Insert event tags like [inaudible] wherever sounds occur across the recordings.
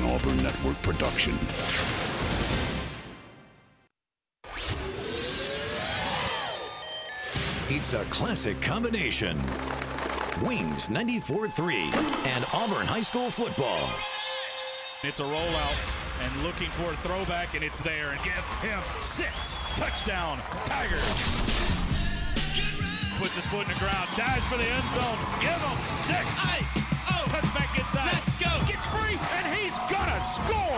following is an Auburn Network production. It's a classic combination. Wings 94-3 and Auburn High School football. It's a rollout and looking for a throwback, and it's there. And give him six. Touchdown, Tigers. Puts his foot in the ground, dives for the end zone. Give him six. Hey, oh, Touchback inside. Let's go. Gets free, and he's gonna score.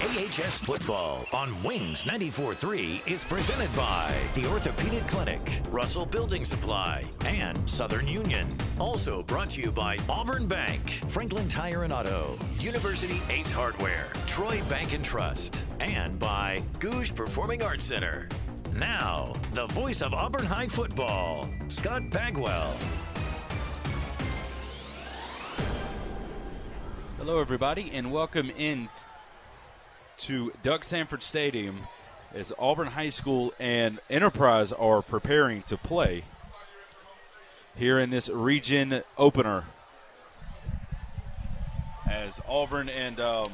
AHS football on Wings 94.3 is presented by the Orthopedic Clinic, Russell Building Supply, and Southern Union. Also brought to you by Auburn Bank, Franklin Tire and Auto, University Ace Hardware, Troy Bank and Trust, and by Gogue Performing Arts Center. Now, the voice of Auburn High football, Scott Bagwell. Hello, everybody, and welcome in to Duck Samford Stadium as Auburn High School and Enterprise are preparing to play here in this region opener. As Auburn and um,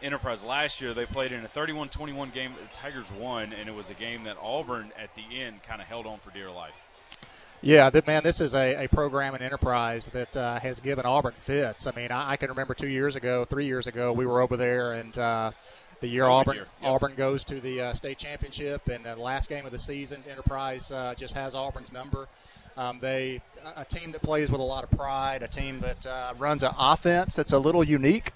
Enterprise last year, they played in a 31 21 game the Tigers won, and it was a game that Auburn at the end kind of held on for dear life. Yeah, that, man, this is a, a program and enterprise that uh, has given Auburn fits. I mean, I, I, can remember two years ago, three years ago, we were over there, and uh, the year Auburn year. Yep. Auburn goes to the uh, state championship, and the last game of the season, Enterprise uh, just has Auburn's number. Um, they a team that plays with a lot of pride, a team that uh, runs an offense that's a little unique.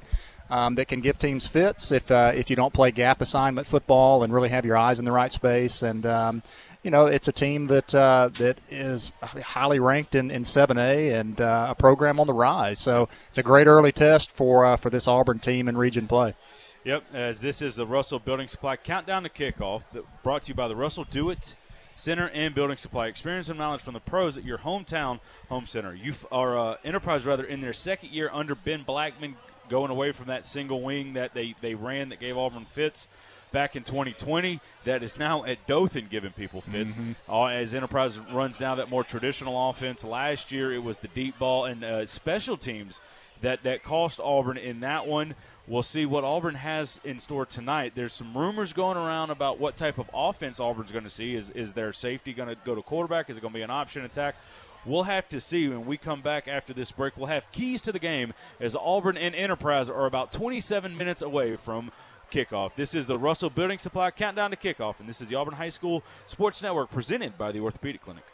Um, that can give teams fits if uh, if you don't play gap assignment football and really have your eyes in the right space. And um, you know, it's a team that uh, that is highly ranked in, in 7A and uh, a program on the rise. So it's a great early test for uh, for this Auburn team in region play. Yep, as this is the Russell Building Supply countdown to kickoff, that brought to you by the Russell Do It Center and Building Supply. Experience and knowledge from the pros at your hometown home center. You are uh, Enterprise rather in their second year under Ben Blackman, going away from that single wing that they they ran that gave Auburn fits back in 2020 that is now at Dothan giving people fits. Mm-hmm. Uh, as Enterprise runs now that more traditional offense. Last year it was the deep ball and uh, special teams that, that cost Auburn in that one. We'll see what Auburn has in store tonight. There's some rumors going around about what type of offense Auburn's going to see. Is, is their safety going to go to quarterback? Is it going to be an option attack? We'll have to see when we come back after this break. We'll have keys to the game as Auburn and Enterprise are about 27 minutes away from kickoff. This is the Russell Building Supply Countdown to Kickoff, and this is the Auburn High School Sports Network presented by the Orthopedic Clinic.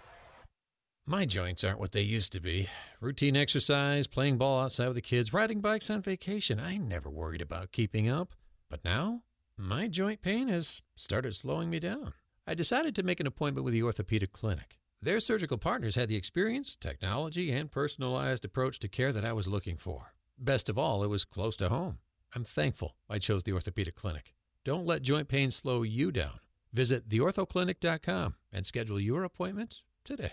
My joints aren't what they used to be. Routine exercise, playing ball outside with the kids, riding bikes on vacation. I never worried about keeping up. But now, my joint pain has started slowing me down. I decided to make an appointment with the Orthopedic Clinic. Their surgical partners had the experience, technology, and personalized approach to care that I was looking for. Best of all, it was close to home. I'm thankful I chose the Orthopedic Clinic. Don't let joint pain slow you down. Visit theorthoclinic.com and schedule your appointment today.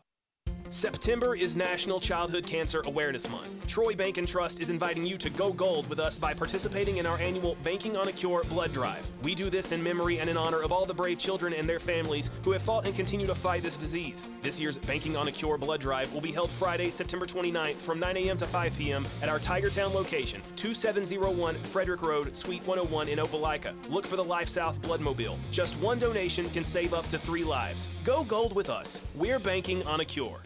September is National Childhood Cancer Awareness Month. Troy Bank and Trust is inviting you to go gold with us by participating in our annual Banking on a Cure blood drive. We do this in memory and in honor of all the brave children and their families who have fought and continue to fight this disease. This year's Banking on a Cure blood drive will be held Friday, September 29th from 9 a.m. to 5 p.m. at our Tigertown location, 2701 Frederick Road, Suite 101 in Opelika. Look for the Life South Bloodmobile. Just one donation can save up to three lives. Go gold with us. We're banking on a cure.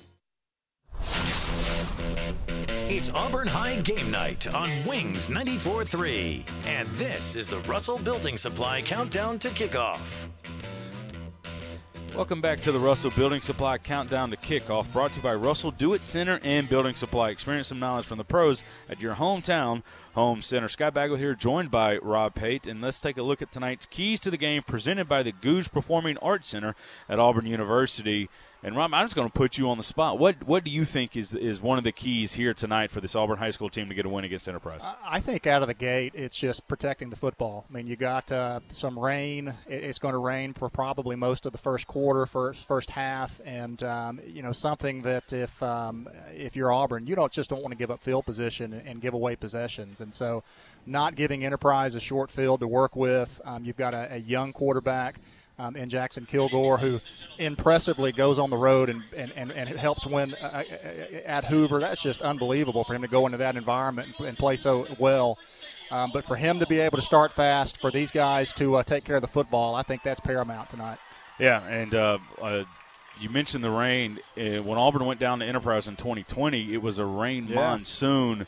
It's Auburn High game night on Wings 94.3. And this is the Russell Building Supply countdown to kickoff. Welcome back to the Russell Building Supply Countdown to Kickoff, brought to you by Russell Do It Center and Building Supply. Experience some knowledge from the pros at your hometown home center. Scott Bagwell here, joined by Rob Pate, and let's take a look at tonight's keys to the game presented by the Gouge Performing Arts Center at Auburn University. And Rob, I'm just going to put you on the spot. What what do you think is is one of the keys here tonight for this Auburn High School team to get a win against Enterprise? I think out of the gate, it's just protecting the football. I mean, you got uh, some rain. It's going to rain for probably most of the first quarter, first first half, and um, you know something that if um, if you're Auburn, you don't just don't want to give up field position and give away possessions, and so not giving Enterprise a short field to work with. Um, you've got a, a young quarterback um, in Jackson Kilgore, who impressively goes on the road and, and, and, and helps win uh, uh, uh, at Hoover. That's just unbelievable for him to go into that environment and, and play so well. Um, but for him to be able to start fast, for these guys to uh, take care of the football, I think that's paramount tonight. Yeah, and uh, uh, you mentioned the rain. when Auburn went down to Enterprise in 2020, it was a rain yeah. monsoon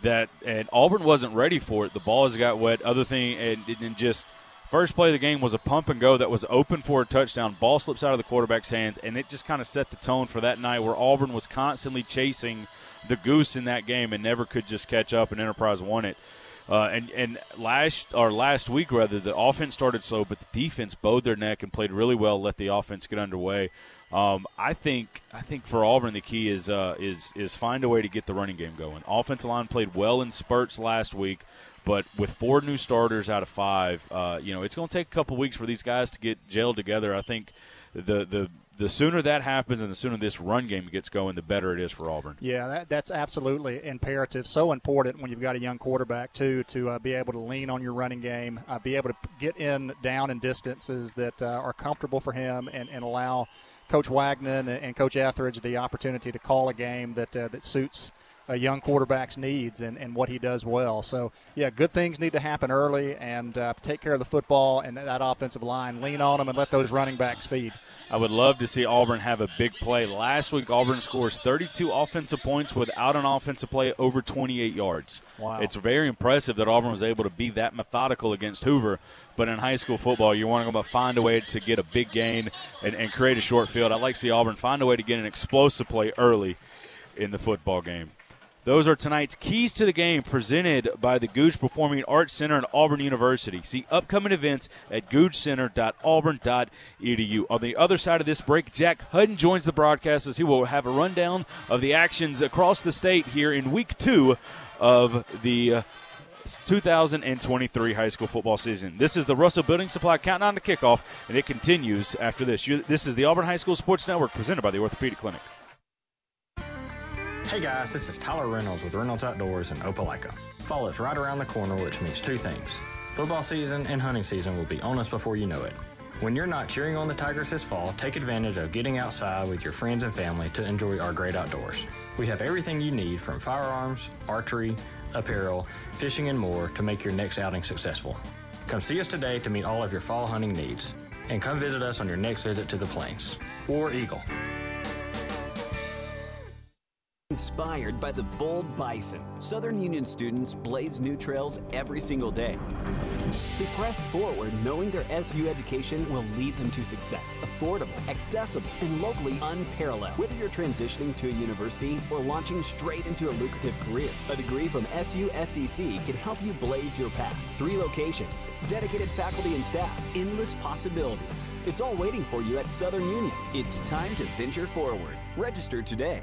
that and Auburn wasn't ready for it. The balls got wet. Other thing, and, and just – First play of the game was a pump and go that was open for a touchdown. Ball slips out of the quarterback's hands, and it just kind of set the tone for that night where Auburn was constantly chasing the goose in that game and never could just catch up, and Enterprise won it. Uh, and and last or last week rather, the offense started slow, but the defense bowed their neck and played really well. Let the offense get underway. Um, I think I think for Auburn the key is uh, is is find a way to get the running game going. Offensive line played well in spurts last week. But with four new starters out of five, uh, you know, it's going to take a couple weeks for these guys to get gelled together. I think the the the sooner that happens and the sooner this run game gets going, the better it is for Auburn. Yeah, that, that's absolutely imperative. So important when you've got a young quarterback too to uh, be able to lean on your running game, uh, be able to get in down in distances that uh, are comfortable for him, and, and allow Coach Wagner and, and Coach Etheridge the opportunity to call a game that uh, that suits a young quarterback's needs and, and what he does well. So, yeah, good things need to happen early and uh, take care of the football and that offensive line. Lean on them and let those running backs feed. I would love to see Auburn have a big play. Last week, Auburn scores 32 offensive points without an offensive play over 28 yards. Wow. It's very impressive that Auburn was able to be that methodical against Hoover. But in high school football, you want to find a way to get a big gain and, and create a short field. I'd like to see Auburn find a way to get an explosive play early in the football game. Those are tonight's keys to the game presented by the Gogue Performing Arts Center at Auburn University. See upcoming events at goguecenter.auburn.edu. On the other side of this break, Jack Hudden joins the broadcast as he will have a rundown of the actions across the state here in week two of the. Uh, 2023 high school football season. This is the Russell Building Supply counting countdown to kickoff, and it continues after this. this is the Auburn High School Sports Network presented by the Orthopedic Clinic. Hey guys, this is Tyler Reynolds with Reynolds Outdoors in Opelika. Fall is right around the corner, which means two things. Football season and hunting season will be on us before you know it. When you're not cheering on the Tigers this fall, take advantage of getting outside with your friends and family to enjoy our great outdoors. We have everything you need from firearms, archery, apparel, fishing, and more to make your next outing successful. Come see us today to meet all of your fall hunting needs. And come visit us on your next visit to the plains. or Eagle. Inspired by the bold bison, Southern Union students blaze new trails every single day. They press forward knowing their SU education will lead them to success. Affordable, accessible, and locally unparalleled. Whether you're transitioning to a university or launching straight into a lucrative career, a degree from SU can help you blaze your path. Three locations, dedicated faculty and staff, endless possibilities. It's all waiting for you at Southern Union. It's time to venture forward. Register today.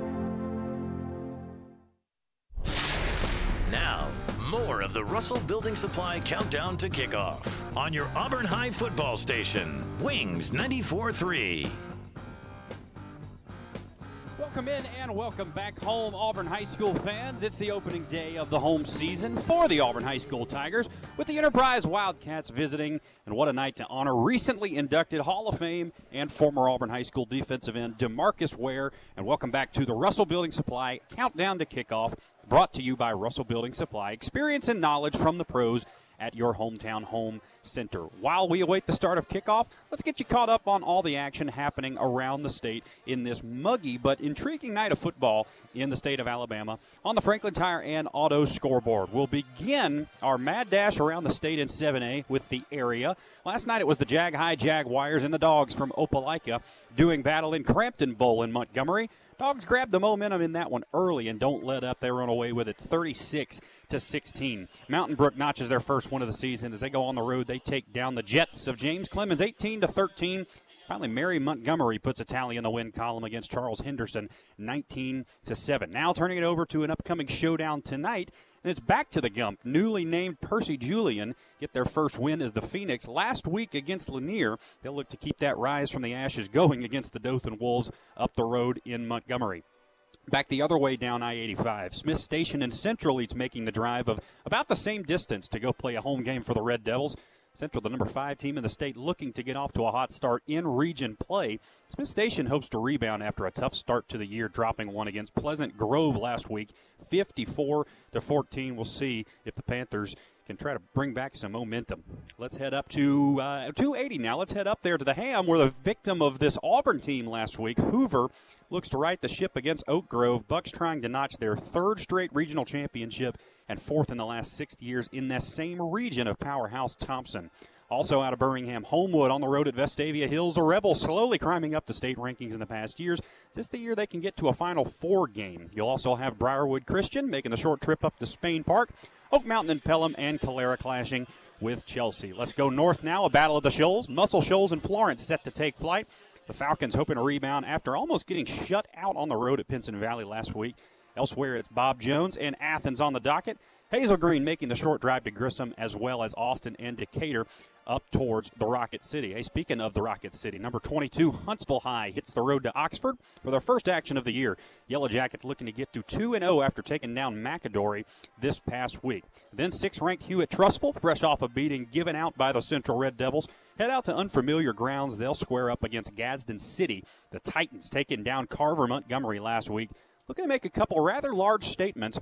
Now, more of the Russell Building Supply countdown to kickoff on your Auburn High football station, Wings 94.3. Welcome in and welcome back home, Auburn High School fans. It's the opening day of the home season for the Auburn High School Tigers with the Enterprise Wildcats visiting. And what a night to honor recently inducted Hall of Fame and former Auburn High School defensive end Demarcus Ware. And welcome back to the Russell Building Supply countdown to kickoff brought to you by Russell Building Supply. Experience and knowledge from the pros at your hometown home Center. While we await the start of kickoff, let's get you caught up on all the action happening around the state in this muggy but intriguing night of football in the state of Alabama on the Franklin Tire and Auto scoreboard. We'll begin our mad dash around the state in 7A with the area. Last night it was the Jag High Jaguars and the Dogs from Opelika doing battle in Cramton Bowl in Montgomery. Dogs grab the momentum in that one early and don't let up. They run away with it 36 to 16. Mountain Brook notches their first win of the season as they go on the road. They take down the Jets of James Clemens 18 to 13. Finally, Mary Montgomery puts a tally in the win column against Charles Henderson, 19 to 7. Now turning it over to an upcoming showdown tonight, and it's back to the Gump. Newly named Percy Julian get their first win as the Phoenix last week against Lanier. They'll look to keep that rise from the ashes going against the Dothan Wolves up the road in Montgomery. Back the other way down I 85. Smith Station and Central each making the drive of about the same distance to go play a home game for the Red Devils. Central, the number five team in the state, looking to get off to a hot start in region play. Smith Station hopes to rebound after a tough start to the year, dropping one against Pleasant Grove last week, 54 to 14. We'll see if the Panthers can try to bring back some momentum. Let's head up to uh, 280 now. Let's head up there to the Ham, where the victim of this Auburn team last week, Hoover, looks to right the ship against Oak Grove. Bucks trying to notch their third straight regional championship and fourth in the last six years in that same region of powerhouse Thompson. Also out of Birmingham, Homewood on the road at Vestavia Hills. A Rebel slowly climbing up the state rankings in the past years. Just the year they can get to a Final Four game. You'll also have Briarwood Christian making the short trip up to Spain Park. Oak Mountain and Pelham and Calera clashing with Chelsea. Let's go north now. A battle of the Shoals. Muscle Shoals and Florence set to take flight. The Falcons hoping to rebound after almost getting shut out on the road at Pinson Valley last week. Elsewhere, it's Bob Jones and Athens on the docket. Hazel Green making the short drive to Grissom as well as Austin and Decatur up towards the Rocket City. Hey, speaking of the Rocket City, number 22, Huntsville High hits the road to Oxford for their first action of the year. Yellow Jackets looking to get to 2 0 after taking down McAdory this past week. Then six ranked Hewitt Trussville, fresh off a beating given out by the Central Red Devils, head out to unfamiliar grounds. They'll square up against Gadsden City. The Titans taking down Carver Montgomery last week looking to make a couple rather large statements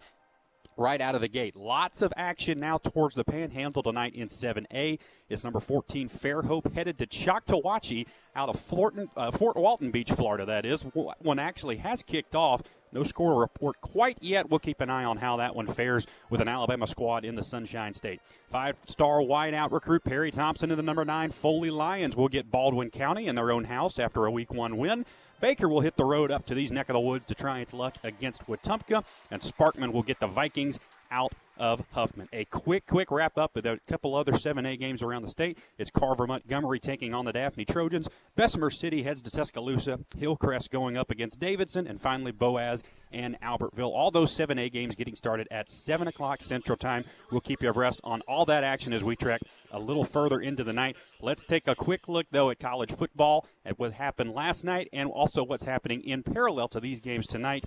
right out of the gate. Lots of action now towards the Panhandle tonight in 7A. Is number 14 Fairhope headed to Choctawhatchee out of Florton, uh, Fort Walton Beach, Florida. That is one actually has kicked off. No score report quite yet. We'll keep an eye on how that one fares with an Alabama squad in the Sunshine State. Five-star wideout recruit Perry Thompson and the number nine Foley Lions will get Baldwin County in their own house after a Week One win. Baker will hit the road up to these neck of the woods to try its luck against Wetumpka, and Sparkman will get the Vikings out of Huffman. A quick, quick wrap up with a couple other 7A games around the state. It's Carver Montgomery taking on the Daphne Trojans. Bessemer City heads to Tuscaloosa. Hillcrest going up against Davidson. And finally, Boaz and Albertville. All those 7A games getting started at 7 o'clock Central Time. We'll keep you abreast on all that action as we trek a little further into the night. Let's take a quick look, though, at college football, at what happened last night, and also what's happening in parallel to these games tonight.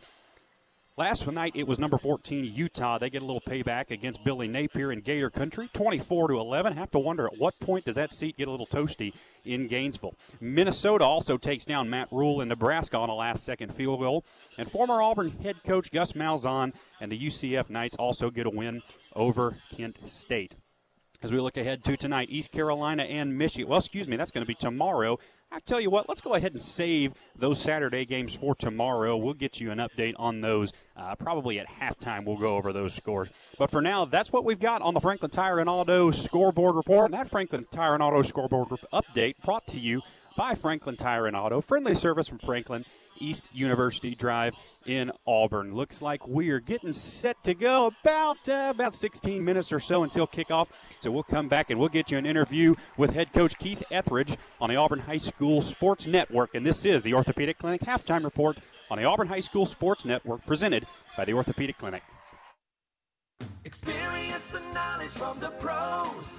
Last night it was number 14 Utah. They get a little payback against Billy Napier in Gator Country, 24 to 11. Have to wonder at what point does that seat get a little toasty in Gainesville. Minnesota also takes down Matt Rhule in Nebraska on a last-second field goal, and former Auburn head coach Gus Malzahn and the UCF Knights also get a win over Kent State. As we look ahead to tonight, East Carolina and Michigan. Well, excuse me, that's going to be tomorrow. I tell you what, let's go ahead and save those Saturday games for tomorrow. We'll get you an update on those uh, probably at halftime. We'll go over those scores. But for now, that's what we've got on the Franklin Tire and Auto scoreboard report. And that Franklin Tire and Auto scoreboard update brought to you by Franklin Tire and Auto. Friendly service from Franklin East University Drive in Auburn. Looks like we're getting set to go about uh, about 16 minutes or so until kickoff. So we'll come back and we'll get you an interview with head coach Keith Etheridge on the Auburn High School Sports Network. And this is the Orthopedic Clinic halftime report on the Auburn High School Sports Network presented by the Orthopedic Clinic. Experience and knowledge from the pros.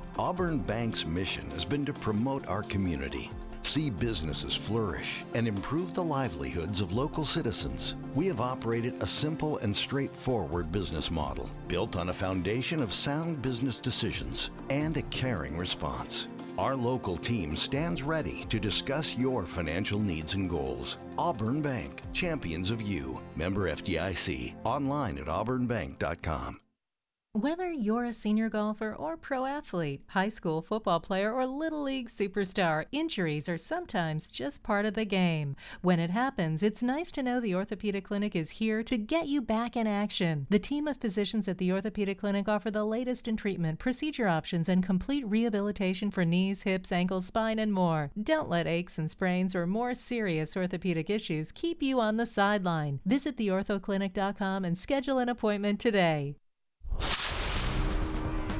Auburn Bank's mission has been to promote our community, see businesses flourish, and improve the livelihoods of local citizens. We have operated a simple and straightforward business model built on a foundation of sound business decisions and a caring response. Our local team stands ready to discuss your financial needs and goals. Auburn Bank, champions of you. Member FDIC. Online at auburnbank.com. Whether you're a senior golfer or pro athlete, high school football player, or little league superstar, injuries are sometimes just part of the game. When it happens, it's nice to know the Orthopedic Clinic is here to get you back in action. The team of physicians at the Orthopedic Clinic offer the latest in treatment, procedure options, and complete rehabilitation for knees, hips, ankles, spine, and more. Don't let aches and sprains or more serious orthopedic issues keep you on the sideline. Visit theorthoclinic.com and schedule an appointment today.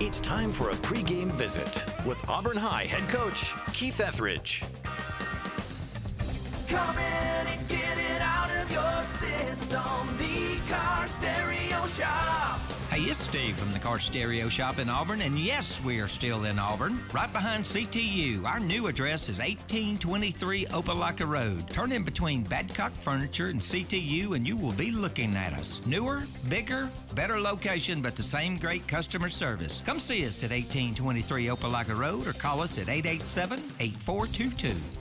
It's time for a pregame visit with Auburn High head coach Keith Etheridge. Come in and get it out your system. The Car Stereo Shop. Hey, it's Steve from the Car Stereo Shop in Auburn, and yes, we are still in Auburn, right behind CTU. Our new address is 1823 Opelika Road. Turn in between Badcock Furniture and CTU, and you will be looking at us. Newer, bigger, better location, but the same great customer service. Come see us at 1823 Opelika Road or call us at 887 8422.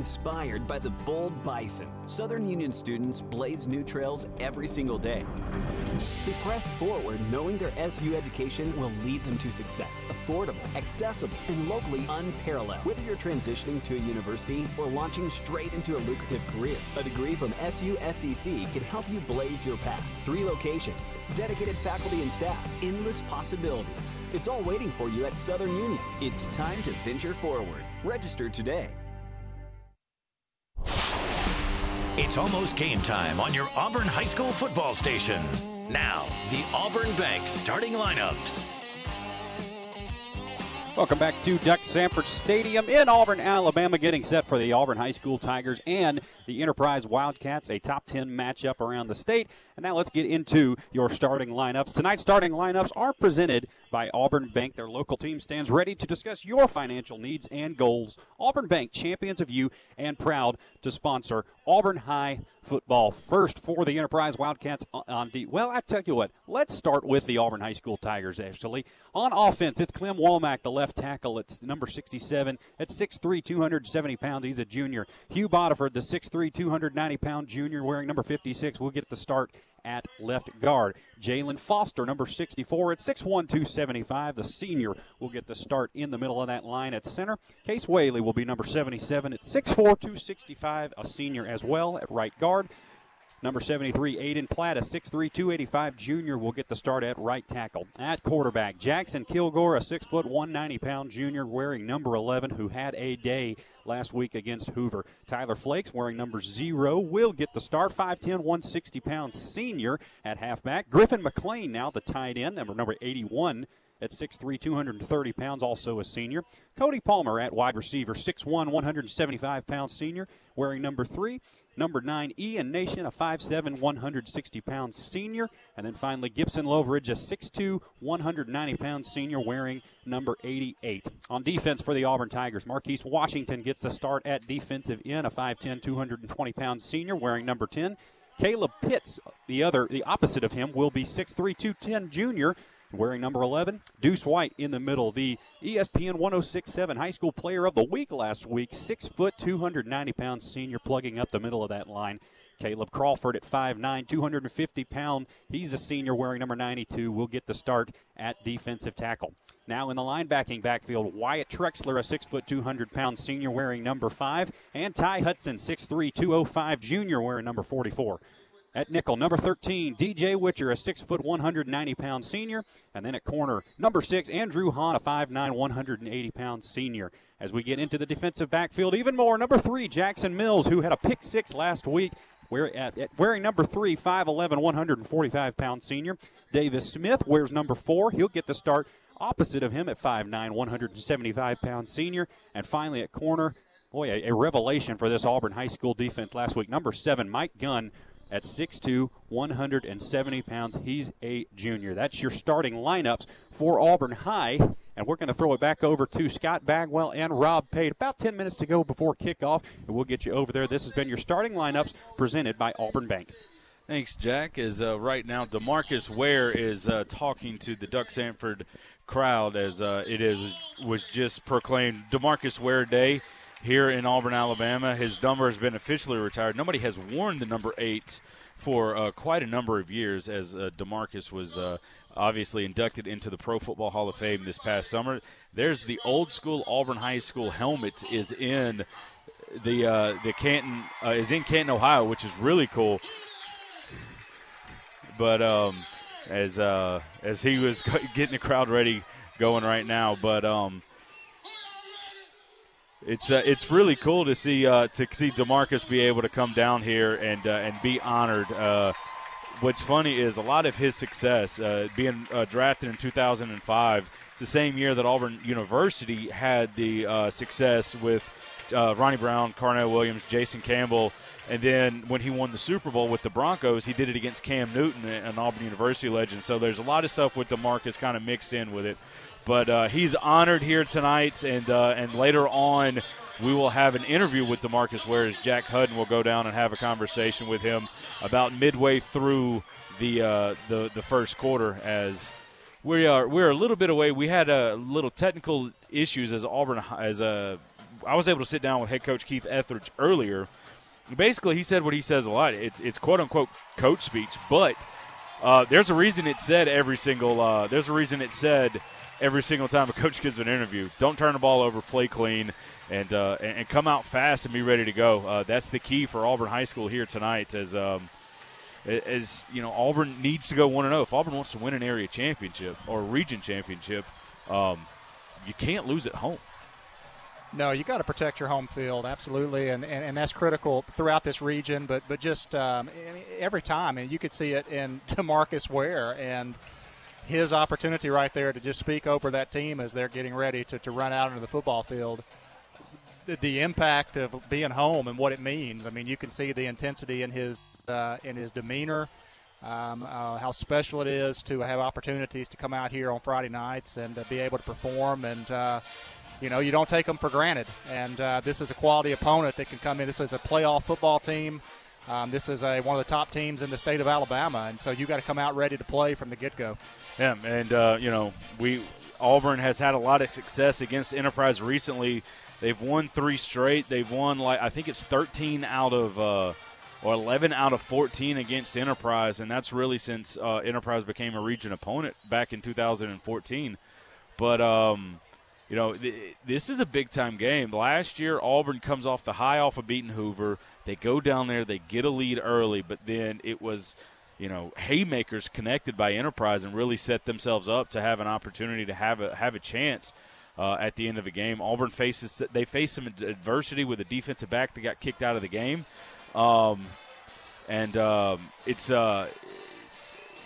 Inspired by the bold bison, Southern Union students blaze new trails every single day. They press forward knowing their SU education will lead them to success. Affordable, accessible, and locally unparalleled. Whether you're transitioning to a university or launching straight into a lucrative career, a degree from SU SDC can help you blaze your path. Three locations, dedicated faculty and staff, endless possibilities. It's all waiting for you at Southern Union. It's time to venture forward. Register today. It's almost game time on your Auburn High School football station. Now, the Auburn Bank starting lineups. Welcome back to Duck Samford Stadium in Auburn, Alabama, getting set for the Auburn High School Tigers and the Enterprise Wildcats, a top 10 matchup around the state. And now let's get into your starting lineups. Tonight's starting lineups are presented by Auburn Bank. Their local team stands ready to discuss your financial needs and goals. Auburn Bank, champions of you and proud to sponsor Auburn High football. First for the Enterprise Wildcats on D. Well, I tell you what, let's start with the Auburn High School Tigers, actually. On offense, it's Clem Womack, the left tackle. It's number 67 at 6'3, 270 pounds. He's a junior. Hugh Bodiford, the 6'3, 290 pound junior, wearing number 56, will get the start at left guard. Jalen Foster, number 64 at 6'1, 275. The senior will get the start in the middle of that line at center. Case Whaley will be number 77 at 6'4, 265, a senior as well at right guard. Number 73, Aiden Platt, a 6'3", 285 junior, will get the start at right tackle. At quarterback, Jackson Kilgore, a 6 foot 190 pound junior, wearing number 11, who had a day last week against Hoover. Tyler Flakes, wearing number zero, will get the start. 5'10, 160 pound senior at halfback. Griffin McLean, now the tight end, number number 81 at 6'3, 230 pounds, also a senior. Cody Palmer at wide receiver, 6'1, 175 pound senior, wearing number three. Number nine, Ian Nation, a 5'7, 160 pound senior. And then finally, Gibson Loveridge, a 6'2, 190 pound senior, wearing number 88. On defense for the Auburn Tigers, Marquise Washington gets the start at defensive end, a 5'10, 220 pound senior, wearing number 10. Caleb Pitts, the other, the opposite of him, will be 6'3, 210 junior, wearing number 11. Deuce White in the middle, the ESPN 1067 High School Player of the Week last week. Six foot, 290 pound senior, plugging up the middle of that line. Caleb Crawford at 5'9, 250 pound. He's a senior wearing number 92. Will get the start at defensive tackle. Now in the linebacking backfield, Wyatt Trexler, a 6 foot, 200 pound senior wearing number 5, and Ty Hudson, 6'3, 205 junior wearing number 44. At nickel, number 13, DJ Witcher, a 6 foot 190 pound senior. And then at corner, number 6, Andrew Hahn, a 5'9, 180 pound senior. As we get into the defensive backfield, even more, number 3, Jackson Mills, who had a pick six last week. Wearing number three, 5'11, 145 pound senior. Davis Smith wears number four. He'll get the start opposite of him at 5'9, 175 pound senior. And finally at corner, boy, a, a revelation for this Auburn High School defense last week. Number seven, Mike Gunn at 6'2, 170 pounds. He's a junior. That's your starting lineups for Auburn High. And we're going to throw it back over to Scott Bagwell and Rob Pate. About 10 minutes to go before kickoff, and we'll get you over there. This has been your starting lineups presented by Auburn Bank. Thanks, Jack. As uh, right now, Demarcus Ware is uh, talking to the Duck Samford crowd as uh, it is was just proclaimed Demarcus Ware Day here in Auburn, Alabama. His number has been officially retired. Nobody has worn the number eight for uh, quite a number of years, as uh, Demarcus was uh, obviously inducted into the Pro Football Hall of Fame this past summer. There's the old school Auburn High School helmet is in the uh, the Canton uh, is in Canton, Ohio, which is really cool. But um, as uh, as he was [laughs] getting the crowd ready going right now, but um, it's uh, it's really cool to see uh, to see Demarcus be able to come down here and uh, and be honored. Uh, what's funny is a lot of his success uh, being uh, drafted in 2005. It's the same year that Auburn University had the success with Ronnie Brown, Carnell Williams, Jason Campbell, and then when he won the Super Bowl with the Broncos, he did it against Cam Newton, an Auburn University legend. So there's a lot of stuff with Demarcus kind of mixed in with it. But uh, he's honored here tonight, and uh, and later on, we will have an interview with Demarcus. Whereas Jack Hudden will go down and have a conversation with him about midway through the uh, the the first quarter. As we are we're a little bit away. We had a little technical issues as Auburn as a. I was able to sit down with head coach Keith Etheridge earlier. Basically, he said what he says a lot. It's it's quote unquote coach speech, but uh, there's a reason it said every single. Uh, there's a reason it said every single time a coach gives an interview. Don't turn the ball over, play clean, and uh, and come out fast and be ready to go. Uh, that's the key for Auburn High School here tonight. As um, as you know, Auburn needs to go one and zero. Oh. If Auburn wants to win an area championship or a region championship, um, you can't lose at home. No, you got to protect your home field, absolutely, and, and, and that's critical throughout this region. But but just um, every time, and you could see it in [laughs] Demarcus Ware and his opportunity right there to just speak over that team as they're getting ready to, to run out into the football field. The, impact of being home and what it means. I mean, you can see the intensity in his uh, in his demeanor. Um, uh, how special it is to have opportunities to come out here on Friday nights and uh, be able to perform. And, uh, you know, you don't take them for granted. And uh, this is a quality opponent that can come in. This is a playoff football team. Um, this is a, one of the top teams in the state of Alabama. And so you got to come out ready to play from the get go. Yeah, and uh, you know we Auburn has had a lot of success against Enterprise recently. They've won three straight. They've won like I think it's 13 out of uh, or 11 out of 14 against Enterprise, and that's really since uh, Enterprise became a region opponent back in 2014. But um, you know th- this is a big time game. Last year Auburn comes off the high off of beating Hoover. They go down there, they get a lead early, but then it was you know haymakers connected by Enterprise and really set themselves up to have an opportunity to have a have a chance uh, at the end of the game. Auburn faces they face some adversity with a defensive back that got kicked out of the game, um, and um, it's. Uh,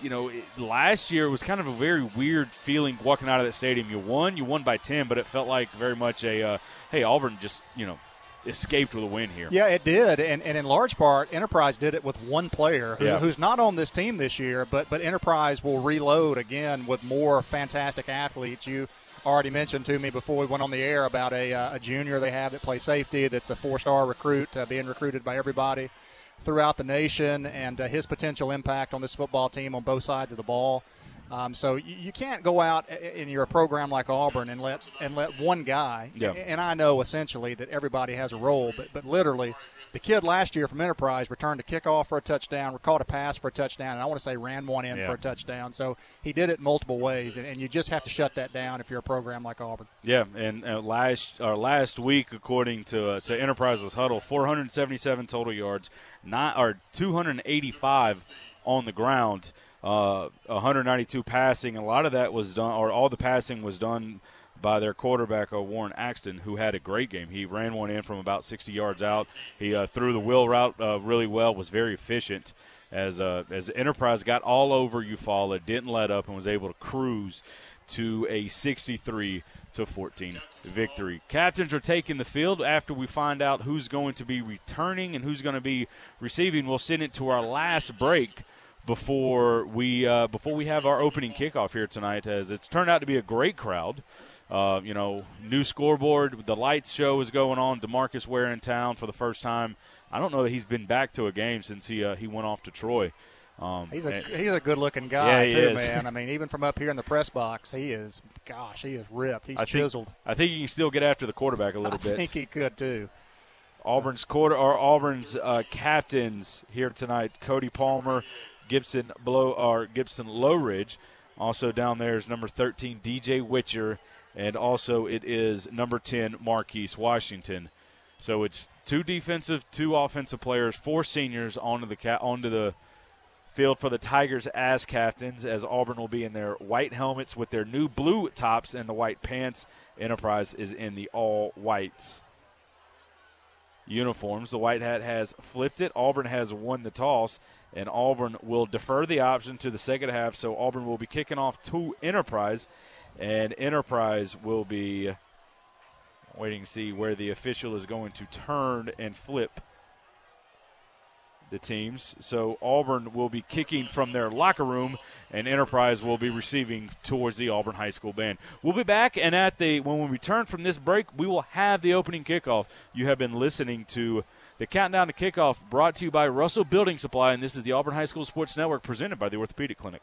you know, last year was kind of a very weird feeling walking out of that stadium. You won, you won by 10, but it felt like very much a, uh, hey, Auburn just, you know, escaped with a win here. Yeah, it did, and, and in large part, Enterprise did it with one player who, yeah. who's not on this team this year. But but Enterprise will reload again with more fantastic athletes. You already mentioned to me before we went on the air about a, uh, a junior they have that plays safety. That's a four-star recruit, uh, being recruited by everybody throughout the nation, and uh, his potential impact on this football team on both sides of the ball. Um, so you, you, can't go out in your program like Auburn and let and let one guy. Yeah. And I know essentially that everybody has a role, but but literally, The kid last year from Enterprise returned a kickoff for a touchdown, caught a pass for a touchdown, and I want to say ran one in Yeah. for a touchdown. So he did it multiple ways, and, and you just have to shut that down if you're a program like Auburn. Yeah, and uh, last or last week, according to uh, to Enterprises Huddle, 477 total yards, not or 285 on the ground, uh, 192 passing. A lot of that was done, or all the passing was done by their quarterback uh, Warren Axton, who had a great game. He ran one in from about 60 yards out. He uh, threw the wheel route uh, really well, was very efficient. As uh, as Enterprise got all over Eufaula, didn't let up, and was able to cruise to a 63 to 14 victory. Captains are taking the field after we find out who's going to be returning and who's going to be receiving. We'll send it to our last break before we uh, before we have our opening kickoff here tonight. As it's turned out to be a great crowd. Uh, you know, new scoreboard. The lights show is going on. Demarcus Ware in town for the first time. I don't know that he's been back to a game since he uh, he went off to Troy. Um, He's a and- he's a good looking guy Yeah, too, is. man. I mean, even from up here in the press box, he is. Gosh, he is ripped. He's I think- chiseled. I think he can still get after the quarterback a little [laughs] I bit. I think he could too. Auburn's quarter or Auburn's uh, captains here tonight: Cody Palmer, Gibson Blow or Gibson Lowridge. Also down there is number 13 DJ Witcher, and also it is number 10 Marquise Washington. So it's two defensive, two offensive players, four seniors onto the onto the field for the Tigers as captains, as Auburn will be in their white helmets with their new blue tops and the white pants. Enterprise is in the all whites uniforms. The White Hat has flipped it. Auburn has won the toss, and Auburn will defer the option to the second half. So Auburn will be kicking off to Enterprise, and Enterprise will be waiting to see where the official is going to turn and flip the teams. So Auburn will be kicking from their locker room, and Enterprise will be receiving towards the Auburn High School band. We'll be back, and at the when we return from this break, we will have the opening kickoff. You have been listening to the countdown to kickoff, brought to you by Russell Building Supply, and this is the Auburn High School Sports Network, presented by the Orthopedic Clinic.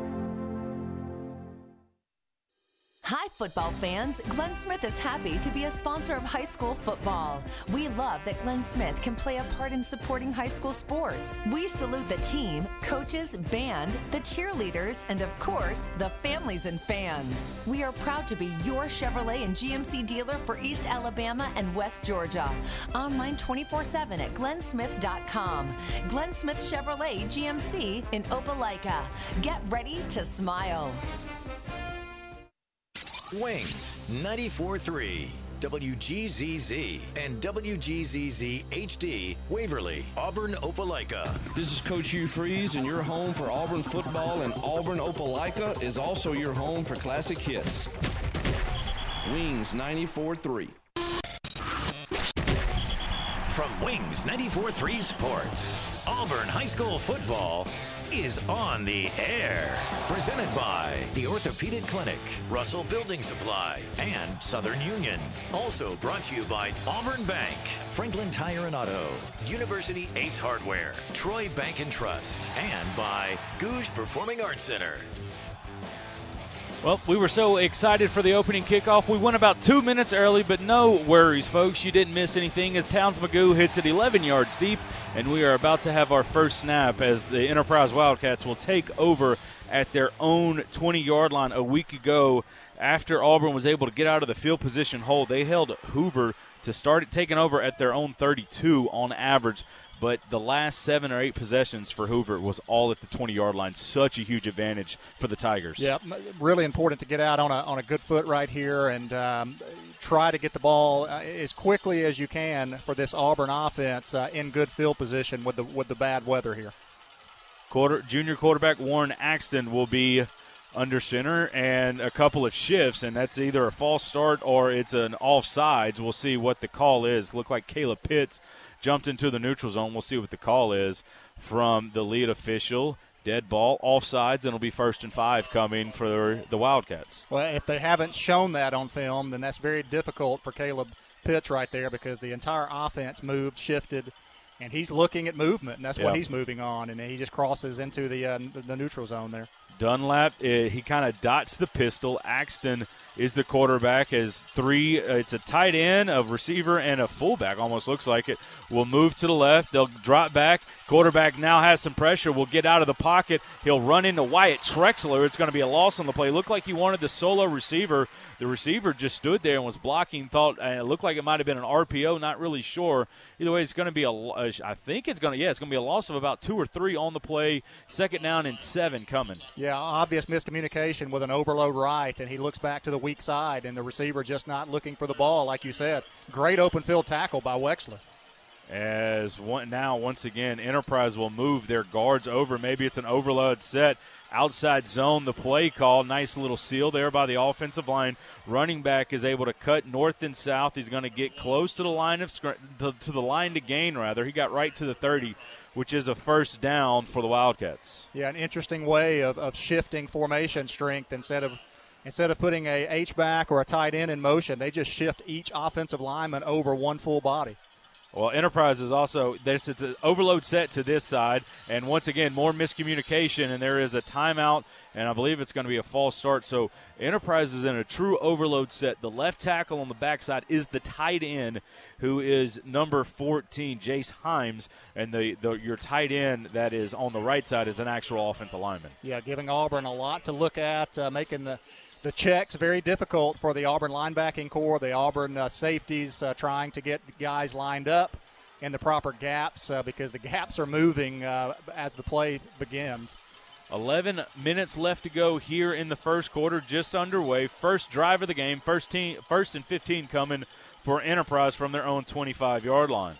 Hi, football fans. Glenn Smith is happy to be a sponsor of high school football. We love that Glenn Smith can play a part in supporting high school sports. We salute the team, coaches, band, the cheerleaders, and of course, the families and fans. We are proud to be your Chevrolet and GMC dealer for East Alabama and West Georgia. Online 24 7 at glennsmith.com. Glenn Smith Chevrolet GMC in Opelika. Get ready to smile. Wings 94.3, WGZZ, and WGZZ HD, Waverly, Auburn, Opelika. This is Coach Hugh Freeze, and your home for Auburn football and Auburn Opelika is also your home for classic hits. Wings 94.3. From Wings 94.3 Sports, Auburn High School football is on the air. Presented by the Orthopedic Clinic, Russell Building Supply, and Southern Union. Also brought to you by Auburn Bank, Franklin Tire and Auto, University Ace Hardware, Troy Bank and Trust, and by Gogue Performing Arts Center. Well, we were so excited for the opening kickoff. We went about two minutes early, but no worries, folks. You didn't miss anything as Towns Magoo hits it 11 yards deep, and we are about to have our first snap as the Enterprise Wildcats will take over at their own 20 yard line a week ago. After Auburn was able to get out of the field position hole, they held Hoover to start taking over at their own 32 on average. But the last seven or eight possessions for Hoover was all at the 20 yard line. Such a huge advantage for the Tigers. Yeah, really important to get out on a, on a good foot right here and um, try to get the ball uh, as quickly as you can for this Auburn offense uh, in good field position with the with the bad weather here. Quarter junior quarterback Warren Axton will be under center and a couple of shifts, and that's either a false start or it's an offsides. We'll see what the call is. Look like Caleb Pitts jumped into the neutral zone. We'll see what the call is from the lead official. Dead ball, offsides, and it'll be first and five coming for the Wildcats. Well, if they haven't shown that on film, then that's very difficult for Caleb Pitts right there because the entire offense moved, shifted, and he's looking at movement, and that's Yep. what he's moving on, and he just crosses into the uh, the neutral zone there. Dunlap, uh, he kind of dots the pistol. Axton is the quarterback. As three, uh, it's a tight end, a receiver, and a fullback. Almost looks like it. Will move to the left. They'll drop back. Quarterback now has some pressure. Will get out of the pocket. He'll run into Wyatt Trexler. It's going to be a loss on the play. Looked like he wanted the solo receiver. The receiver just stood there and was blocking. Thought uh, it looked like it might have been an RPO. Not really sure. Either way, it's going to be a. uh, I think it's going to. Yeah, it's going to be a loss of about two or three on the play. Second down and seven coming. Yeah, obvious miscommunication with an overload right, and he looks back to the weak side, and the receiver just not looking for the ball, like you said. Great open field tackle by Trexler. as one, now once again enterprise will move their guards over. Maybe it's an overload set. Outside zone the play call. Nice little seal there by the offensive line. Running back is able to cut north and south. He's going to get close to the line of to, to the line to gain rather. He got right to the 30 which is a first down for the wildcats. Yeah, an interesting way of, of shifting formation strength instead of instead of putting a H back or a tight end in motion, they just shift each offensive lineman over one full body. Well, Enterprise is also this. It's an overload set to this side, and once again, more miscommunication, and there is a timeout, and I believe it's going to be a false start. So Enterprise is in a true overload set. The left tackle on the backside is the tight end, who is number 14, Jace Himes, and the, the your tight end that is on the right side is an actual offensive lineman. Yeah, giving Auburn a lot to look at, uh, making the the checks very difficult for the Auburn linebacking corps, the Auburn uh, safeties uh, trying to get the guys lined up in the proper gaps uh, because the gaps are moving uh, as the play begins. 11 minutes left to go here in the first quarter, just underway. First drive of the game, first team, first and 15 coming for Enterprise from their own 25 yard line.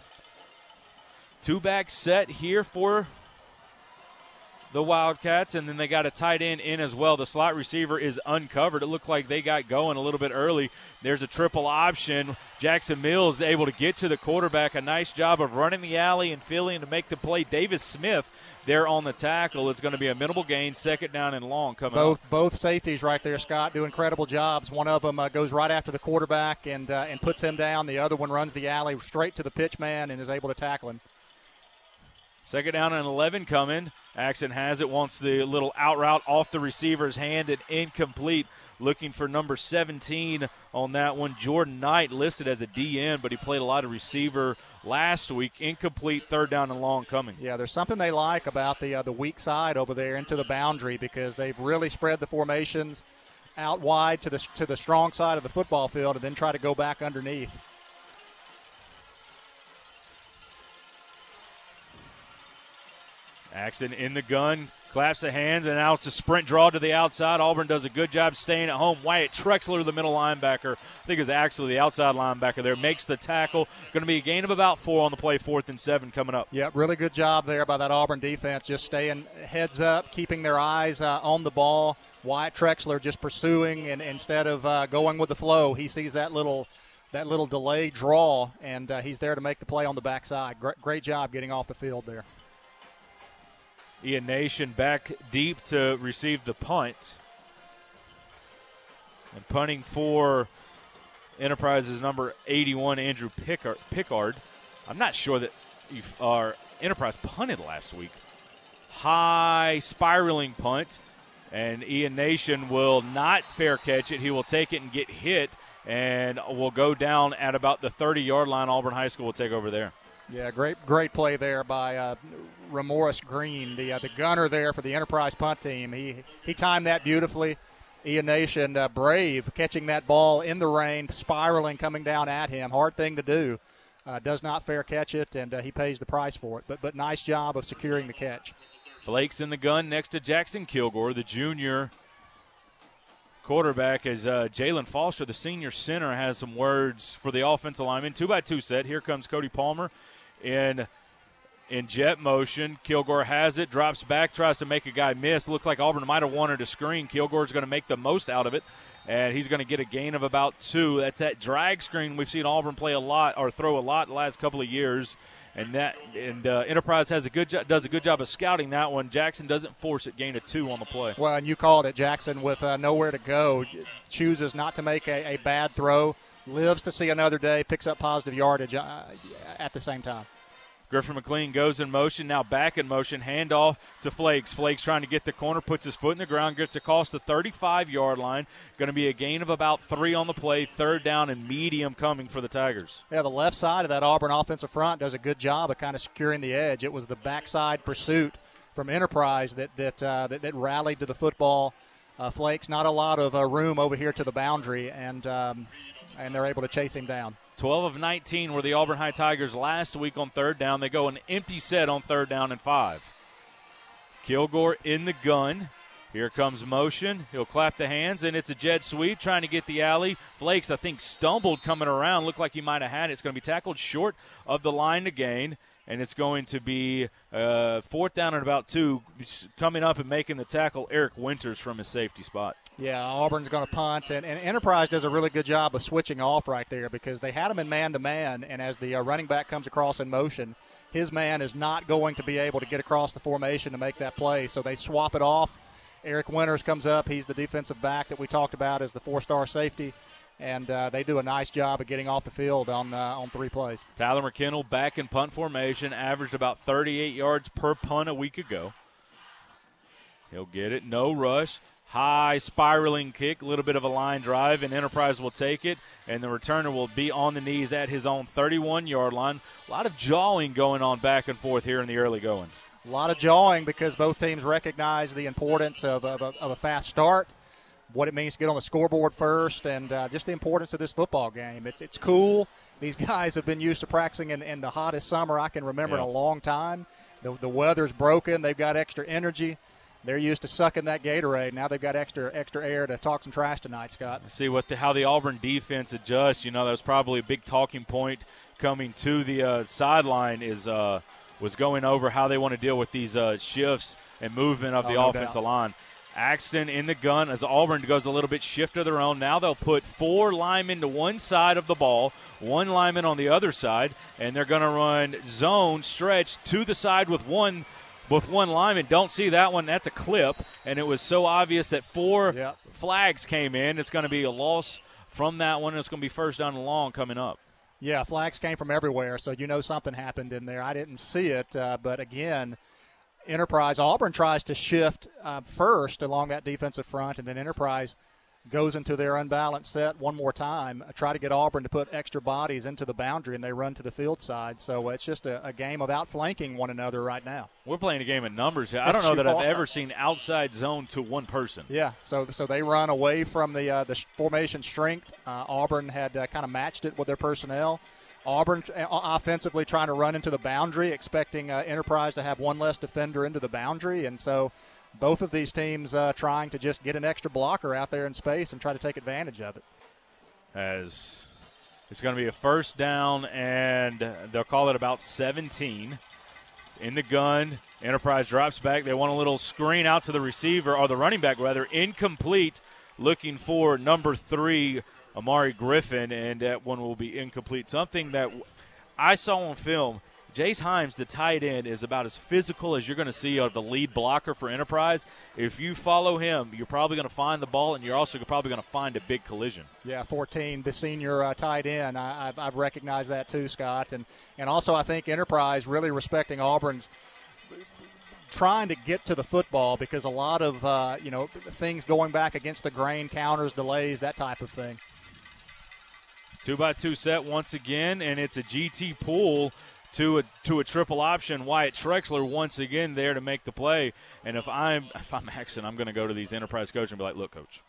Two back set here for the Wildcats, and then they got a tight end in as well. The slot receiver is uncovered. It looked like they got going a little bit early. There's a triple option. Jackson Mills able to get to the quarterback. A nice job of running the alley and feeling to make the play. Davis Smith there on the tackle. It's going to be a minimal gain, second down and long coming Both up. both safeties right there, Scott, do incredible jobs. One of them uh, goes right after the quarterback and uh, and puts him down. The other one runs the alley straight to the pitch man and is able to tackle him. Second down and 11 coming. Axton has it, wants the little out route off the receiver's hand and incomplete. Looking for number 17 on that one. Jordan Knight listed as a DN, but he played a lot of receiver last week. Incomplete third down and long coming. Yeah, there's something they like about the uh, the weak side over there into the boundary because they've really spread the formations out wide to the to the strong side of the football field and then try to go back underneath. Axton in the gun, claps the hands, and now it's a sprint draw to the outside. Auburn does a good job staying at home. Wyatt Trexler, the middle linebacker, I think is actually the outside linebacker there, makes the tackle. Going to be a gain of about four on the play, fourth and seven coming up. Yeah, really good job there by that Auburn defense, just staying heads up, keeping their eyes uh, on the ball. Wyatt Trexler just pursuing, and instead of uh, going with the flow, he sees that little that little delay draw, and uh, he's there to make the play on the backside. Great, great job getting off the field there. Ian Nation back deep to receive the punt. And punting for Enterprise's number 81, Andrew Pickard. Pickard. I'm not sure that our Enterprise punted last week. High spiraling punt, and Ian Nation will not fair catch it. He will take it and get hit, and will go down at about the 30 yard line. Auburn High School will take over there. Yeah, great, great play there by uh, Ramoris Green, the uh, the gunner there for the Enterprise punt team. He he timed that beautifully. Ian Nation, uh, brave, catching that ball in the rain, spiraling, coming down at him. Hard thing to do, uh, does not fair catch it, and uh, he pays the price for it. But but nice job of securing the catch. Flakes in the gun next to Jackson Kilgore, the junior quarterback, as uh, Jalen Foster, the senior center, has some words for the offensive lineman. Two by two set. Here comes Cody Palmer in in jet motion. Kilgore has it, drops back, tries to make a guy miss. Looks like Auburn might have wanted a screen. Kilgore's going to make the most out of it, and he's going to get a gain of about two. That's that drag screen we've seen Auburn play a lot or throw a lot the last couple of years. And that and uh, Enterprise has a good jo- does a good job of scouting that one. Jackson doesn't force it, gain a two on the play. Well, and you called it. Jackson with uh, nowhere to go chooses not to make a, a bad throw, lives to see another day, picks up positive yardage uh, at the same time. Griffin McLean goes in motion, now back in motion, handoff to Flakes. Flakes trying to get the corner, puts his foot in the ground, gets across the 35 yard line. Going to be a gain of about three on the play, third down and medium coming for the Tigers. Yeah, the left side of that Auburn offensive front does a good job of kind of securing the edge. It was the backside pursuit from Enterprise that that uh, that, that, rallied to the football. Uh, Flakes, not a lot of uh, room over here to the boundary, and um, and they're able to chase him down. 12 of 19 were the Auburn High Tigers last week on third down. They go an empty set on third down and five. Kilgore in the gun. Here comes motion. He'll clap the hands, and it's a jet sweep trying to get the alley. Flakes, I think, stumbled coming around. Looked like he might have had it. It's going to be tackled short of the line to gain, and it's going to be uh, fourth down and about two. Coming up and making the tackle, Eric Winters from his safety spot. Yeah, Auburn's going to punt, and, and, Enterprise does a really good job of switching off right there because they had him in man to man, and as the uh, running back comes across in motion, his man is not going to be able to get across the formation to make that play. So they swap it off. Eric Winters comes up. He's the defensive back that we talked about as the four-star safety, and uh, they do a nice job of getting off the field on uh, on three plays. Tyler McKinnell back in punt formation, averaged about 38 yards per punt a week ago. He'll get it. No rush high spiraling kick, a little bit of a line drive, and Enterprise will take it, and the returner will be on the knees at his own 31 yard line. A lot of jawing going on back and forth here in the early going. A lot of jawing because both teams recognize the importance of, of, of a fast start, what it means to get on the scoreboard first, and uh, just the importance of this football game. It's, it's cool. These guys have been used to practicing in, in the hottest summer I can remember yeah. in a long time. The, the weather's broken, they've got extra energy they're used to sucking that Gatorade. Now they've got extra extra air to talk some trash tonight, Scott. See what the, how the Auburn defense adjusts. You know, that was probably a big talking point coming to the uh, sideline. Is uh, was going over how they want to deal with these uh, shifts and movement of the oh, no offensive doubt. line. Axton in the gun as Auburn goes a little bit shift of their own. Now they'll put four linemen to one side of the ball, one lineman on the other side, and they're going to run zone stretch to the side with one with one lineman. Don't see that one. That's a clip, and it was so obvious that four yep. flags came in. It's going to be a loss from that one. It's going to be first down and long coming up. Yeah, flags came from everywhere, so you know something happened in there. I didn't see it, uh, but again, Enterprise Auburn tries to shift uh, first along that defensive front, and then Enterprise – goes into their unbalanced set one more time, try to get Auburn to put extra bodies into the boundary, and they run to the field side. So it's just a, a game of outflanking one another right now. We're playing a game of numbers. I [laughs] don't know that I've ever seen outside zone to one person. Yeah, so so they run away from the uh, the formation strength. Uh, Auburn had uh, kind of matched it with their personnel. Auburn uh, offensively trying to run into the boundary, expecting uh, Enterprise to have one less defender into the boundary, and so both of these teams uh, trying to just get an extra blocker out there in space and try to take advantage of it. As it's going to be a first down, and they'll call it about 17. In the gun, Enterprise drops back. They want a little screen out to the receiver, or the running back, rather, incomplete, looking for number three, Amari Griffin, and that one will be incomplete. Something that I saw on film Jace Hymes, the tight end, is about as physical as you're going to see of the lead blocker for Enterprise. If you follow him, you're probably going to find the ball, and you're also probably going to find a big collision. Yeah, 14, the senior uh, tight end. I, have I've recognized that too, Scott, and and also I think Enterprise really respecting Auburn's trying to get to the football because a lot of uh, you know things going back against the grain, counters, delays, that type of thing. Two by two set once again, and it's a GT pool to a to a triple option. Wyatt Trexler once again there to make the play. And if I'm if I'm Axton, I'm going to go to these enterprise coaches and be like, "Look, coach,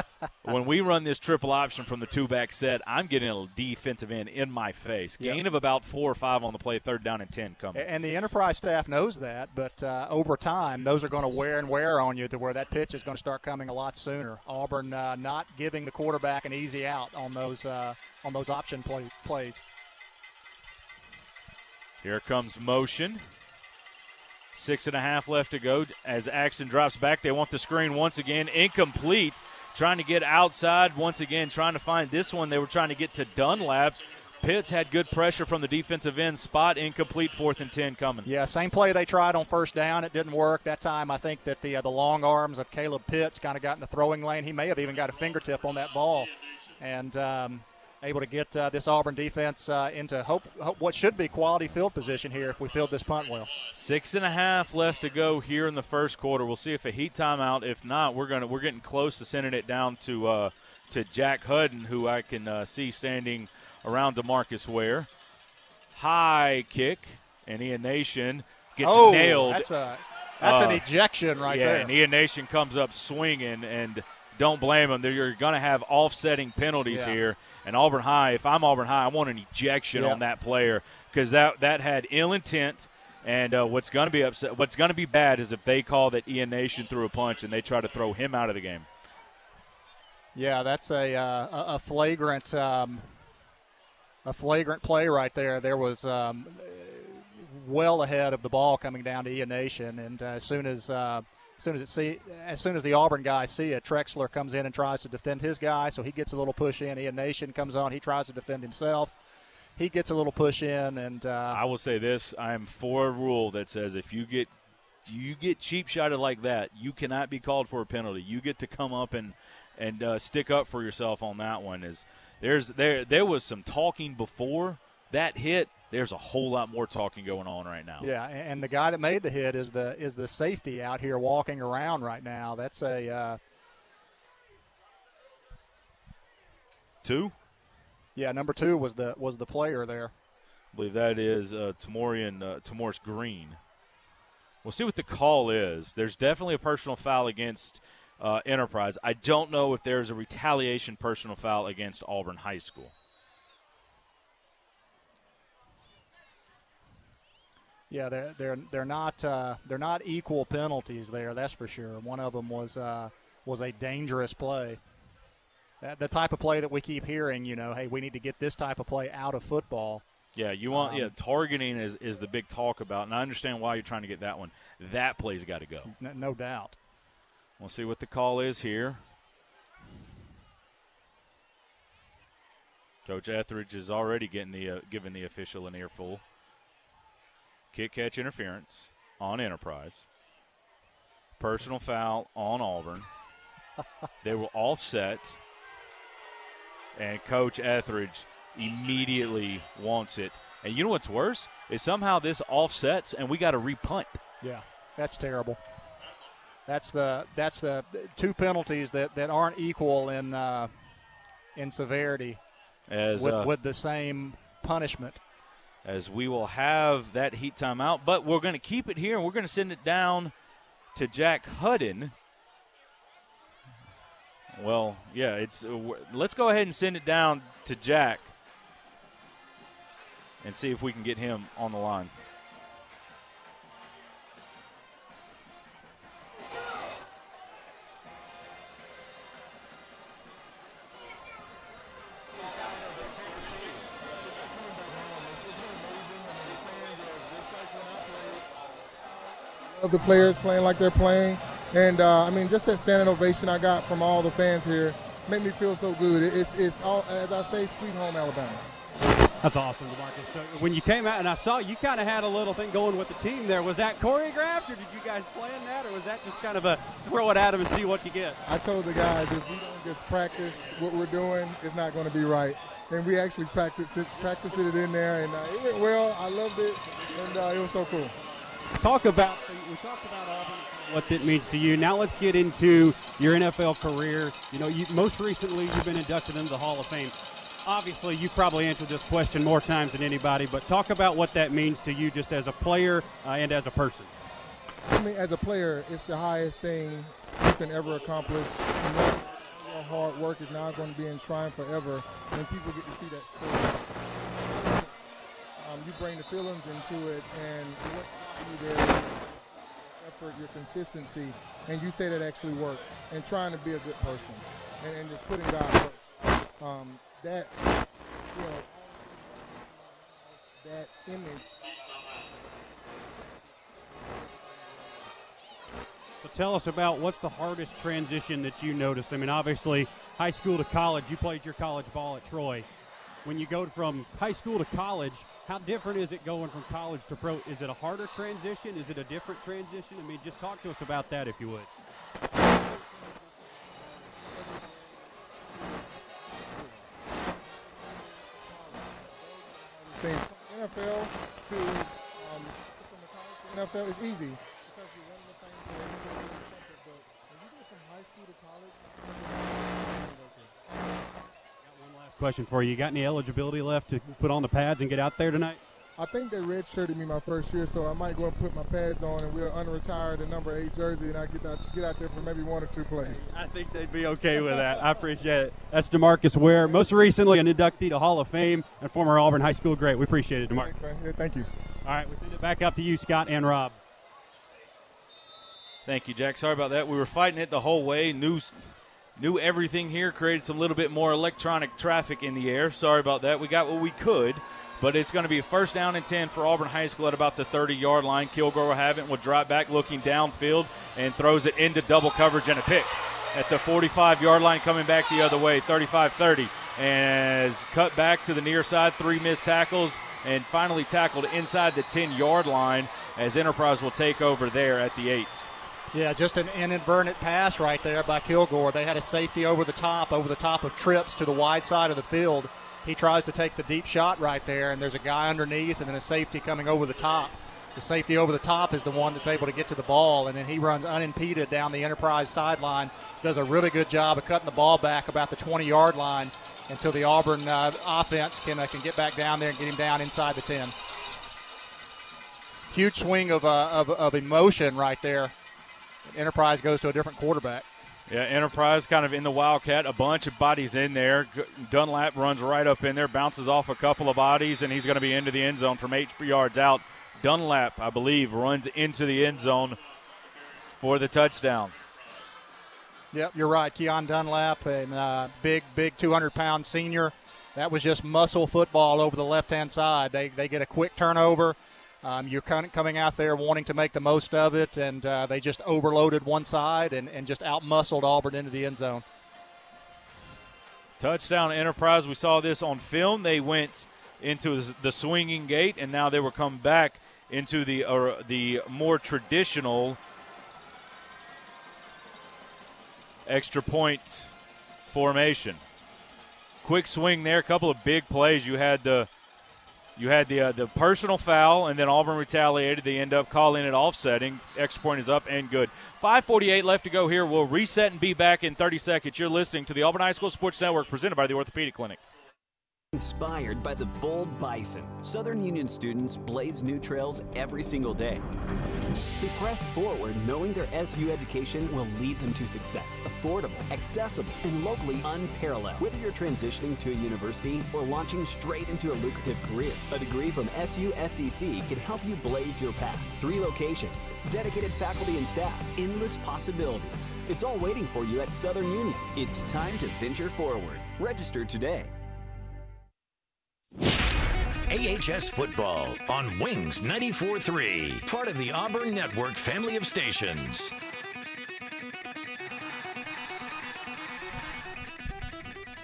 [laughs] when we run this triple option from the two back set, I'm getting a defensive end in my face. Yep. Gain of about four or five on the play, third down and 10 coming. And the enterprise staff knows that, but uh, over time, those are going to wear and wear on you to where that pitch is going to start coming a lot sooner. Auburn uh, not giving the quarterback an easy out on those uh, on those option play, plays. Here comes motion. Six and a half left to go as Axton drops back. They want the screen once again. Incomplete. Trying to get outside once again, trying to find this one. They were trying to get to Dunlap. Pitts had good pressure from the defensive end spot. Incomplete, fourth and 10 coming. Yeah, same play they tried on first down. It didn't work that time. I think that the uh, the long arms of Caleb Pitts kind of got in the throwing lane. He may have even got a fingertip on that ball, and um, able to get uh, this Auburn defense uh, into hope, hope what should be quality field position here if we field this punt well. Six and a half left to go here in the first quarter. We'll see if a heat timeout. If not, we're gonna we're getting close to sending it down to uh, to Jack Hudden, who I can uh, see standing around Demarcus Ware. High kick, and Ian Nation gets oh, nailed. That's a that's an Uh, ejection right yeah, there. Yeah, and Ian Nation comes up swinging, and don't blame them. They're, you're going to have offsetting penalties Yeah. here. And Auburn High, if I'm Auburn High, I want an ejection Yeah. on that player because that that had ill intent. And uh, what's going to be upset, what's going to be bad is if they call that Ian Nation threw a punch and they try to throw him out of the game. Yeah, that's a uh, a- a flagrant um, a flagrant play right there. There was um, well ahead of the ball coming down to Ian Nation, and uh, as soon as uh, as soon as it see as soon as the Auburn guys see it, Trexler comes in and tries to defend his guy, so he gets a little push in. Ian Nation comes on, he tries to defend himself. He gets a little push in, and uh, I will say this: I am for a rule that says if you get you get cheap shotted like that, you cannot be called for a penalty. You get to come up and and uh, stick up for yourself on that one. Is there's there there was some talking before that hit. There's a whole lot more talking going on right now. Yeah, and the guy that made the hit is the is the safety out here walking around right now. That's a uh, Two, yeah. Number two was the was the player there. I believe that is uh, Tamorian uh, Tamoris Green. We'll see what the call is. There's definitely a personal foul against uh, Enterprise. I don't know if there's a retaliation personal foul against Auburn High School. Yeah, they're they're they're not uh, they're not equal penalties there. That's for sure. One of them was uh, was a dangerous play. That, the type of play that we keep hearing, you know, hey, we need to get this type of play out of football. Yeah, you want Um, yeah targeting is, is the big talk about, and I understand why you're trying to get that one. That play's got to go. N- no doubt. We'll see what the call is here. Coach Etheridge is already getting the uh, giving the official an earful. Kick catch interference on Enterprise. Personal foul on Auburn. [laughs] they were offset, and Coach Etheridge immediately wants it. And you know what's worse is somehow this offsets, and we got to repunt. Yeah, that's terrible. That's the that's the two penalties that, that aren't equal in uh, in severity As with, uh, with the same punishment. As we will have that heat timeout. But we're going to keep it here, and we're going to send it down to Jack Hudden. Well, yeah, it's. Uh, let's go ahead and send it down to Jack, and see if we can get him on the line. The players playing like they're playing. And uh, I mean, just that standing ovation I got from all the fans here made me feel so good. It's, it's all, as I say, sweet home Alabama. That's awesome, Demarcus. So when you came out and I saw you kind of had a little thing going with the team there, was that choreographed or did you guys plan that or was that just kind of a throw it at them and see what you get? I told the guys if we don't just practice what we're doing, it's not going to be right. And we actually practiced it, practiced it in there, and uh, it went well. I loved it, and uh, it was so cool. Talk about we talked about Auburn, what that means to you. Now let's get into your NFL career. You know, you, most recently you've been inducted into the Hall of Fame. Obviously, you probably answered this question more times than anybody, but talk about what that means to you just as a player uh, and as a person. I mean, as a player, it's the highest thing you can ever accomplish. You know, hard work is now going to be enshrined forever when people get to see that story. Um, you bring the feelings into it, and what you there, effort, your consistency, and you say that actually worked, and trying to be a good person, and, and just putting God first. Um, that's you know that image. So tell us about what's the hardest transition that you noticed. I mean, obviously, high school to college, you played your college ball at Troy. When you go from high school to college, how different is it going from college to pro? Is it a harder transition? Is it a different transition? I mean, just talk to us about that if you would. Saying NFL to um, from the college to NFL is easy because you run the same thing, but when you go from high school to college, Last question for you. You got any eligibility left to put on the pads and get out there tonight? I think they redshirted me my first year, so I might go and put my pads on and we'll unretire the number eight jersey, and I get out get out there for maybe one or two plays. I think they'd be okay with that. I appreciate it. That's Demarcus Ware, most recently an inductee to Hall of Fame and former Auburn High School great. We appreciate it, Demarcus. Thanks, man. Yeah, thank you. All right, we send it back up to you, Scott and Rob. Thank you, Jack. Sorry about that. We were fighting it the whole way. Knew knew everything here. Created some little bit more electronic traffic in the air. Sorry about that. We got what we could, but it's going to be a first down and ten for Auburn High School at about the 30-yard line. Kilgore will have it. Will drop back, looking downfield, and throws it into double coverage and a pick at the 45-yard line, coming back the other way, 35-30, and is cut back to the near side. Three missed tackles, and finally tackled inside the 10-yard line as Enterprise will take over there at the eight. Yeah, just an inadvertent pass right there by Kilgore. They had a safety over the top, over the top of trips to the wide side of the field. He tries to take the deep shot right there, and there's a guy underneath, and then a safety coming over the top. The safety over the top is the one that's able to get to the ball, and then he runs unimpeded down the Enterprise sideline. Does a really good job of cutting the ball back about the 20-yard line until the Auburn uh, offense can uh, can get back down there and get him down inside the 10. Huge swing of, uh, of, of emotion right there. Enterprise goes to a different quarterback. Yeah, Enterprise kind of in the Wildcat, a bunch of bodies in there. Dunlap runs right up in there, bounces off a couple of bodies, and he's going to be into the end zone from eight yards out. Dunlap, I believe, runs into the end zone for the touchdown. Yep, you're right. Keon Dunlap, and uh, big, big 200 pound senior. That was just muscle football over the left hand side. They, they get a quick turnover. Um, you're coming out there wanting to make the most of it, and uh, they just overloaded one side and, and just outmuscled Auburn into the end zone. Touchdown Enterprise. We saw this on film. They went into the swinging gate, and now they were coming back into the uh, the more traditional extra point formation. Quick swing there, a couple of big plays. You had the you had the uh, the personal foul, and then Auburn retaliated. They end up calling it offsetting. Extra point is up and good. 5:48 left to go here. We'll reset and be back in 30 seconds. You're listening to the Auburn High School Sports Network, presented by the Orthopedic Clinic. Inspired by the bold bison, Southern Union students blaze new trails every single day. They press forward knowing their SU education will lead them to success. Affordable, accessible, and locally unparalleled. Whether you're transitioning to a university or launching straight into a lucrative career, a degree from SUSCC can help you blaze your path. Three locations, dedicated faculty and staff, endless possibilities. It's all waiting for you at Southern Union. It's time to venture forward. Register today. AHS Football on Wings 94.3, part of the Auburn Network family of stations.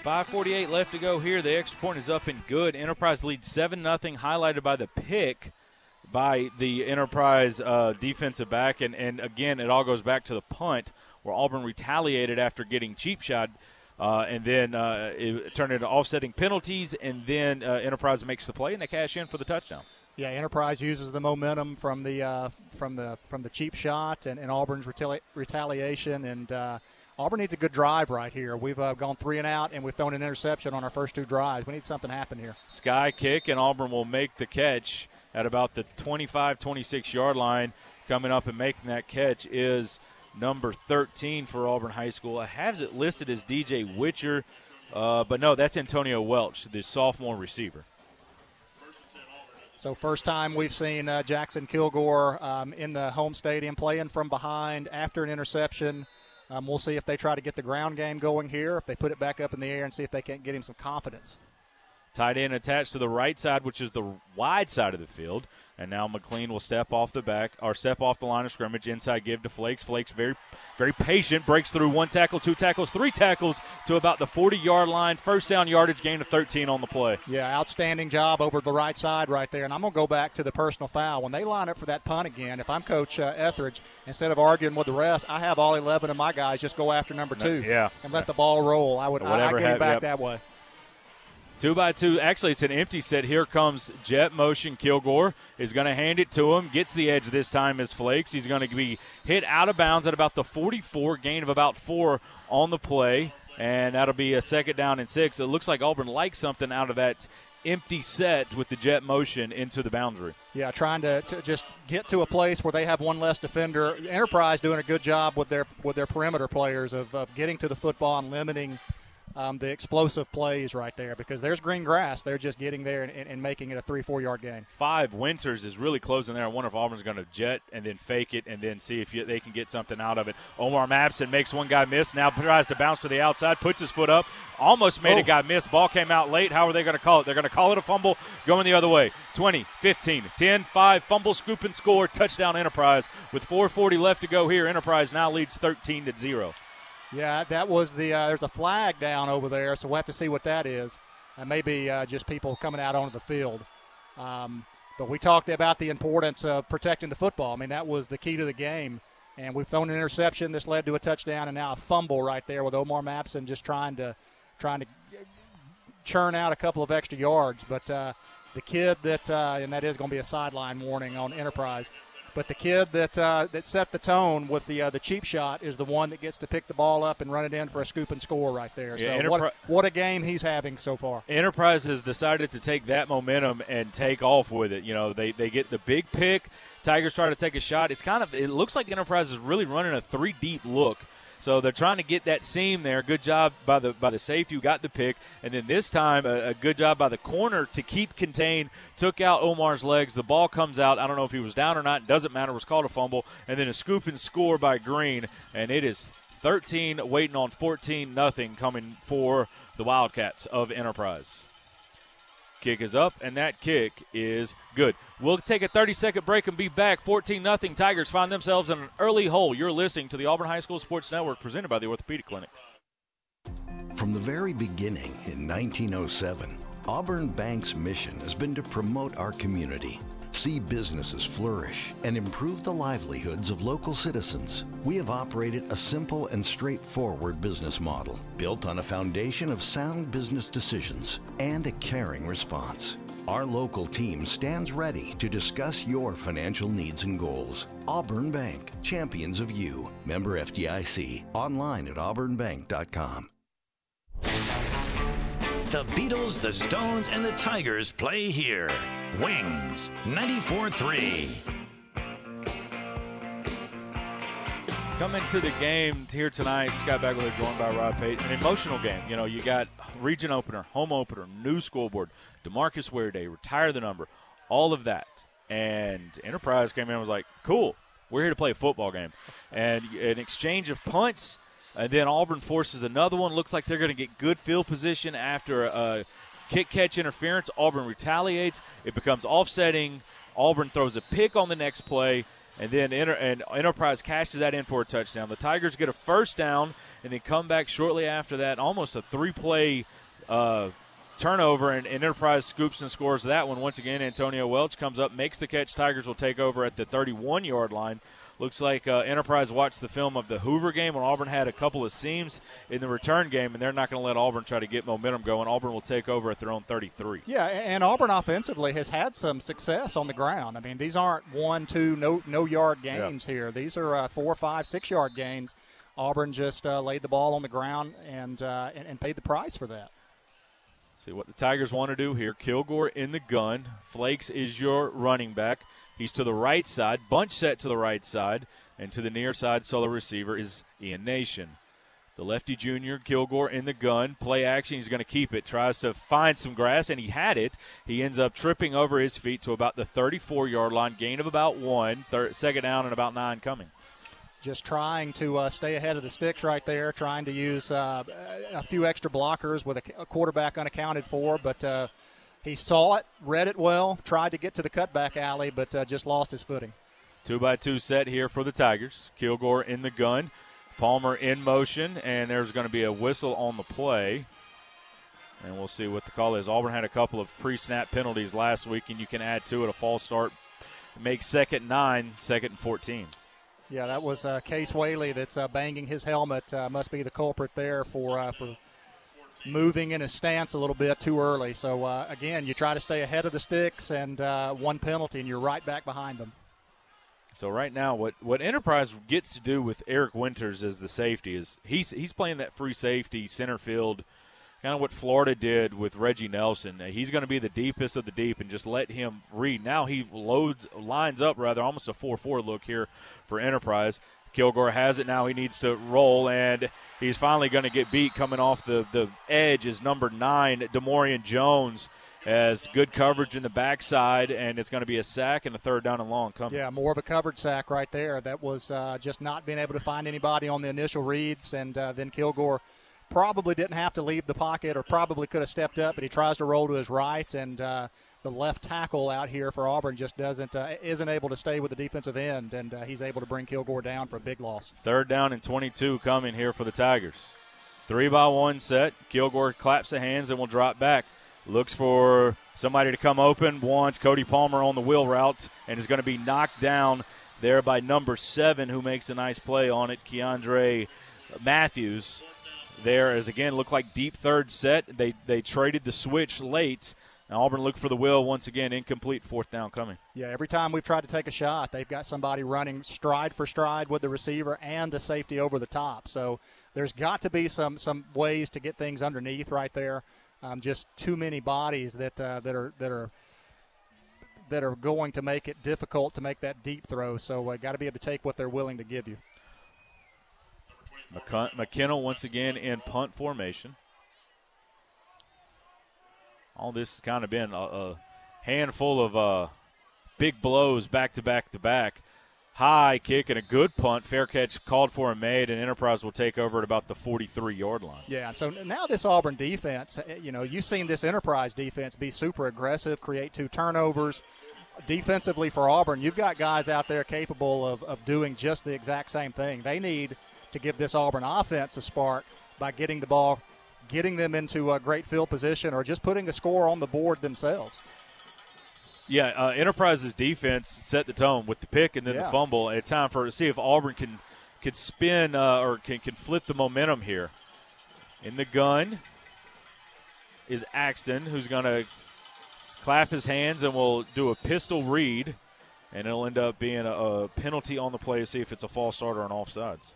Five forty-eight left to go here. The extra point is up and good. Enterprise leads seven nothing, highlighted by the pick by the Enterprise uh, defensive back, and and again it all goes back to the punt where Auburn retaliated after getting cheap shot. Uh, and then uh, it turned into offsetting penalties, and then uh, Enterprise makes the play, and they cash in for the touchdown. Yeah, Enterprise uses the momentum from the uh, from the from the cheap shot and, and Auburn's retali- retaliation, and uh, Auburn needs a good drive right here. We've uh, gone three and out, and we've thrown an interception on our first two drives. We need something to happen here. Sky kick, and Auburn will make the catch at about the 25, 26 yard line. Coming up and making that catch is number 13 for Auburn High School. I have it listed as DJ Witcher, uh, but no, that's Antonio Welch, the sophomore receiver. So first time we've seen uh, Jackson Kilgore um, in the home stadium playing from behind after an interception. Um, we'll see if they try to get the ground game going here, if they put it back up in the air, and see if they can't get him some confidence. Tight end attached to the right side, which is the wide side of the field. And now McLean will step off the back or step off the line of scrimmage. Inside give to Flakes. Flakes very, very patient. Breaks through one tackle, two tackles, three tackles to about the 40 yard line. First down yardage, gain of 13 on the play. Yeah, outstanding job over the right side right there. And I'm going to go back to the personal foul. When they line up for that punt again, if I'm Coach uh, Etheridge, instead of arguing with the rest, I have all 11 of my guys just go after number two. Yeah. And let the ball roll. I would Whatever I, I get him back yep. that way. Two by two. Actually, it's an empty set. Here comes jet motion. Kilgore is going to hand it to him. Gets the edge this time as Flakes. He's going to be hit out of bounds at about the 44, gain of about four on the play. And that'll be a second down and six. It looks like Auburn likes something out of that empty set with the jet motion into the boundary. Yeah, trying to, to just get to a place where they have one less defender. Enterprise doing a good job with their with their perimeter players of, of getting to the football and limiting um, the explosive plays right there because there's green grass. They're just getting there and, and making it a three, four yard gain. Five Winters is really closing there. I wonder if Auburn's going to jet and then fake it and then see if you, they can get something out of it. Omar Mapson makes one guy miss. Now tries to bounce to the outside, puts his foot up, almost made Oh. a guy miss. Ball came out late. How are they going to call it? They're going to call it a fumble going the other way. 20, 15, 10, 5, fumble, scoop, and score. Touchdown Enterprise. With 4.40 left to go here, Enterprise now leads 13 to 0. Yeah, that was the. Uh, there's a flag down over there, so we'll have to see what that is. And maybe uh, just people coming out onto the field. Um, but we talked about the importance of protecting the football. I mean, that was the key to the game. And we've thrown an interception. This led to a touchdown, and now a fumble right there with Omar Mapson just trying to trying to churn out a couple of extra yards. But uh, the kid that, uh, and that is going to be a sideline warning on Enterprise. But the kid that uh, that set the tone with the uh, the cheap shot is the one that gets to pick the ball up and run it in for a scoop and score right there. Yeah, so what, what a game he's having so far. Enterprise has decided to take that momentum and take off with it. You know, they, they get the big pick. Tigers try to take a shot. It's kind of it looks like Enterprise is really running a three deep look. So they're trying to get that seam there. Good job by the by the safety who got the pick, and then this time a, a good job by the corner to keep contained. Took out Omar's legs. The ball comes out. I don't know if he was down or not. Doesn't matter. Was called a fumble, and then a scoop and score by Green, and it is 13 waiting on 14 nothing coming for the Wildcats of Enterprise. Kick is up, and that kick is good. We'll take a 30 second break and be back. 14 0. Tigers find themselves in an early hole. You're listening to the Auburn High School Sports Network presented by the Orthopedic Clinic. From the very beginning in 1907, Auburn Bank's mission has been to promote our community, see businesses flourish, and improve the livelihoods of local citizens. We have operated a simple and straightforward business model built on a foundation of sound business decisions and a caring response. Our local team stands ready to discuss your financial needs and goals. Auburn Bank, champions of you. Member FDIC. Online at auburnbank.com. The Beatles, the Stones, and the Tigers play here. Wings 94 3. Coming to the game here tonight, Scott Bagwell joined by Rod Pate. An emotional game. You know, you got region opener, home opener, new scoreboard, Demarcus Ware Day, retire the number, all of that. And Enterprise came in and was like, cool, we're here to play a football game. And an exchange of punts, and then Auburn forces another one. Looks like they're going to get good field position after a kick catch interference. Auburn retaliates. It becomes offsetting. Auburn throws a pick on the next play, and then and Enterprise cashes that in for a touchdown. The Tigers get a first down, and then come back shortly after that, almost a three-play uh, turnover, and Enterprise scoops and scores that one. Once again, Antonio Welch comes up, makes the catch. Tigers will take over at the 31-yard line. Looks like uh, Enterprise watched the film of the Hoover game when Auburn had a couple of seams in the return game, and they're not going to let Auburn try to get momentum going. Auburn will take over at their own 33. Yeah, and Auburn offensively has had some success on the ground. I mean, these aren't one, two, no no yard gains here. These are uh, four, five, six yard gains. Auburn just uh, laid the ball on the ground and, uh, and and paid the price for that. See what the Tigers want to do here. Kilgore in the gun. Flakes is your running back. He's to the right side. Bunch set to the right side. And to the near side, solo receiver is Ian Nation. The lefty junior, Kilgore in the gun. Play action. He's going to keep it. Tries to find some grass, and he had it. He ends up tripping over his feet to about the 34 yard line. Gain of about one. Third, second down and about nine coming. Just trying to uh, stay ahead of the sticks right there, trying to use uh, a few extra blockers with a, quarterback unaccounted for, but uh, he saw it, read it well, tried to get to the cutback alley, but uh, just lost his footing. Two by two set here for the Tigers. Kilgore in the gun. Palmer in motion, and there's going to be a whistle on the play. And we'll see what the call is. Auburn had a couple of pre snap penalties last week, and you can add to it a false start. Make second nine, second and 14. Yeah, that was uh, Case Whaley that's uh, banging his helmet. Uh, must be the culprit there for uh, for moving in his stance a little bit too early. So uh, again, you try to stay ahead of the sticks, and uh, one penalty, and you're right back behind them. So right now, what what Enterprise gets to do with Eric Winters as the safety is he's he's playing that free safety center field, kind of what Florida did with Reggie Nelson. He's going to be the deepest of the deep and just let him read. Now he loads lines up rather almost a four four look here for Enterprise. Kilgore has it now. He needs to roll, and he's finally going to get beat coming off the the edge. Is number nine Demorian Jones as good coverage in the backside, and it's going to be a sack and a third down and long coming. Yeah, more of a covered sack right there. That was uh, just not being able to find anybody on the initial reads, and uh, then Kilgore probably didn't have to leave the pocket or probably could have stepped up, but he tries to roll to his right, and uh, the left tackle out here for Auburn just doesn't uh, isn't able to stay with the defensive end, and uh, he's able to bring Kilgore down for a big loss. Third down and 22 coming here for the Tigers. Three by one set. Kilgore claps the hands and will drop back. Looks for somebody to come open. Wants Cody Palmer on the wheel route and is going to be knocked down there by number seven, who makes a nice play on it. Keandre Matthews there as again looked like deep third set. They they traded the switch late. And Auburn look for the will once again. Incomplete fourth down coming. Yeah, every time we've tried to take a shot, they've got somebody running stride for stride with the receiver and the safety over the top. So there's got to be some some ways to get things underneath right there. Um, just too many bodies that uh, that are that are that are going to make it difficult to make that deep throw. So uh, got to be able to take what they're willing to give you. McKenna once again in punt formation. All this has kind of been a, a handful of uh, big blows back to back to back. High kick and a good punt. Fair catch called for and made, and Enterprise will take over at about the 43 yard line. Yeah, so now this Auburn defense, eh, you know, you've seen this Enterprise defense be super aggressive, create two turnovers. Defensively for Auburn, you've got guys out there capable of, of doing just the exact same thing. They need to give this Auburn offense a spark by getting the ball, getting them into a great field position, or just putting a score on the board themselves. Yeah, uh, Enterprise's defense set the tone with the pick and then Yeah. the fumble. It's time for to see if Auburn can can spin uh, or can can flip the momentum here. In the gun is Axton, who's going to clap his hands and will do a pistol read, and it'll end up being a, a penalty on the play to see if it's a false start or an offsides.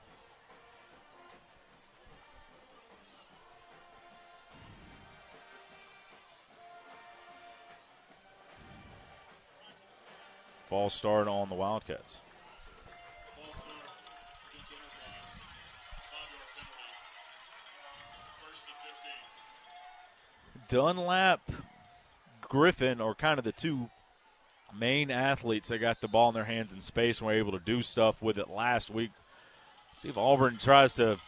False start on the Wildcats. Dunlap, Griffin are kind of the two main athletes that got the ball in their hands in space and were able to do stuff with it last week. See if Auburn tries to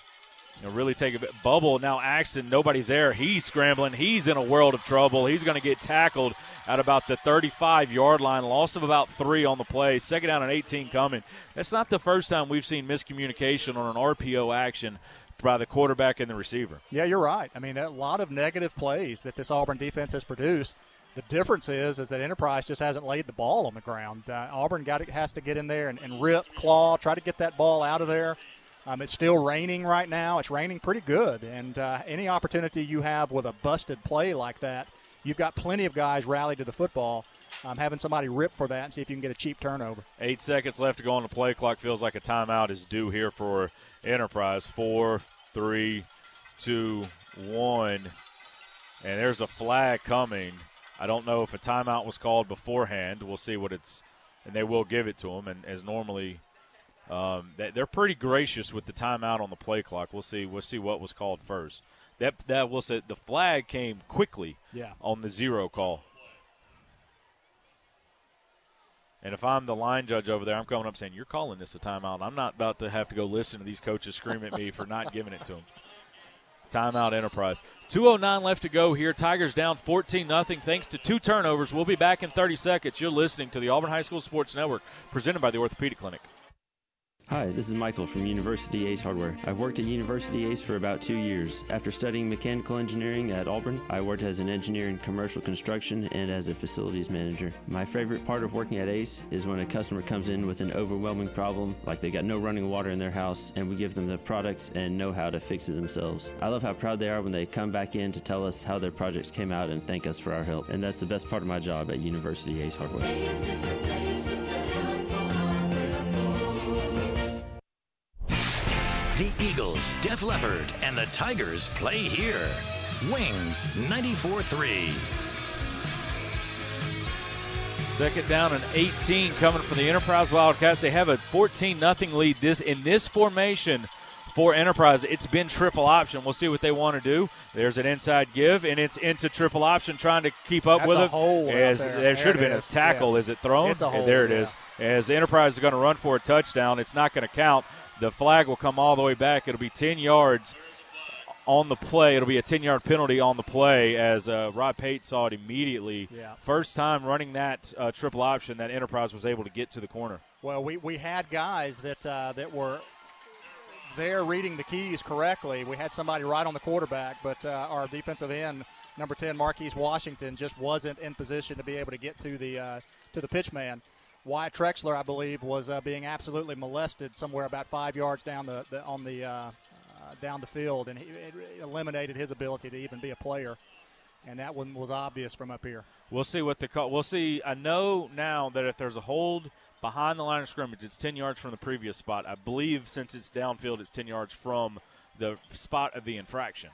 really take a bit. Bubble now, Axton, nobody's there. He's scrambling. He's in a world of trouble. He's going to get tackled at about the 35 yard line. Loss of about three on the play. Second down and 18 coming. That's not the first time we've seen miscommunication on an RPO action by the quarterback and the receiver. Yeah, you're right. I mean, a lot of negative plays that this Auburn defense has produced. The difference is, is that Enterprise just hasn't laid the ball on the ground. Uh, Auburn got it, has to get in there and, and rip, claw, try to get that ball out of there. Um, it's still raining right now. It's raining pretty good, and uh, any opportunity you have with a busted play like that, you've got plenty of guys rally to the football. Um, having somebody rip for that and see if you can get a cheap turnover. Eight seconds left to go on the play clock. Feels like a timeout is due here for Enterprise. Four, three, two, one. And there's a flag coming. I don't know if a timeout was called beforehand. We'll see what it's, and they will give it to him. And as normally, Um, they- they're pretty gracious with the timeout on the play clock. We'll see. We'll see what was called first. That that will say the flag came quickly Yeah. on the zero call. And if I'm the line judge over there, I'm coming up saying, "You're calling this a timeout." I'm not about to have to go listen to these coaches scream at me for not giving it to them. Timeout Enterprise. 209 left to go here. Tigers down 14 nothing thanks to two turnovers. We'll be back in 30 seconds. You're listening to the Auburn High School Sports Network presented by the Orthopedic Clinic. Hi, this is Michael from University Ace Hardware. I've worked at University Ace for about two years. After studying mechanical engineering at Auburn, I worked as an engineer in commercial construction and as a facilities manager. My favorite part of working at Ace is when a customer comes in with an overwhelming problem, like they got no running water in their house, and we give them the products and know how to fix it themselves. I love how proud they are when they come back in to tell us how their projects came out and thank us for our help. And that's the best part of my job at University Ace Hardware. The Eagles, Def Leppard, and the Tigers play here. Wings 94 3. Second down and 18 coming from the Enterprise Wildcats. They have a 14 nothing lead. This in this formation for Enterprise, it's been triple option. We'll see what they want to do. There's an inside give, and it's into triple option, trying to keep up That's with a them. hole out As there. there should There have been it a tackle. Yeah. Is it thrown? It's a And there it yeah. is. As the Enterprise is going to run for a touchdown, it's not going to count. The flag will come all the way back. It'll be 10 yards on the play. It'll be a 10 yard penalty on the play as uh, Rod Pate saw it immediately. Yeah. First time running that uh, triple option that Enterprise was able to get to the corner. Well, we, we had guys that uh, that were there reading the keys correctly. We had somebody right on the quarterback, but uh, our defensive end, number ten, Marquise Washington, just wasn't in position to be able to get to the uh, to the pitch man. Wyatt Trexler, I believe, was uh, being absolutely molested somewhere about five yards down the, the on the uh, uh, down the field, and he, it eliminated his ability to even be a player. And that one was obvious from up here. We'll see what the call. We'll see. I know now that if there's a hold behind the line of scrimmage, it's 10 yards from the previous spot. I believe since it's downfield, it's 10 yards from the spot of the infraction.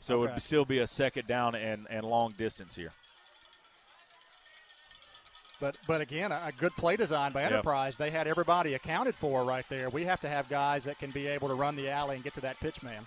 So it would still be a second down and, and long distance here. But but again, a, good play design by Yep. Enterprise. They had everybody accounted for right there. We have to have guys that can be able to run the alley and get to that pitch man.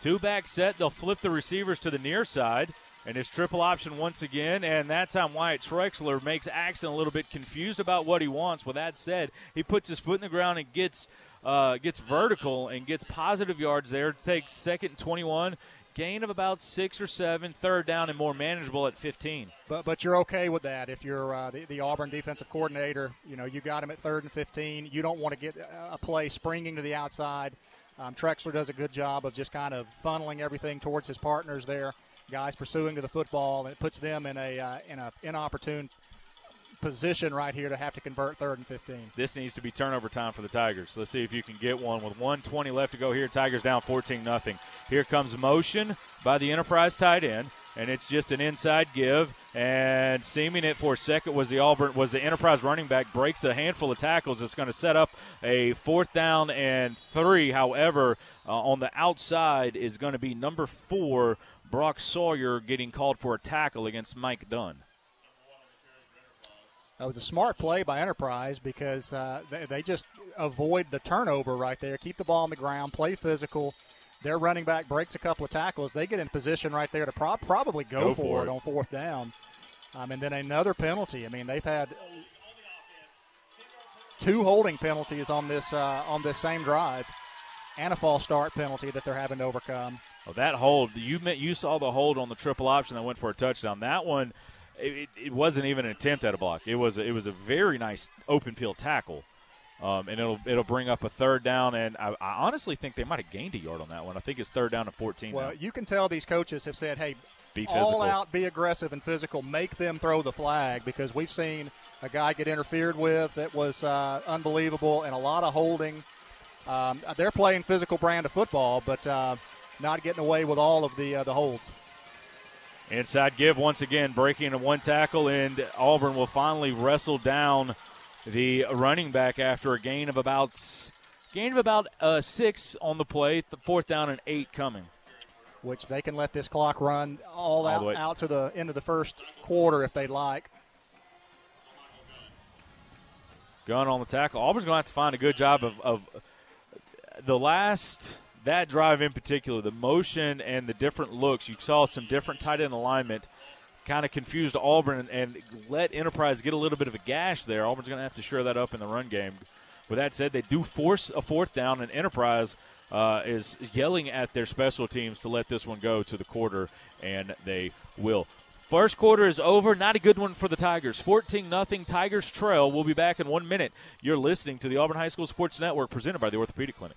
Two back set. They'll flip the receivers to the near side. And it's triple option once again. And that time, Wyatt Trexler makes Axton a little bit confused about what he wants. With that said, he puts his foot in the ground and gets uh, gets vertical and gets positive yards there. Takes second and 21. Gain of about six or seven, third down and more manageable at 15. But but you're okay with that if you're uh, the, the Auburn defensive coordinator. You know you got him at third and 15. You don't want to get a play springing to the outside. Um, Trexler does a good job of just kind of funneling everything towards his partners there. Guys pursuing to the football, and it puts them in a uh, in a inopportune position right here to have to convert third and 15. This needs to be turnover time for the Tigers. Let's see if you can get one with 120 left to go here. Tigers down 14 nothing. Here comes motion by the Enterprise tight end, and it's just an inside give. And seaming it for a second was the Auburn was the Enterprise running back breaks a handful of tackles. It's going to set up a fourth down and three. However, uh, on the outside is going to be number four Brock Sawyer getting called for a tackle against Mike Dunn. That was a smart play by Enterprise because uh, they, they just avoid the turnover right there, keep the ball on the ground, play physical. Their running back breaks a couple of tackles. They get in position right there to pro- probably go, Go for, for it it. on fourth down. Um, and then another penalty. I mean, they've had two holding penalties on this uh, on this same drive, and a false start penalty that they're having to overcome. Oh, that hold you meant you saw the hold on the triple option that went for a touchdown. That one, it, it- wasn't even an attempt at a block. It was it was a very nice open field tackle, um, and it'll it'll bring up a third down. And I, I honestly think they might have gained a yard on that one. I think it's third down to fourteen. Well, now. you can tell these coaches have said, "Hey, Be all out, be aggressive and physical. Make them throw the flag because we've seen a guy get interfered with that was uh, unbelievable and a lot of holding. Um, they're playing physical brand of football, but uh, not getting away with all of the uh, the holds. Inside give once again, breaking a one tackle, and Auburn will finally wrestle down the running back after a gain of about gain of about uh, six on the play. The fourth down and eight coming. Which they can let this clock run all, All out the way. out to the end of the first quarter if they'd like. Gun on the tackle. Auburn's going to have to find a good job of, of the last that drive in particular, the motion and the different looks. You saw some different tight end alignment, kind of confused Auburn and, and let Enterprise get a little bit of a gash there. Auburn's going to have to shore that up in the run game. With that said, they do force a fourth down, and Enterprise uh, is yelling at their special teams to let this one go to the quarter, and they will. First quarter is over. Not a good one for the Tigers. 14 nothing. Tigers trail. We'll be back in one minute. You're listening to the Auburn High School Sports Network presented by the Orthopedic Clinic.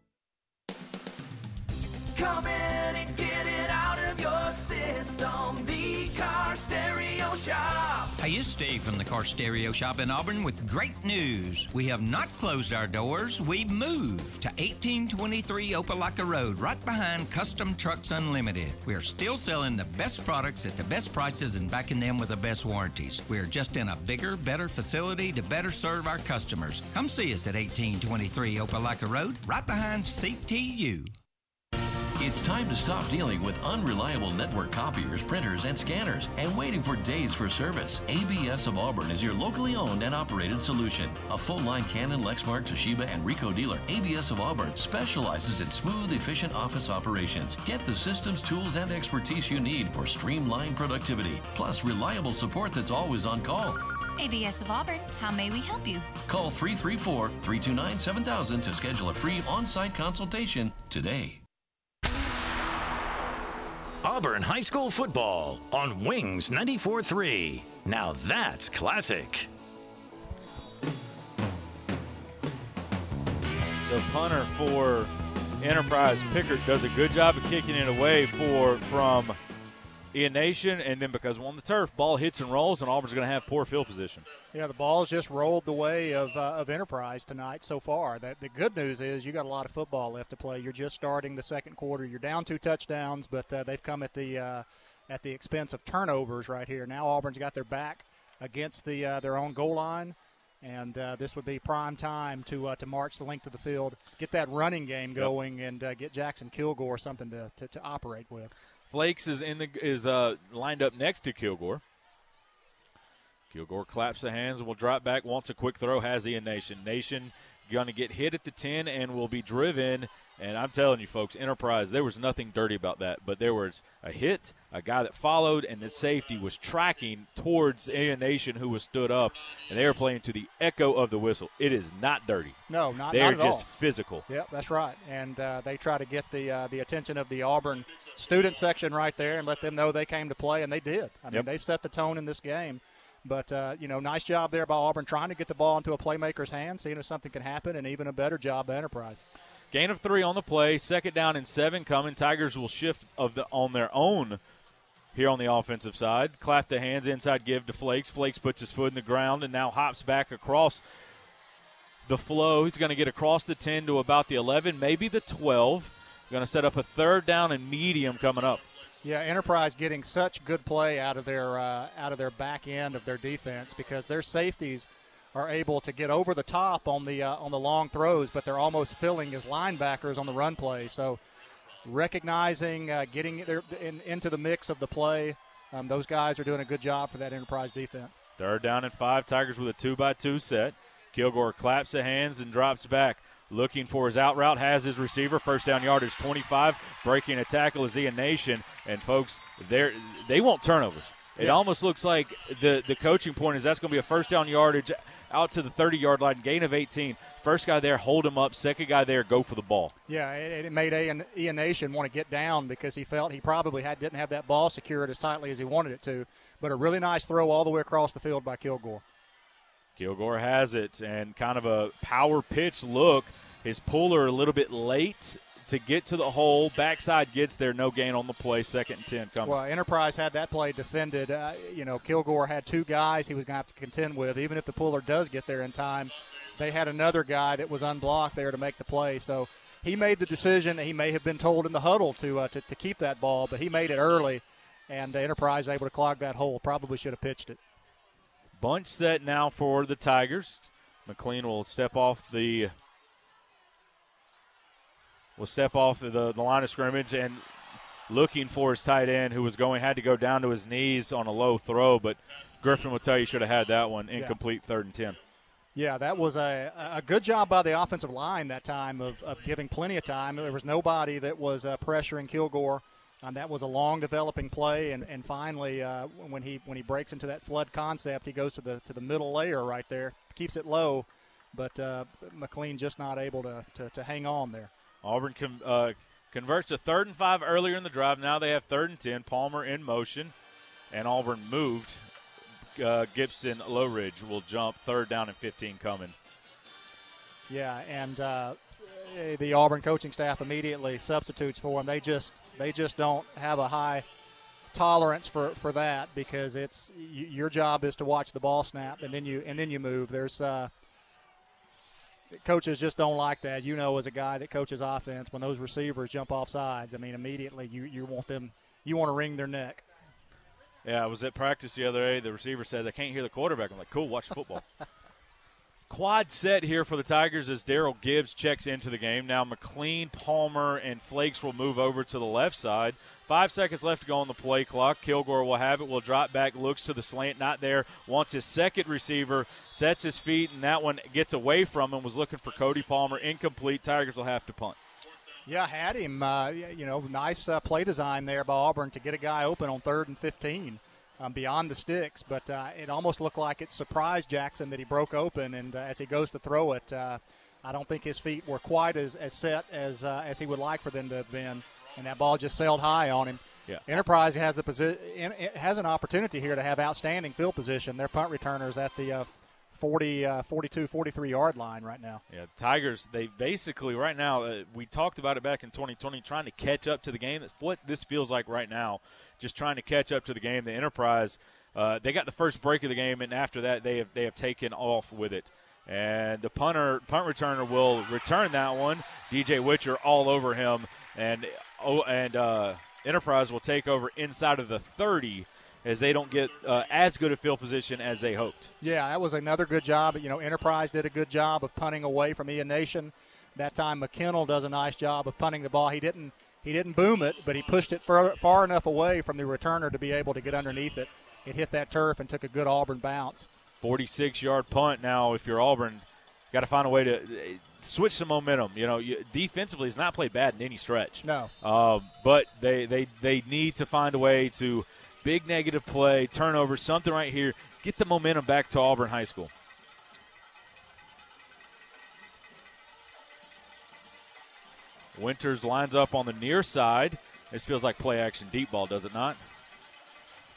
Come in and get it out of your system. The Car Stereo Shop. Hey, it's Steve from the Car Stereo Shop in Auburn with great news. We have not closed our doors. We moved to 1823 Opelika Road, right behind Custom Trucks Unlimited. We are still selling the best products at the best prices and backing them with the best warranties. We are just in a bigger, better facility to better serve our customers. Come see us at 1823 Opelika Road, right behind CTU. It's time to stop dealing with unreliable network copiers, printers, and scanners and waiting for days for service. ABS of Auburn is your locally owned and operated solution. A full line Canon, Lexmark, Toshiba, and Ricoh dealer, ABS of Auburn specializes in smooth, efficient office operations. Get the systems, tools, and expertise you need for streamlined productivity, plus reliable support that's always on call. ABS of Auburn, how may we help you? Call 334 329 7000 to schedule a free on site consultation today. Auburn High School football on Wings 94.3. Now that's classic. The punter for Enterprise Pickard does a good job of kicking it away for from Ian Nation, and then because on the turf, ball hits and rolls, and Auburn's going to have poor field position. Yeah, the ball's just rolled the way of, uh, of Enterprise tonight so far. That the good news is you got a lot of football left to play. You're just starting the second quarter. You're down two touchdowns, but uh, they've come at the uh, at the expense of turnovers right here. Now Auburn's got their back against the uh, their own goal line, and uh, this would be prime time to uh, to march the length of the field, get that running game going, and get Jackson Kilgore something to, to, to operate with. Flakes is in the is uh, lined up next to Kilgore. Kilgore claps the hands and will drop back. Wants a quick throw. Has Ian Nation. Nation going to get hit at the 10 and will be driven. And I'm telling you, folks, Enterprise, there was nothing dirty about that. But there was a hit, a guy that followed, and the safety was tracking towards a Nation, who was stood up. And they were playing to the echo of the whistle. It is not dirty. No, not They're just all. physical. Yep, that's right. And uh, they try to get the uh, the attention of the Auburn student section right there and let them know they came to play, and they did. I mean, Yep. they've set the tone in this game. But uh, you know, nice job there by Auburn trying to get the ball into a playmaker's hands, seeing if something can happen, and even a better job by Enterprise. Gain of three on the play. Second down and seven coming. Tigers will shift of the on their own here on the offensive side. Clap the hands inside, give to Flakes. Flakes puts his foot in the ground and now hops back across the flow. He's going to get across the 10 to about the 11, maybe the 12. Going to set up a third down and medium coming up. Yeah, Enterprise getting such good play out of their uh, out of their back end of their defense because their safeties are able to get over the top on the uh, on the long throws, but they're almost filling as linebackers on the run play. So recognizing, uh, getting in, into the mix of the play, um, those guys are doing a good job for that Enterprise defense. Third down and five. Tigers with a two by two set. Kilgore claps the hands and drops back. Looking for his out route, has his receiver. First down yardage 25. Breaking a tackle is Ian Nation. And folks, they they want turnovers. It Yeah. almost looks like the, the coaching point is that's going to be a first down yardage out to the 30 yard line, gain of 18. First guy there, hold him up. Second guy there, go for the ball. Yeah, it, it made Ian, Ian Nation want to get down because he felt he probably had, didn't have that ball secured as tightly as he wanted it to. But a really nice throw all the way across the field by Kilgore. Kilgore has it and kind of a power pitch look. His puller a little bit late to get to the hole. Backside gets there, no gain on the play. Second and ten coming. Well, Enterprise had that play defended. Uh, you know, Kilgore had two guys he was going to have to contend with. Even if the puller does get there in time, they had another guy that was unblocked there to make the play. So he made the decision. That he may have been told in the huddle to uh, to, to keep that ball, but he made it early, and Enterprise able to clog that hole. Probably should have pitched it. Bunch set now for the Tigers. McLean will step off the will step off the, the line of scrimmage and looking for his tight end who was going had to go down to his knees on a low throw, but Griffin will tell you should have had that one incomplete third and ten. Yeah, that was a, a good job by the offensive line that time of, of giving plenty of time. There was nobody that was uh, pressuring Kilgore. Um, that was a long developing play, and, and finally, uh, when he when he breaks into that flood concept, he goes to the to the middle layer right there, keeps it low, but uh, McLean just not able to, to, to hang on there. Auburn com- uh, converts to third and five earlier in the drive. Now they have third and ten. Palmer in motion, and Auburn moved. Uh, Gibson Lowridge will jump third down and 15 coming. Yeah, and uh, the Auburn coaching staff immediately substitutes for him. They just they just don't have a high tolerance for, for that because it's your job is to watch the ball snap and then you and then you move. There's uh, coaches just don't like that. You know, as a guy that coaches offense, when those receivers jump off sides, I mean, immediately you, you want them you want to wring their neck. Yeah, I was at practice the other day. The receiver said, they can't hear the quarterback. I'm like, cool, watch football. [laughs] Quad set here for the Tigers as Daryl Gibbs checks into the game. Now McLean, Palmer, and Flakes will move over to the left side. Five seconds left to go on the play clock. Kilgore will have it. Will drop back, looks to the slant, not there. Wants his second receiver, sets his feet, and that one gets away from him. Was looking for Cody Palmer, incomplete. Tigers will have to punt. Yeah, had him. Uh, you know, nice uh, play design there by Auburn to get a guy open on third and 15 um, beyond the sticks. But uh, it almost looked like it surprised Jackson that he broke open, and uh, as he goes to throw it, uh, I don't think his feet were quite as, as set as uh, as he would like for them to have been, and that ball just sailed high on him. Yeah. Enterprise has the posi- has an opportunity here to have outstanding field position. Their punt returners at the 40, uh, 42, 43 yard line right now. Yeah, Tigers, they basically, right now, uh, we talked about it back in 2020, trying to catch up to the game. That's what this feels like right now, just trying to catch up to the game. The Enterprise, uh, they got the first break of the game, and after that, they have, they have taken off with it. And the punter, punt returner will return that one. DJ Witcher all over him, and oh, and uh, Enterprise will take over inside of the 30 as they don't get uh, as good a field position as they hoped. Yeah, that was another good job. You know, Enterprise did a good job of punting away from Ian Nation. That time, McKinnell does a nice job of punting the ball. He didn't he didn't boom it, but he pushed it far, far enough away from the returner to be able to get underneath it. It hit that turf and took a good Auburn bounce. 46 yard punt. Now, if you're Auburn, got to find a way to uh, switch some momentum. You know, you, defensively, it's not played bad in any stretch. No. Uh, but they, they, they need to find a way to big negative play, turnover, something right here. Get the momentum back to Auburn High School. Winters lines up on the near side. This feels like play action deep ball, does it not?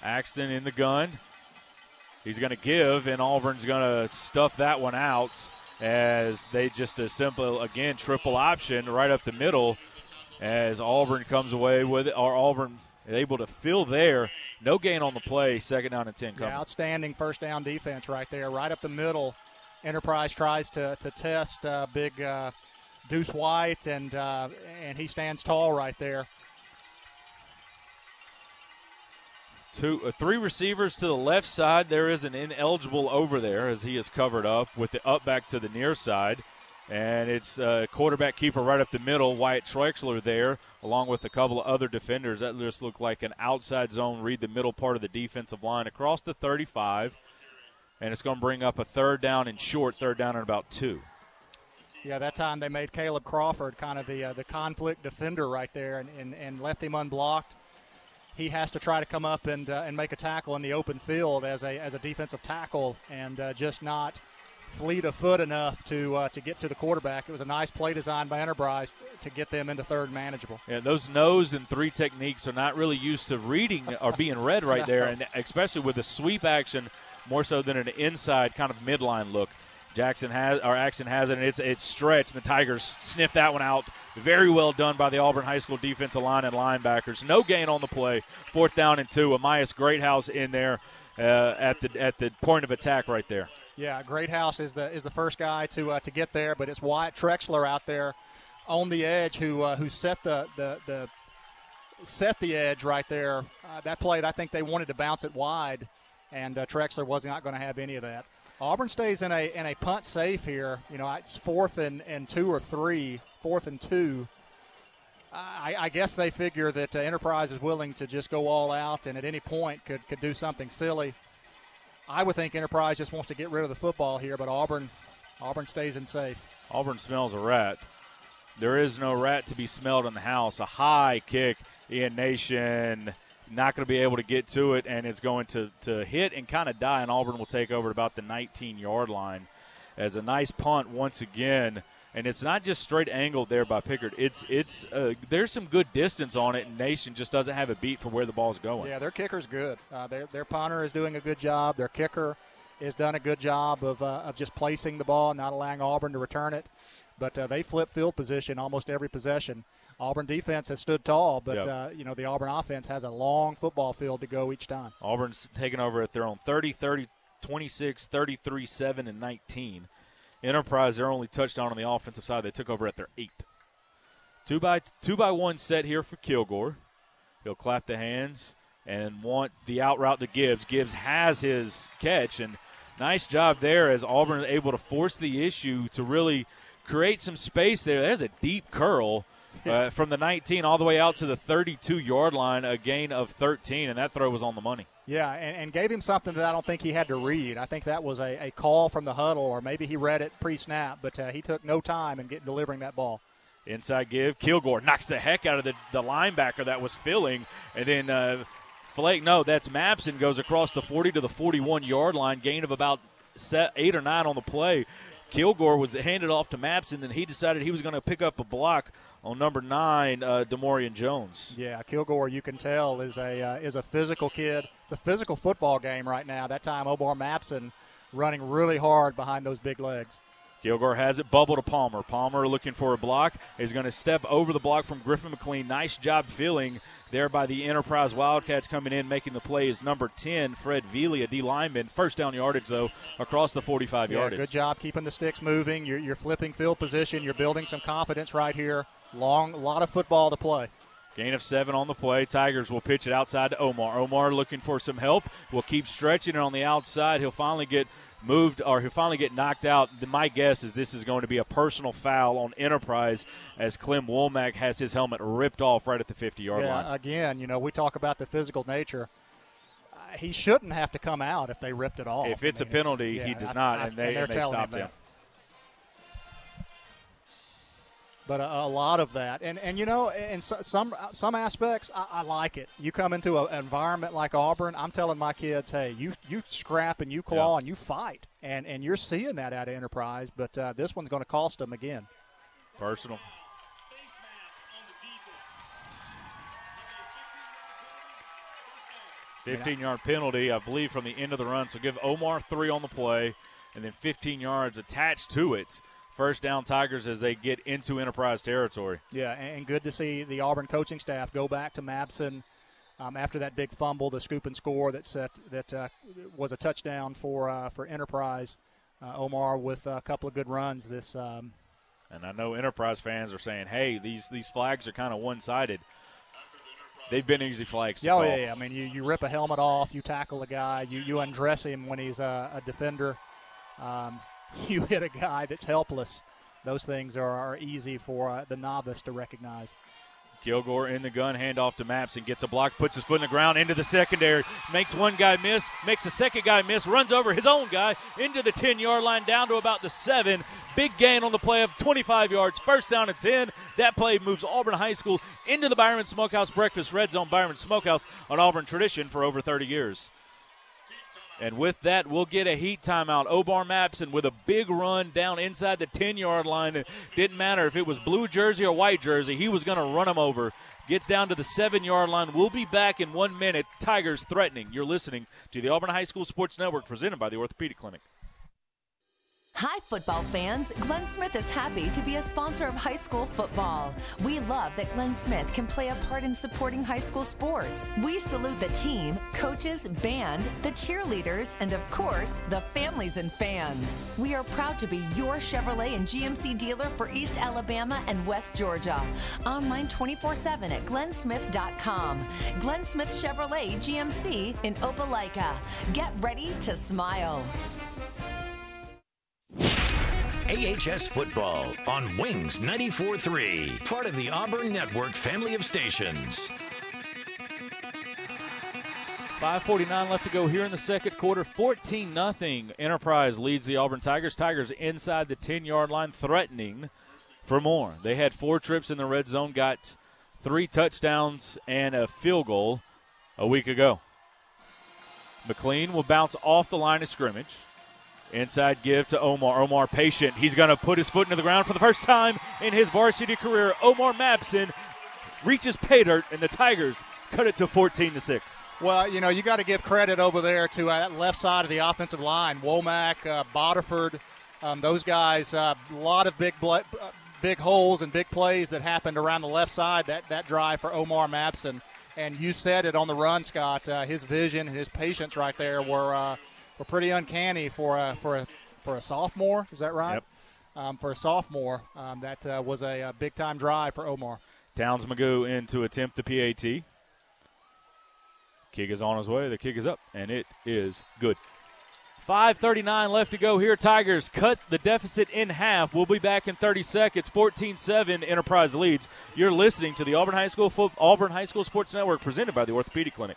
Axton in the gun. He's going to give, and Auburn's going to stuff that one out as they just a simple, again, triple option right up the middle as Auburn comes away with it, or Auburn able to fill there. No gain on the play. Second down and 10 coming. Yeah, outstanding first down defense right there, right up the middle. Enterprise tries to, to test uh, big uh, Deuce White, and uh, and he stands tall right there. Two, uh, three receivers to the left side. There is an ineligible over there as he is covered up with the up back to the near side. And it's uh, quarterback keeper right up the middle, Wyatt Trexler there, along with a couple of other defenders. That just looked like an outside zone read the middle part of the defensive line across the 35. And it's going to bring up a third down and short, third down and about two. Yeah, that time they made Caleb Crawford kind of the uh, the conflict defender right there and, and, and left him unblocked. He has to try to come up and uh, and make a tackle in the open field as a as a defensive tackle and uh, just not fleet of foot enough to uh, to get to the quarterback. It was a nice play design by Enterprise to get them into third manageable. Yeah, those nose and three techniques are not really used to reading or being read right [laughs] there, and especially with the sweep action more so than an inside kind of midline look. Jackson has or Axton has it, and it's it's stretched. And the Tigers sniff that one out. Very well done by the Auburn High School defensive line and linebackers. No gain on the play. Fourth down and two. Amias Greathouse in there uh, at the at the point of attack right there. Yeah, Greathouse is the is the first guy to uh, to get there, but it's Wyatt Trexler out there on the edge who uh, who set the, the the set the edge right there. Uh, that play, I think they wanted to bounce it wide, and uh, Trexler was not going to have any of that. Auburn stays in a in a punt safe here. You know, it's fourth and, and two or three, fourth and two. I, I guess they figure that uh, Enterprise is willing to just go all out and at any point could, could do something silly. I would think Enterprise just wants to get rid of the football here, but Auburn Auburn stays in safe. Auburn smells a rat. There is no rat to be smelled in the house. A high kick, Ian Nation not going to be able to get to it, and it's going to, to hit and kind of die, and Auburn will take over at about the 19 yard line. As a nice punt once again, and it's not just straight angled there by Pickard. It's it's uh, there's some good distance on it, and Nation just doesn't have a beat for where the ball's going. Yeah, their kicker's good. Uh, their their punter is doing a good job. Their kicker has done a good job of uh, of just placing the ball, not allowing Auburn to return it. But uh, they flip field position almost every possession. Auburn defense has stood tall, but Yep. uh, you know the Auburn offense has a long football field to go each time. Auburn's taking over at their own 30, 30, 26, 33, 7, and 19. Enterprise, their only touchdown on the offensive side, they took over at their eight. Two by two by one set here for Kilgore. He'll clap the hands and want the out route to Gibbs. Gibbs has his catch, and nice job there as Auburn is able to force the issue to really create some space there. There's a deep curl uh, [laughs] from the 19 all the way out to the 32 yard line, a gain of 13, and that throw was on the money. Yeah, and, and gave him something that I don't think he had to read. I think that was a, a call from the huddle, or maybe he read it pre-snap, but uh, he took no time in get, delivering that ball. Inside give. Kilgore knocks the heck out of the, the linebacker that was filling. And then uh, Flake, no, that's Mapson, goes across the 40 to the 41 yard line, gain of about eight or nine on the play. Kilgore was handed off to Mapson, then he decided he was going to pick up a block on number nine, uh, Demorian Jones. Yeah, Kilgore, you can tell, is a uh, is a physical kid. It's a physical football game right now. That time, Omar Mapson running really hard behind those big legs. Kilgore has it, bubble to Palmer. Palmer looking for a block is going to step over the block from Griffin McLean. Nice job filling there by the Enterprise Wildcats coming in, making the play is number 10, Fred Veely, a D lineman. First down yardage, though, across the 45 Yeah, yardage. good job keeping the sticks moving. You're, you're flipping field position. You're building some confidence right here. Long, a lot of football to play. Gain of seven on the play. Tigers will pitch it outside to Omar. Omar looking for some help. Will keep stretching it on the outside. He'll finally get moved or he'll finally get knocked out. My guess is this is going to be a personal foul on Enterprise as Clem Womack has his helmet ripped off right at the 50 yard yeah, line. again, you know, we talk about the physical nature. Uh, he shouldn't have to come out if they ripped it off. If I it's a mean, penalty, yeah, he does I- not, I- and they, they're and they stopped him But a, a lot of that, and and you know, in so- some some aspects, I, I like it. You come into a- an environment like Auburn, I'm telling my kids, hey, you you scrap and you claw Yeah. and you fight, and and you're seeing that out of Enterprise. But uh, this one's going to cost them again. Personal. Fifteen yard penalty, I believe, from the end of the run. So give Omar three on the play, and then 15 yards attached to it. First down Tigers as they get into Enterprise territory. Yeah, and good to see the Auburn coaching staff go back to Mabson um, after that big fumble, the scoop and score that set that uh, was a touchdown for uh, for Enterprise. Uh, Omar with a couple of good runs this. Um, And I know Enterprise fans are saying, "Hey, these these flags are kind of one sided." They've been easy flags to yeah, oh, call. yeah, yeah. I mean, you, you rip a helmet off, you tackle a guy, you, you undress him when he's a, a defender, um, [laughs] you hit a guy that's helpless. Those things are, are easy for uh, the novice to recognize. Kilgore in the gun, handoff to Maps and gets a block, puts his foot in the ground into the secondary, makes one guy miss, makes a second guy miss, runs over his own guy into the 10 yard line down to about the seven. Big gain on the play of 25 yards, first down and 10. That play moves Auburn High School into the Byron Smokehouse Breakfast Red Zone. Byron Smokehouse, an Auburn tradition for over 30 years. And with that, we'll get a heat timeout. Omar Mapson with a big run down inside the 10 yard line. It didn't matter if it was blue jersey or white jersey, he was going to run him over. Gets down to the seven yard line. We'll be back in one minute. Tigers threatening. You're listening to the Auburn High School Sports Network presented by the Orthopedic Clinic. Hi, football fans. Glenn Smith is happy to be a sponsor of high school football. We love that Glenn Smith can play a part in supporting high school sports. We salute the team, coaches, band, the cheerleaders, and of course, the families and fans. We are proud to be your Chevrolet and GMC dealer for East Alabama and West Georgia. Online 24 7 at glennsmith.com. Glenn Smith Chevrolet GMC in Opelika. Get ready to smile. AHS Football on Wings 94.3, part of the Auburn Network family of stations. 549 left to go here in the second quarter. 14 nothing. Enterprise leads the Auburn Tigers. Tigers inside the 10 yard line, threatening for more. They had four trips in the red zone, got three touchdowns and a field goal a week ago. McLean will bounce off the line of scrimmage. Inside give to Omar. Omar patient. He's going to put his foot into the ground for the first time in his varsity career. Omar Mabson reaches pay dirt, and the Tigers cut it to 14 to 6. Well, you know, you got to give credit over there to uh, that left side of the offensive line. Womack, uh, Boterford, um, those guys, a uh, lot of big uh, big holes and big plays that happened around the left side. That, that drive for Omar Mabson. And you said it on the run, Scott. Uh, his vision and his patience right there were uh, were pretty uncanny for a for a for a sophomore. Is that right? Yep. Um, for a sophomore, um, that uh, was a, a big time drive for Omar. Towns Magoo in to attempt the PAT. Kick is on his way. The kick is up, and it is good. 5.39 left to go here. Tigers cut the deficit in half. We'll be back in 30 seconds. 14 7 Enterprise leads. You're listening to the Auburn High School, Auburn High School Sports Network presented by the Orthopedic Clinic.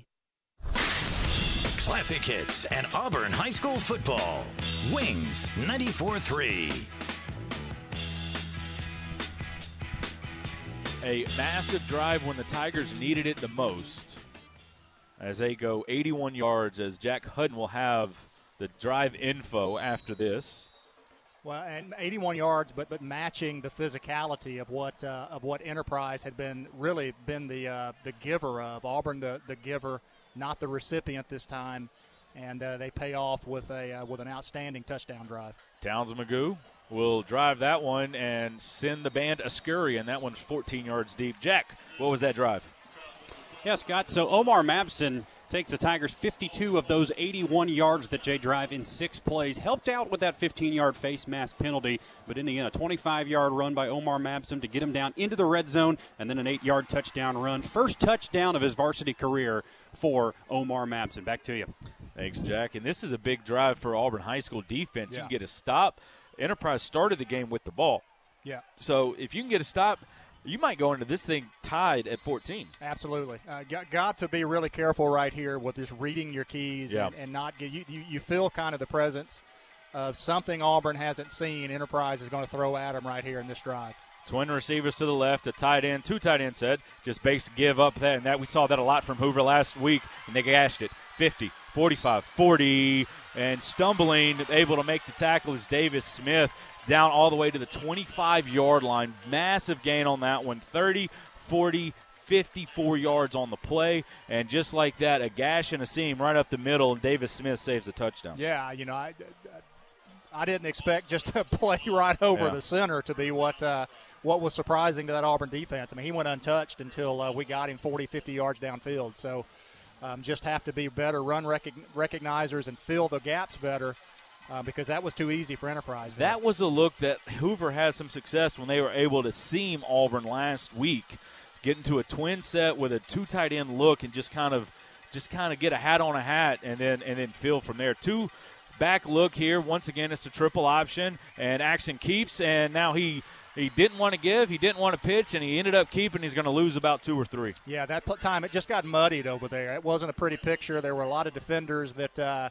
Classic hits and Auburn High School football. Wings 94 3. A massive drive when the Tigers needed it the most. As they go 81 yards, as Jack Hudden will have the drive info after this. Well, and 81 yards, but but matching the physicality of what uh, of what Enterprise had been really been the uh, the giver of Auburn, the the giver, not the recipient this time, and uh, they pay off with a uh, with an outstanding touchdown drive. Towns Magoo will drive that one and send the band a scurry, and that one's 14 yards deep. Jack, what was that drive? Yeah, Scott. So Omar Mabson takes the Tigers 52 of those 81 yards that Jay drive in six plays. Helped out with that 15 yard face mask penalty, but in the end, a 25 yard run by Omar Mabson to get him down into the red zone, and then an eight yard touchdown run. First touchdown of his varsity career for Omar Mabson. Back to you. Thanks, Jack. And this is a big drive for Auburn High School defense. Yeah. You can get a stop. Enterprise started the game with the ball. Yeah. So if you can get a stop, you might go into this thing tied at 14. Absolutely. Uh, got, got to be really careful right here with just reading your keys Yeah. and, and not get you, you. You feel kind of the presence of something Auburn hasn't seen. Enterprise is going to throw at them right here in this drive. Twin receivers to the left, a tight end, two tight end set. Just base give up that, and that we saw that a lot from Hoover last week, and they gashed it. 50, 45, 40, and stumbling, able to make the tackle is Davis Smith down all the way to the 25 yard line. Massive gain on that one. 30, 40, 54 yards on the play, and just like that, a gash and a seam right up the middle, and Davis Smith saves the touchdown. Yeah, you know, I, I didn't expect just a [laughs] play right over Yeah. the center to be what uh, what was surprising to that Auburn defense. I mean, he went untouched until uh, we got him 40, 50 yards downfield. So um, just have to be better run recog- recognizers and fill the gaps better uh, because that was too easy for Enterprise. there. That was a look that Hoover had some success when they were able to seam Auburn last week, get into a twin set with a two tight end look and just kind of just kind of get a hat on a hat and then and then fill from there. Two back look here. Once again, it's a triple option and Axton keeps and now he he didn't want to give, he didn't want to pitch, and he ended up keeping. He's going to lose about two or three. Yeah, that time it just got muddied over there. It wasn't a pretty picture. There were a lot of defenders that uh,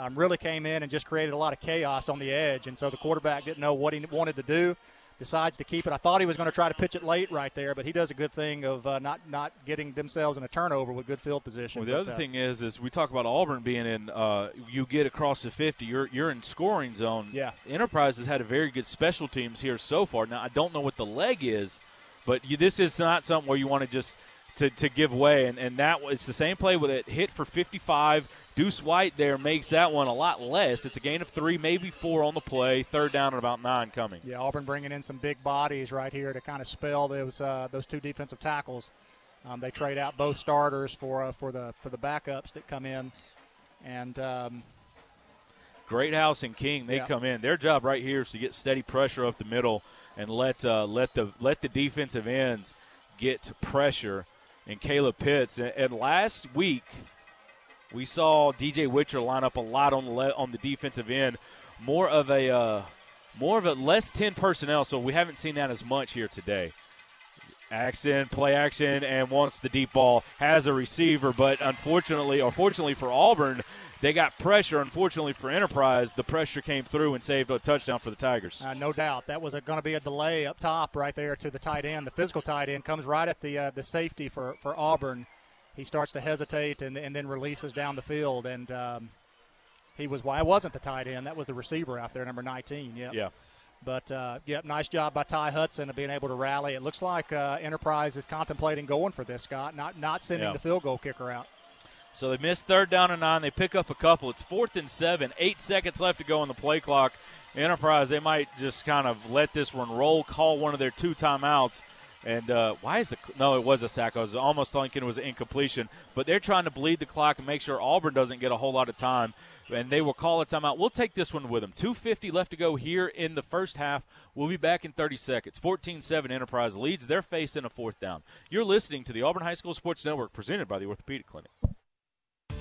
um, really came in and just created a lot of chaos on the edge. And so the quarterback didn't know what he wanted to do decides to keep it. I thought he was going to try to pitch it late right there, but he does a good thing of uh, not not getting themselves in a turnover with good field position. Well, the but, other uh, thing is, is we talk about Auburn being in. Uh, you get across the 50, you're you're in scoring zone. Yeah. Enterprise has had a very good special teams here so far. Now I don't know what the leg is, but you, this is not something where you want to just to, to give way. And, and that was the same play with it hit for 55. Deuce White there makes that one a lot less. It's a gain of three, maybe four on the play. Third down and about nine coming. Yeah, Auburn bringing in some big bodies right here to kind of spell those uh, those two defensive tackles. Um, they trade out both starters for uh, for the for the backups that come in, and um, Greathouse and King, they Yeah. come in. Their job right here is to get steady pressure up the middle and let uh, let the let the defensive ends get pressure. And Caleb Pitts. And, last week, we saw DJ Witcher line up a lot on the le- on the defensive end, more of a uh, more of a less ten personnel. So we haven't seen that as much here today. Action, play action, and wants the deep ball. Has a receiver, but unfortunately, or fortunately for Auburn, they got pressure. Unfortunately for Enterprise, the pressure came through and saved a touchdown for the Tigers. uh, no doubt that was going to be a delay up top right there to the tight end. The physical tight end comes right at the uh, the safety for for Auburn. He starts to hesitate and, and then releases down the field, and um, he was why well, wasn't the tight end. That was the receiver out there, number 19. Yep. Yeah. But uh, yep, nice job by Ty Hudson of being able to rally. It looks like uh, Enterprise is contemplating going for this, Scott, not not sending Yeah. the field goal kicker out. So they missed third down and nine. They pick up a couple. It's fourth and seven. Eight seconds left to go on the play clock. Enterprise, they might just kind of let this one roll, call one of their two timeouts. And uh, why is the no? It was a sack. I was almost thinking it was an incompletion, but they're trying to bleed the clock and make sure Auburn doesn't get a whole lot of time. And they will call a timeout. We'll take this one with them. 250 left to go here in the first half. We'll be back in 30 seconds. 14-7 Enterprise leads. They're facing a fourth down. You're listening to the Auburn High School Sports Network, presented by the Orthopedic Clinic.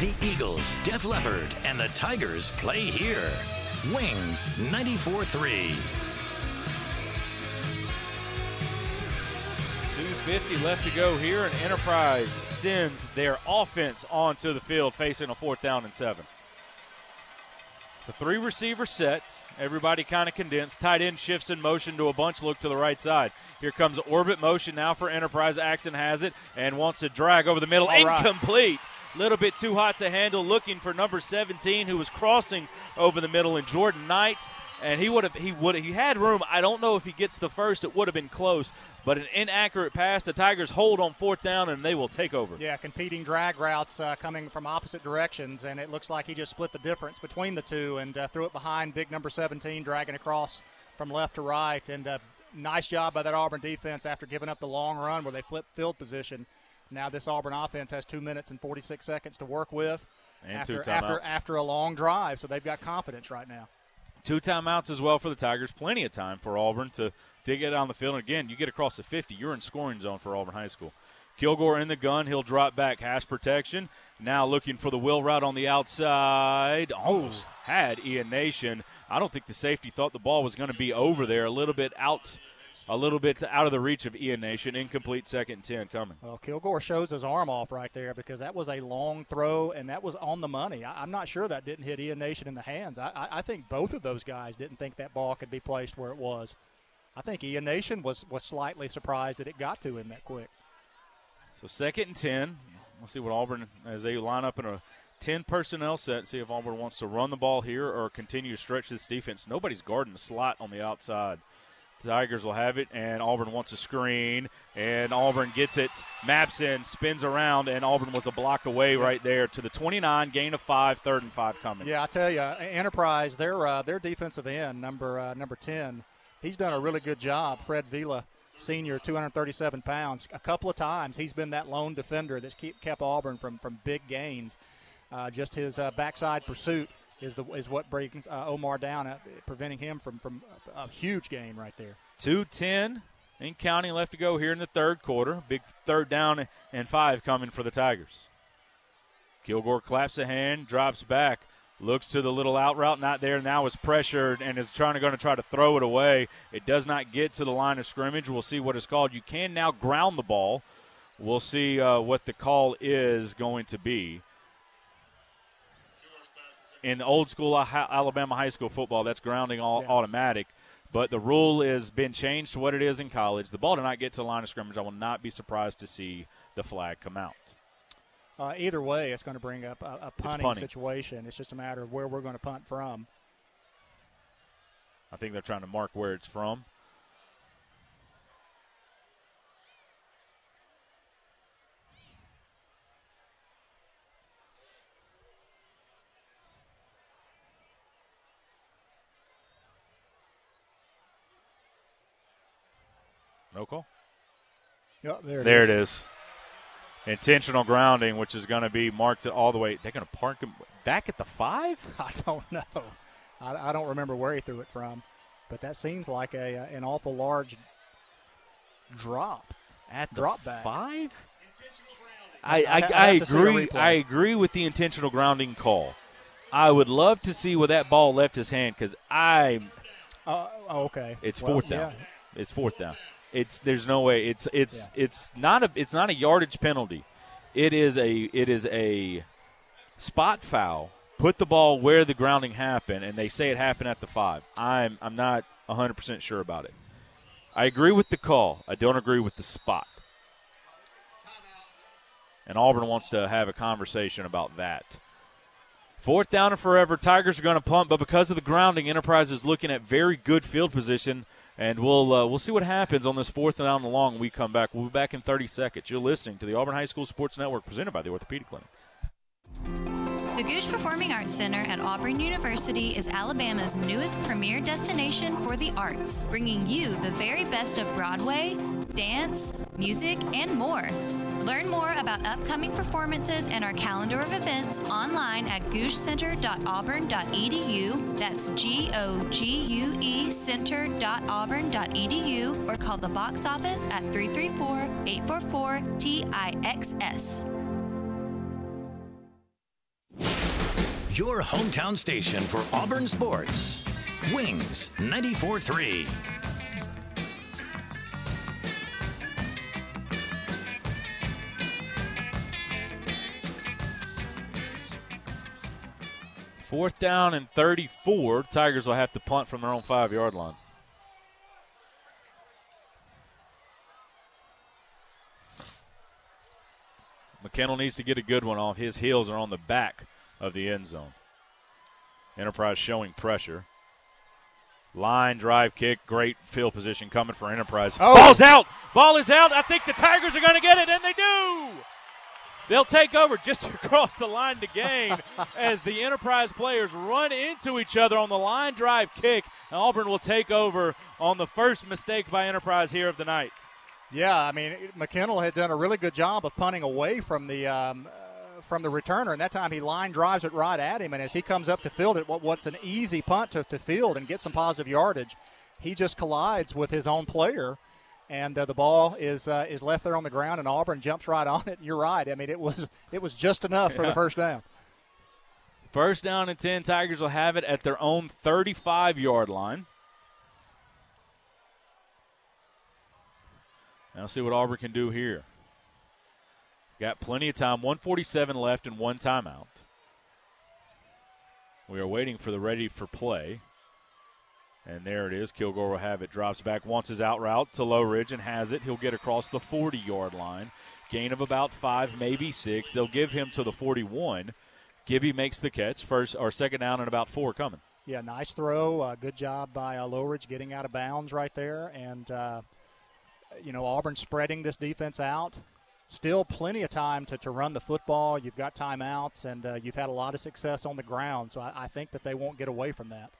The Eagles, Def Leppard, and the Tigers play here. Wings 94 3. 250 left to go here, and Enterprise sends their offense onto the field, facing a fourth down and seven. The three receiver set, everybody kind of condensed. Tight end shifts in motion to a bunch look to the right side. Here comes orbit motion now for Enterprise. Axton has it and wants to drag over the middle. All right. Little bit too hot to handle. Looking for number 17, who was crossing over the middle, and Jordan Knight. And he would have he would he had room. I don't know if he gets the first. It would have been close, but an inaccurate pass. The Tigers hold on fourth down, and they will take over. Yeah, competing drag routes uh, coming from opposite directions, and it looks like he just split the difference between the two and uh, threw it behind big number 17, dragging across from left to right. And uh, nice job by that Auburn defense after giving up the long run where they flipped field position. Now this Auburn offense has two minutes and 46 seconds to work with And two after, after after a long drive, so they've got confidence right now. Two timeouts as well for the Tigers. Plenty of time for Auburn to dig it on the field. And again, you get across the 50, you're in scoring zone for Auburn High School. Kilgore in the gun. He'll drop back. Hash protection. Now looking for the wheel route on the outside. Almost had Ian Nation. I don't think the safety thought the ball was going to be over there. A little bit out, a little bit out of the reach of Ian Nation. Incomplete second and 10 coming. Well, Kilgore shows his arm off right there because that was a long throw and that was on the money. I, I'm not sure that didn't hit Ian Nation in the hands. I, I, I think both of those guys didn't think that ball could be placed where it was. I think Ian Nation was, was slightly surprised that it got to him that quick. So second and ten. We'll see what Auburn as they line up in a ten personnel set. See if Auburn wants to run the ball here or continue to stretch this defense. Nobody's guarding the slot on the outside. Tigers will have it, and Auburn wants a screen, and Auburn gets it, maps in, spins around, and Auburn was a block away right there to the 29, gain of five, third and five coming. Yeah, I tell you, Enterprise, their uh, their defensive end, number uh, number ten, he's done a really good job. Fred Vila, senior, 237 pounds. A couple of times he's been that lone defender that's kept Auburn from from big gains. Uh, just his uh, backside pursuit is the is what brings uh, Omar down, uh, preventing him from from a, a huge game right there. 210 in counting left to go here in the third quarter. Big third down and five coming for the Tigers. Kilgore claps a hand, drops back, looks to the little out route, not there. Now is pressured and is trying to going to try to throw it away. It does not get to the line of scrimmage. We'll see what is called. You can now ground the ball. We'll see uh, what the call is going to be. In old school Alabama high school football, that's grounding all yeah. automatic. But the rule has been changed to what it is in college. The ball did not get to the line of scrimmage. I will not be surprised to see the flag come out. Uh, either way, it's going to bring up a, a punting, punting, situation. It's just a matter of where we're going to punt from. I think they're trying to mark where it's from. No call. Yep, there it there is. it is. Intentional grounding, which is going to be marked all the way. They're going to park him back at the five. [laughs] I don't know. I, I, don't remember where he threw it from, but that seems like a an awful large drop at the drop back. five. I, I, I, I agree. I agree with the intentional grounding call. I would love to see where that ball left his hand because I. Uh, oh, okay. It's well, fourth down. Yeah. It's fourth down. It's there's no way. It's it's yeah. it's not a it's not a yardage penalty. It is a it is a spot foul. Put the ball where the grounding happened, and they say it happened at the five. I'm I'm not 100 percent sure about it. I agree with the call. I don't agree with the spot. And Auburn wants to have a conversation about that. Fourth down and forever. Tigers are going to punt, but because of the grounding, Enterprise is looking at very good field position and we'll uh, we'll see what happens on this fourth and down the long. We come back. We'll be back in 30 seconds. You're listening to the Auburn High School Sports Network, presented by the Orthopedic Clinic. The Gogue Performing Arts Center at Auburn University is Alabama's newest premier destination for the arts, bringing you the very best of Broadway, dance, music, and more. Learn more about upcoming performances and our calendar of events online at goguecenter.auburn.edu. That's G O G U E center.auburn.edu or call the box office at 334 844 TIXS. Your hometown station for Auburn sports. Wings 94.3. Fourth down and 34. Tigers will have to punt from their own five yard line. McKinnell needs to get a good one off. His heels are on the back of the end zone. Enterprise showing pressure. Line drive kick, great field position coming for Enterprise. Oh. Ball's out. Ball is out. I think the Tigers are going to get it, and they do. They'll take over just [laughs] across the line to gain [laughs] as the Enterprise players run into each other on the line drive kick. And Auburn will take over on the first mistake by Enterprise here of the night. Yeah, I mean McKinnell had done a really good job of punting away from the um, uh, from the returner, and that time he line drives it right at him. And as he comes up to field it, what, what's an easy punt to, to field and get some positive yardage, he just collides with his own player and uh, the ball is uh, is left there on the ground, and Auburn jumps right on it. You're right. I mean, it was it was just enough for the first down. First down and ten. Tigers will have it at their own 35 yard line. Now see what Auburn can do here. Got plenty of time. 147 left and one timeout. We are waiting for the ready for play. And there it is. Kilgore will have it. Drops back, wants his out route to Lowridge and has it. He'll get across the 40 yard line. Gain of about five, maybe six. They'll give him to the 41. Gibby makes the catch. First or second down and about four coming. Yeah, nice throw. Uh, good job by uh, Lowridge getting out of bounds right there. And, uh, you know, Auburn spreading this defense out. Still plenty of time to, to run the football. You've got timeouts, and uh, you've had a lot of success on the ground. So I, I think that they won't get away from that.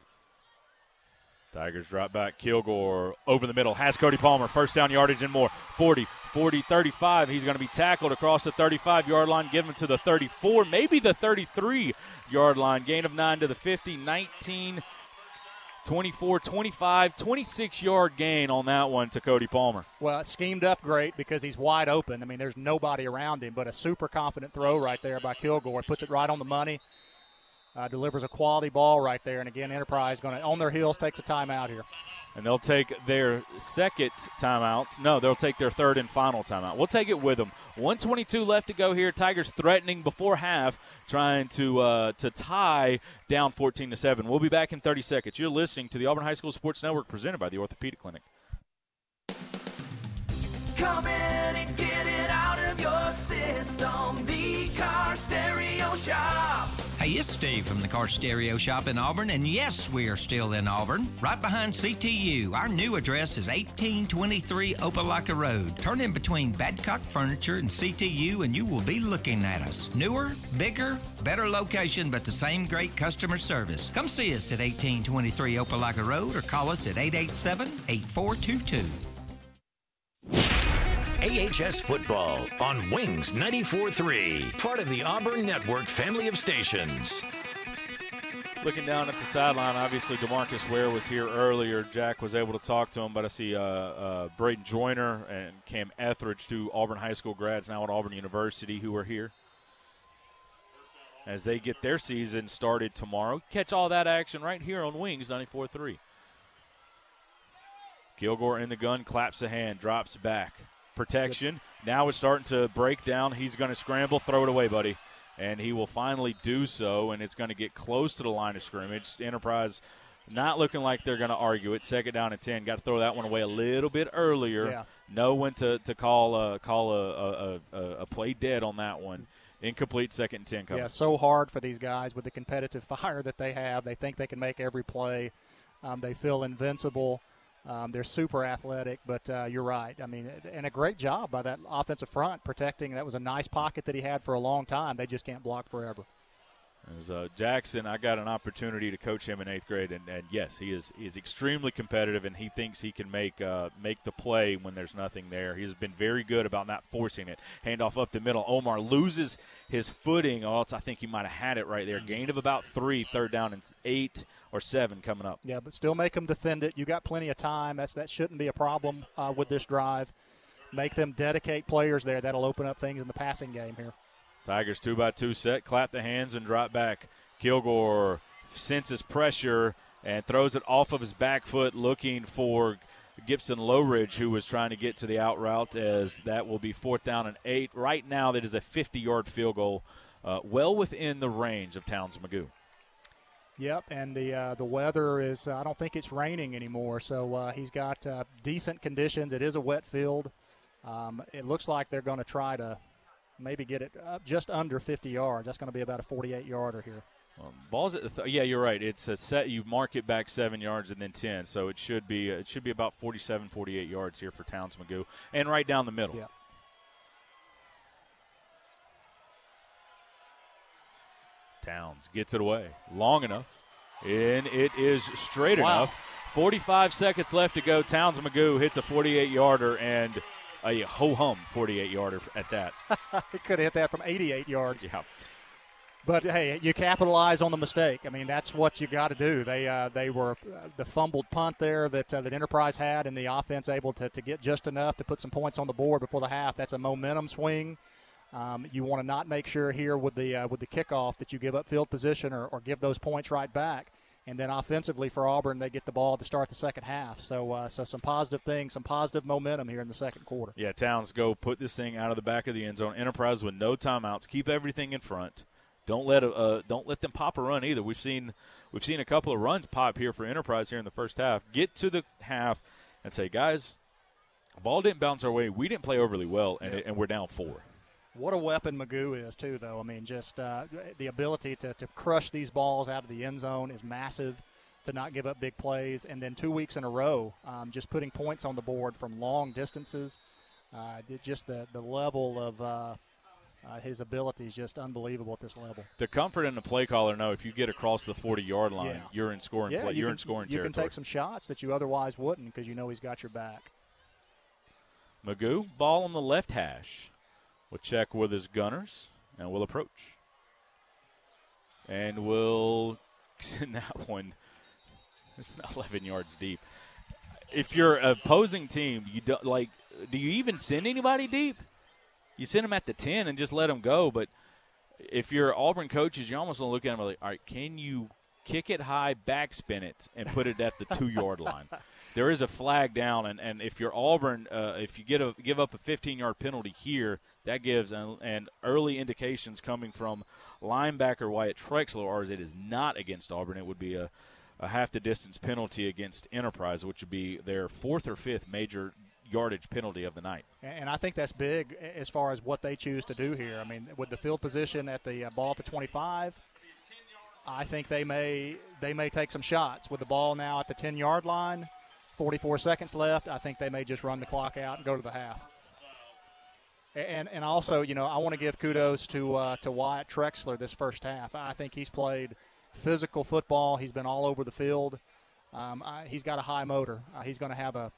Tigers drop back. Kilgore over the middle. Has Cody Palmer. First down yardage and more. 40, 40, 35. He's going to be tackled across the 35 yard line. Give him to the 34, maybe the 33 yard line. Gain of nine to the 50, 19, 24, 25, 26 yard gain on that one to Cody Palmer. Well, it's schemed up great because he's wide open. I mean, there's nobody around him, but a super confident throw right there by Kilgore. Puts it right on the money. Uh, delivers a quality ball right there. And again, Enterprise going to, on their heels, takes a timeout here. And they'll take their second timeout. No, they'll take their third and final timeout. We'll take it with them. 122 left to go here. Tigers threatening before half, trying to uh, to tie down 14 to seven. We'll be back in 30 seconds. You're listening to the Auburn High School Sports Network, presented by the Orthopedic Clinic. Come your system. The Car Stereo Shop. Hey, it's Steve from the Car Stereo Shop in Auburn, and yes, we are still in Auburn, right behind CTU. Our new address is 1823 Opelika Road. Turn in between Badcock Furniture and CTU, and you will be looking at us. Newer, bigger, better location, but the same great customer service. Come see us at 1823 Opelika Road or call us at 887 8422. AHS Football on Wings 94.3, part of the Auburn Network family of stations. Looking down at the sideline, obviously Demarcus Ware was here earlier. Jack was able to talk to him, but I see uh, uh, Braden Joyner and Cam Etheridge, two Auburn High School grads now at Auburn University, who are here as they get their season started tomorrow. Catch all that action right here on Wings 94.3. Kilgore in the gun, claps a hand, drops back. Protection. Now it's starting to break down. He's going to scramble, throw it away, buddy. And he will finally do so, and it's going to get close to the line of scrimmage. Enterprise not looking like they're going to argue it. Second down and 10. Got to throw that one away a little bit earlier. Yeah. Know when to, to call, a, call a, a, a, a play dead on that one. Incomplete second and 10 coming. Yeah, so hard for these guys with the competitive [laughs] fire that they have. They think they can make every play. Um, they feel invincible. Um, they're super athletic, but uh, you're right. I mean, and a great job by that offensive front protecting. That was a nice pocket that he had for a long time. They just can't block forever. As uh, Jackson, I got an opportunity to coach him in eighth grade, and, and yes, he is is extremely competitive, and he thinks he can make uh, make the play when there's nothing there. He has been very good about not forcing it. Handoff up the middle. Omar loses his footing, or else I think he might have had it right there. Gain of about three, third down and eight or seven coming up. Yeah, but still make them defend it. You got plenty of time. That's that shouldn't be a problem uh, with this drive. Make them dedicate players there. That'll open up things in the passing game here. Tigers two by two set, clap the hands and drop back. Kilgore senses pressure and throws it off of his back foot, looking for Gibson Lowridge, who was trying to get to the out route, as that will be fourth down and eight. Right now, that is a 50 yard field goal, uh, well within the range of Towns McGough. Yep, and the uh, the weather is uh, I don't think it's raining anymore, so uh, he's got uh, decent conditions. It is a wet field. Um, it looks like they're going to try to maybe get it up just under 50 yards. That's going to be about a 48 yarder here. Balls at the th- yeah, you're right. It's a set. You mark it back seven yards and then ten, so it should be it should be about 47, 48 yards here for Towns McGough, and right down the middle. Yeah. Towns gets it away long enough, and it is straight Wow. enough. 45 seconds left to go. Towns McGough hits a 48 yarder and a ho hum 48 yarder at that. [laughs] he could have hit that from 88 yards. Yeah. But hey, you capitalize on the mistake. I mean, that's what you got to do. They uh, they were uh, the fumbled punt there that uh, that Enterprise had, and the offense able to, to get just enough to put some points on the board before the half. That's a momentum swing. Um, you want to not make sure here with the uh, with the kickoff that you give up field position or, or give those points right back. And then offensively for Auburn, they get the ball to start the second half. So uh, so some positive things, some positive momentum here in the second quarter. Yeah, Towns go put this thing out of the back of the end zone. Enterprise with no timeouts. Keep everything in front. Don't let uh, don't let them pop a run either. We've seen we've seen a couple of runs pop here for Enterprise here in the first half. Get to the half and say, guys, ball didn't bounce our way. We didn't play overly well, and, it, and we're down four. What a weapon McGough is, too, though. I mean, just uh, the ability to, to crush these balls out of the end zone is massive, to not give up big plays. And then two weeks in a row, um, just putting points on the board from long distances. Uh, just the, the level of, uh, Uh, his ability is just unbelievable at this level. The comfort in the play caller know if you get across the 40 yard line, Yeah. you're in scoring. Yeah, play, you you're can, in scoring You territory. can take some shots that you otherwise wouldn't because you know he's got your back. McGough, ball on the left hash. Will check with his gunners and will approach. And will send [laughs] that one [laughs] 11 yards deep. If you're opposing team, you don't like. Do you even send anybody deep? You send them at the 10 and just let them go. But if you're Auburn coaches, you're almost going to look at them like, all right, can you kick it high, backspin it, and put it at the two yard line? [laughs] There is a flag down, and, and if you're Auburn, uh, if you get a give up a 15 yard penalty here, that gives and, and early indications coming from linebacker Wyatt Trexler are that it is not against Auburn. It would be a, a half the distance penalty against Enterprise, which would be their fourth or fifth major yardage penalty of the night. And I think that's big as far as what they choose to do here. I mean, with the field position at the uh, ball at the 25, I think they may they may take some shots with the ball now at the 10 yard line. 44 seconds left. I think they may just run the clock out and go to the half. And and also, you know, I want to give kudos to uh, to Wyatt Trexler this first half. I think he's played physical football. He's been all over the field. Um, I, he's got a high motor. Uh, he's going to have a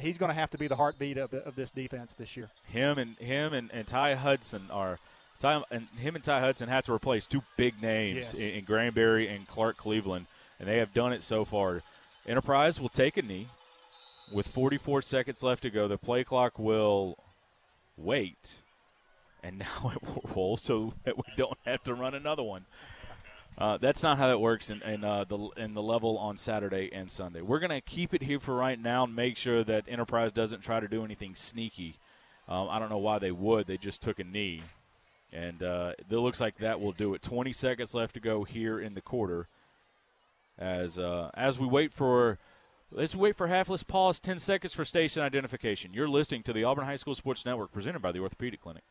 he's going to have to be the heartbeat of, the, of this defense this year. Him and him and, and Ty Hudson are Ty and him and Ty Hudson have to replace two big names Yes. in, in Granberry and Clark Cleveland, and they have done it so far. Enterprise will take a knee with 44 seconds left to go. The play clock will wait, and [laughs] now it will roll so that we don't have to run another one. Uh, that's not how that works in, in uh, the in the level on Saturday and Sunday. We're gonna keep it here for right now and make sure that Enterprise doesn't try to do anything sneaky. Um, I don't know why they would. They just took a knee, and uh, it looks like that will do it. 20 seconds left to go here in the quarter. As uh, as we wait for let's wait for half. Let's pause 10 seconds for station identification. You're listening to the Auburn High School Sports Network, presented by the Orthopedic Clinic.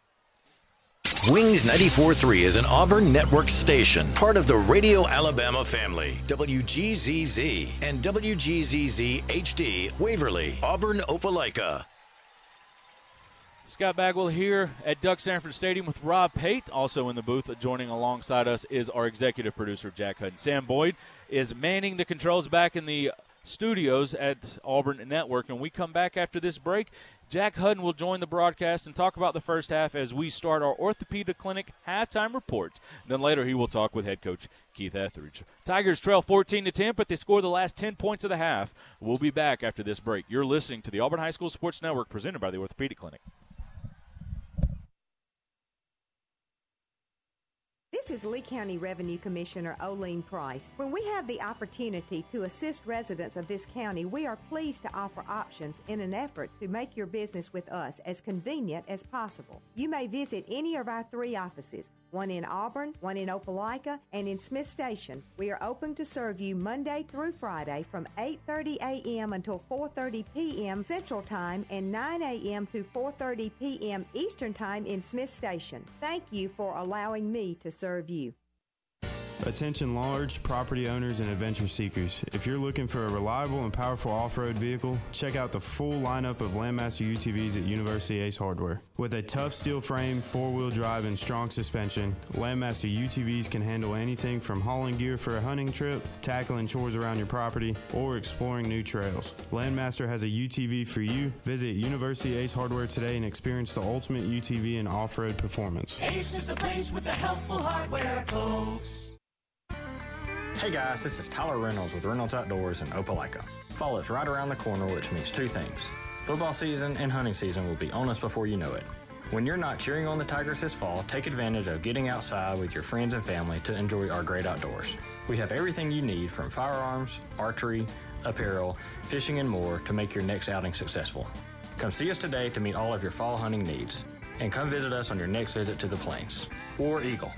Wings 94.3 is an Auburn network station, part of the Radio Alabama family. WGZZ and WGZZ HD, Waverly, Auburn, Opelika. Scott Bagwell here at Duck Samford Stadium with Rob Pate. Also in the booth, joining alongside us is our executive producer, Jack Hudson. Sam Boyd is manning the controls back in the studios at Auburn Network. And we come back after this break. Jack Hudson will join the broadcast and talk about the first half as we start our orthopedic clinic halftime report. Then later he will talk with head coach Keith Etheridge. Tigers trail 14 to 10, but they score the last 10 points of the half. We'll be back after this break. You're listening to the Auburn High School Sports Network presented by the Orthopedic Clinic. This is Lee County Revenue Commissioner Oline Price. When we have the opportunity to assist residents of this county, we are pleased to offer options in an effort to make your business with us as convenient as possible. You may visit any of our three offices, one in Auburn, one in Opelika, and in Smith Station. We are open to serve you Monday through Friday from 8:30 a.m. until 4:30 p.m. Central Time and 9 a.m. to 4:30 p.m. Eastern Time in Smith Station. Thank you for allowing me to serve you. Attention large property owners and adventure seekers. If you're looking for a reliable and powerful off-road vehicle, check out the full lineup of Landmaster UTVs at University Ace Hardware. With a tough steel frame, four-wheel drive, and strong suspension, Landmaster UTVs can handle anything from hauling gear for a hunting trip, tackling chores around your property, or exploring new trails. Landmaster has a UTV for you. Visit University Ace Hardware today and experience the ultimate UTV and off-road performance. Ace is the place with the helpful hardware, folks. Hey guys, this is Tyler Reynolds with Reynolds Outdoors in Opelika. Fall is right around the corner, which means two things. Football season and hunting season will be on us before you know it. When you're not cheering on the Tigers this fall, take advantage of getting outside with your friends and family to enjoy our great outdoors. We have everything you need from firearms, archery, apparel, fishing, and more to make your next outing successful. Come see us today to meet all of your fall hunting needs. And come visit us on your next visit to the plains. or Eagle.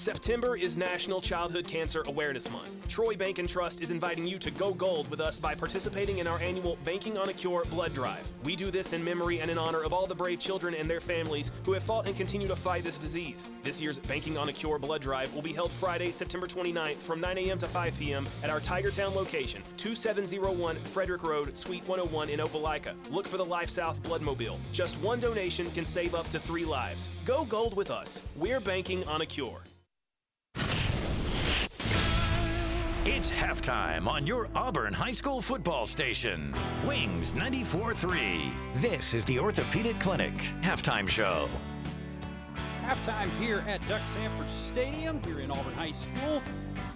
September is National Childhood Cancer Awareness Month. Troy Bank and Trust is inviting you to go gold with us by participating in our annual Banking on a Cure blood drive. We do this in memory and in honor of all the brave children and their families who have fought and continue to fight this disease. This year's Banking on a Cure blood drive will be held Friday, September 29th from 9 a.m. to 5 p.m. at our Tigertown location, 2701 Frederick Road, Suite 101 in Opelika. Look for the Life South Bloodmobile. Just one donation can save up to three lives. Go gold with us. We're banking on a cure. It's halftime on your Auburn High School football station. Wings 94.3. This is the Orthopedic Clinic halftime show. Halftime here at Duck Samford Stadium here in Auburn High School.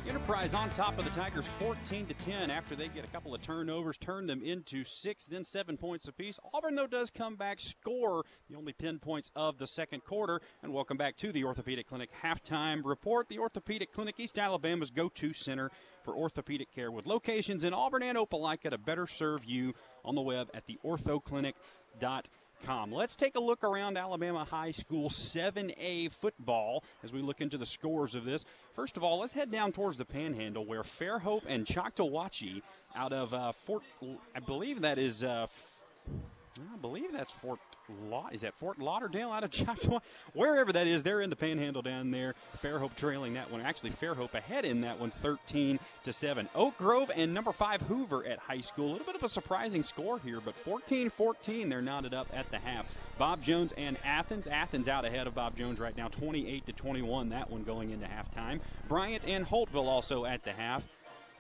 Enterprise on top of the Tigers 14 to 10 after they get a couple of turnovers, turn them into six, then seven points apiece. Auburn, though, does come back, score the only 10 points of the second quarter. And welcome back to the Orthopedic Clinic halftime report. The Orthopedic Clinic, East Alabama's go to center for orthopedic care with locations in Auburn and Opelika to better serve you on the web at theorthoclinic.com. Let's take a look around Alabama High School 7A football as we look into the scores of this. First of all, let's head down towards the Panhandle where Fairhope and Choctawhatchee out of uh, Fort, I believe that is, uh, I believe that's Fort La- is that Fort Lauderdale out of [laughs] Choctaw? Wherever that is, they're in the Panhandle down there. Fairhope trailing that one. Actually, Fairhope ahead in that one, 13 to seven. Oak Grove and number five Hoover at high school. A little bit of a surprising score here, but 14-14. They're knotted up at the half. Bob Jones and Athens. Athens out ahead of Bob Jones right now, 28 to 21. That one going into halftime. Bryant and Holtville also at the half.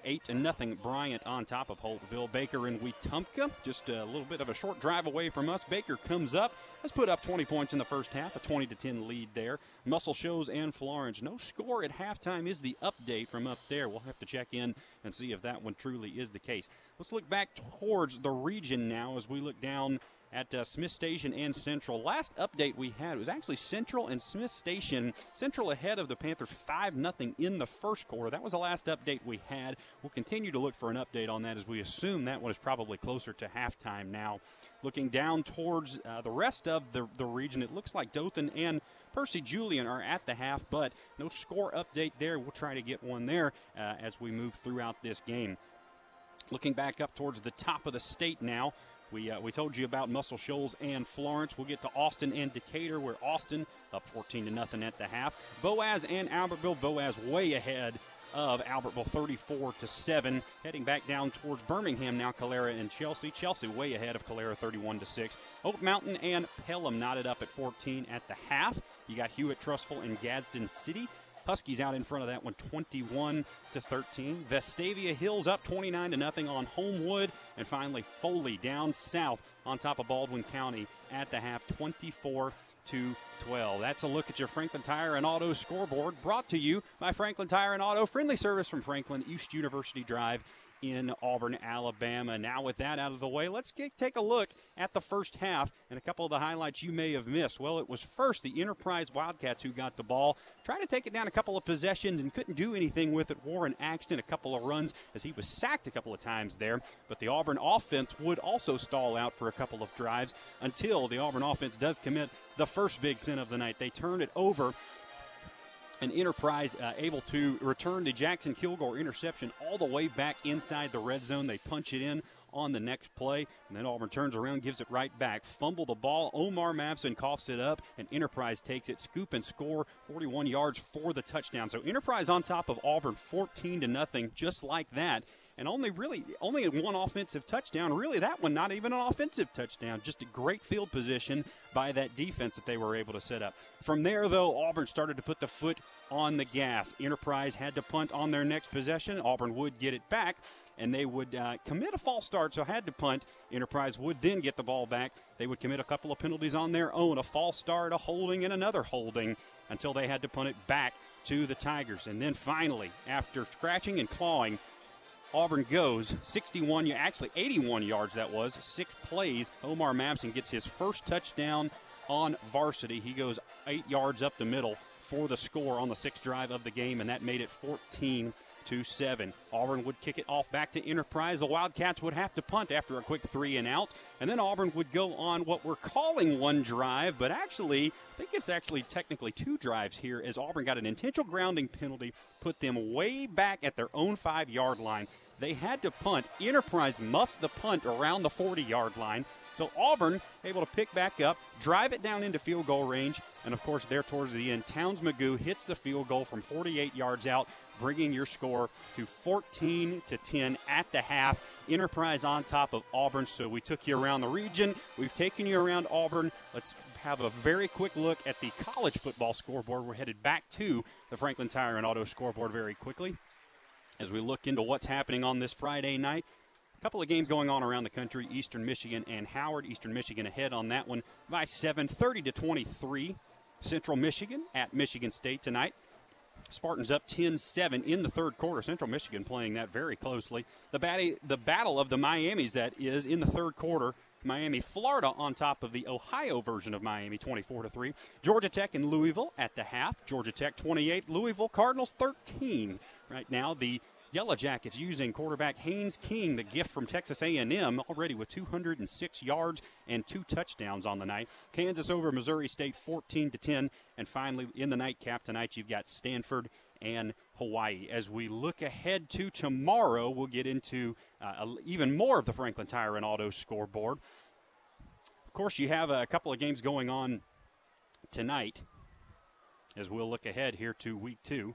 8 to nothing Bryant on top of Holtville. Baker and Wetumpka, just a little bit of a short drive away from us. Baker comes up, has put up 20 points in the first half, a 20 to 10 lead there. Muscle Shoals and Florence. No score at halftime is the update from up there. We'll have to check in and see if that one truly is the case. Let's look back towards the region now as we look down at uh, Smith Station and Central. Last update we had was actually Central and Smith Station. Central ahead of the Panthers 5 0 in the first quarter. That was the last update we had. We'll continue to look for an update on that as we assume that one is probably closer to halftime now. Looking down towards uh, the rest of the, the region, it looks like Dothan and Percy Julian are at the half, but no score update there. We'll try to get one there uh, as we move throughout this game. Looking back up towards the top of the state now, we, uh, we told you about Muscle Shoals and Florence. We'll get to Austin and Decatur, where Austin up 14 to nothing at the half. Boaz and Albertville. Boaz way ahead of Albertville 34 to 7. Heading back down towards Birmingham now, Calera and Chelsea. Chelsea way ahead of Calera 31 to 6. Oak Mountain and Pelham knotted up at 14 at the half. You got Hewitt, Trussville, and Gadsden City. Huskies out in front of that one 21 to 13. Vestavia Hills up 29 to nothing on Homewood and finally Foley down south on top of Baldwin County at the half 24 to 12. That's a look at your Franklin Tire and Auto scoreboard brought to you by Franklin Tire and Auto friendly service from Franklin East University Drive in Auburn, Alabama. Now, with that out of the way, let's get, take a look at the first half and a couple of the highlights you may have missed. Well, it was first the Enterprise Wildcats who got the ball, trying to take it down a couple of possessions and couldn't do anything with it. Warren Axton a couple of runs as he was sacked a couple of times there, but the Auburn offense would also stall out for a couple of drives until the Auburn offense does commit the first big sin of the night. They turn it over an Enterprise uh, able to return the Jackson Kilgore interception all the way back inside the red zone. They punch it in on the next play, and then Auburn turns around, gives it right back. Fumble the ball. Omar Mapson coughs it up, and Enterprise takes it, scoop and score 41 yards for the touchdown. So Enterprise on top of Auburn 14 to nothing, just like that and only really only one offensive touchdown. Really, that one not even an offensive touchdown. Just a great field position by that defense that they were able to set up. From there, though, Auburn started to put the foot on the gas. Enterprise had to punt on their next possession. Auburn would get it back, and they would uh, commit a false start, so had to punt. Enterprise would then get the ball back. They would commit a couple of penalties on their own, a false start, a holding, and another holding until they had to punt it back to the Tigers. And then finally, after scratching and clawing, Auburn goes 61, actually 81 yards that was, six plays. Omar Mapson gets his first touchdown on varsity. He goes eight yards up the middle for the score on the sixth drive of the game, and that made it 14 to seven. Auburn would kick it off back to Enterprise. The Wildcats would have to punt after a quick three and out, and then Auburn would go on what we're calling one drive, but actually, I think it's actually technically two drives here, as Auburn got an intentional grounding penalty, put them way back at their own five yard line. They had to punt. Enterprise muffs the punt around the 40 yard line. So Auburn able to pick back up, drive it down into field goal range, and of course, there towards the end, Towns McGough hits the field goal from 48 yards out, bringing your score to 14 to 10 at the half. Enterprise on top of Auburn. So we took you around the region. We've taken you around Auburn. Let's have a very quick look at the college football scoreboard. We're headed back to the Franklin Tire and Auto scoreboard very quickly as we look into what's happening on this Friday night. A couple of games going on around the country. Eastern Michigan and Howard. Eastern Michigan ahead on that one by 7, 30 to 23. Central Michigan at Michigan State tonight. Spartans up 10-7 in the third quarter. Central Michigan playing that very closely. The, bat- the battle of the Miamis that is in the third quarter. Miami, Florida on top of the Ohio version of Miami 24 to 3. Georgia Tech and Louisville at the half. Georgia Tech 28, Louisville Cardinals 13. Right now the Yellow Jackets using quarterback Haynes King, the gift from Texas A&M, already with 206 yards and two touchdowns on the night. Kansas over Missouri State 14 to 10, and finally in the nightcap tonight you've got Stanford and Hawaii. As we look ahead to tomorrow, we'll get into uh, even more of the Franklin Tire and Auto scoreboard. Of course, you have a couple of games going on tonight as we'll look ahead here to week two.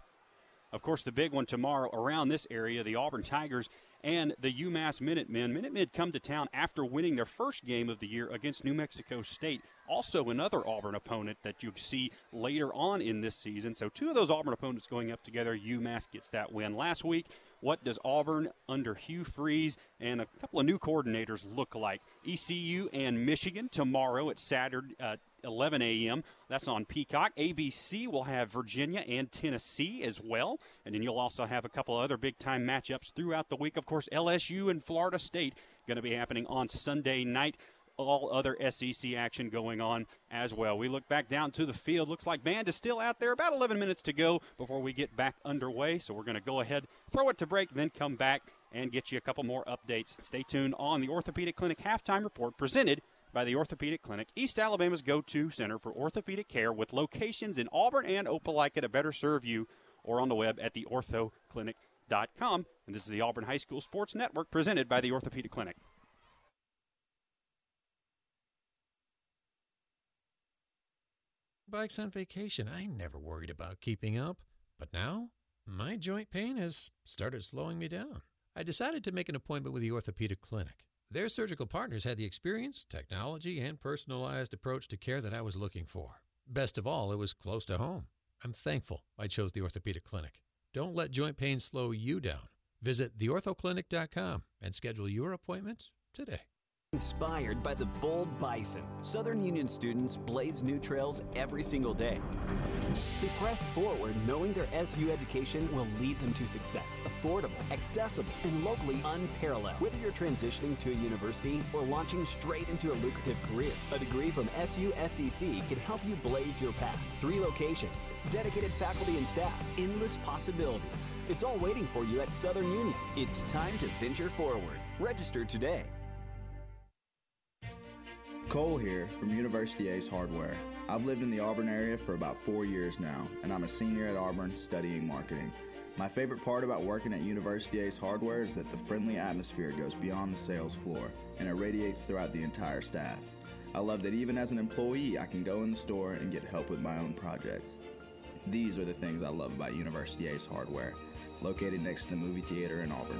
Of course, the big one tomorrow around this area, the Auburn Tigers and the UMass Minutemen. Minutemen come to town after winning their first game of the year against New Mexico State. Also, another Auburn opponent that you see later on in this season. So, two of those Auburn opponents going up together. UMass gets that win. Last week, what does Auburn under Hugh Freeze and a couple of new coordinators look like? ECU and Michigan tomorrow at Saturday, uh, 11 a.m. That's on Peacock. ABC will have Virginia and Tennessee as well. And then you'll also have a couple of other big time matchups throughout the week. Of course, LSU and Florida State going to be happening on Sunday night. All other SEC action going on as well. We look back down to the field. Looks like band is still out there. About 11 minutes to go before we get back underway. So we're going to go ahead, throw it to break, then come back and get you a couple more updates. Stay tuned on the Orthopedic Clinic halftime report presented by the Orthopedic Clinic, East Alabama's go to center for orthopedic care with locations in Auburn and Opelika to better serve you or on the web at theorthoclinic.com. And this is the Auburn High School Sports Network presented by the Orthopedic Clinic. Bikes on vacation, I never worried about keeping up. But now, my joint pain has started slowing me down. I decided to make an appointment with the Orthopedic Clinic. Their surgical partners had the experience, technology, and personalized approach to care that I was looking for. Best of all, it was close to home. I'm thankful I chose the Orthopedic Clinic. Don't let joint pain slow you down. Visit theorthoclinic.com and schedule your appointment today. Inspired by the bold bison, Southern Union students blaze new trails every single day. They press forward knowing their SU education will lead them to success. Affordable, accessible, and locally unparalleled. Whether you're transitioning to a university or launching straight into a lucrative career, a degree from SUSCC can help you blaze your path. Three locations, dedicated faculty and staff, endless possibilities. It's all waiting for you at Southern Union. It's time to venture forward. Register today. Cole here from University Ace Hardware. I've lived in the Auburn area for about four years now, and I'm a senior at Auburn studying marketing. My favorite part about working at University Ace Hardware is that the friendly atmosphere goes beyond the sales floor and it radiates throughout the entire staff. I love that even as an employee, I can go in the store and get help with my own projects. These are the things I love about University Ace Hardware, located next to the movie theater in Auburn.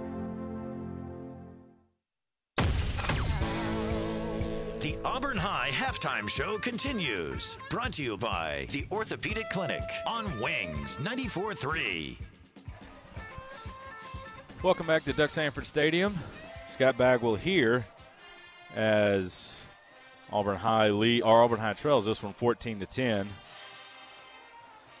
The Auburn High halftime show continues. Brought to you by the Orthopedic Clinic on Wings 94.3. Welcome back to Duck Samford Stadium. Scott Bagwell here as Auburn High Lee or Auburn High trails this one 14 to 10.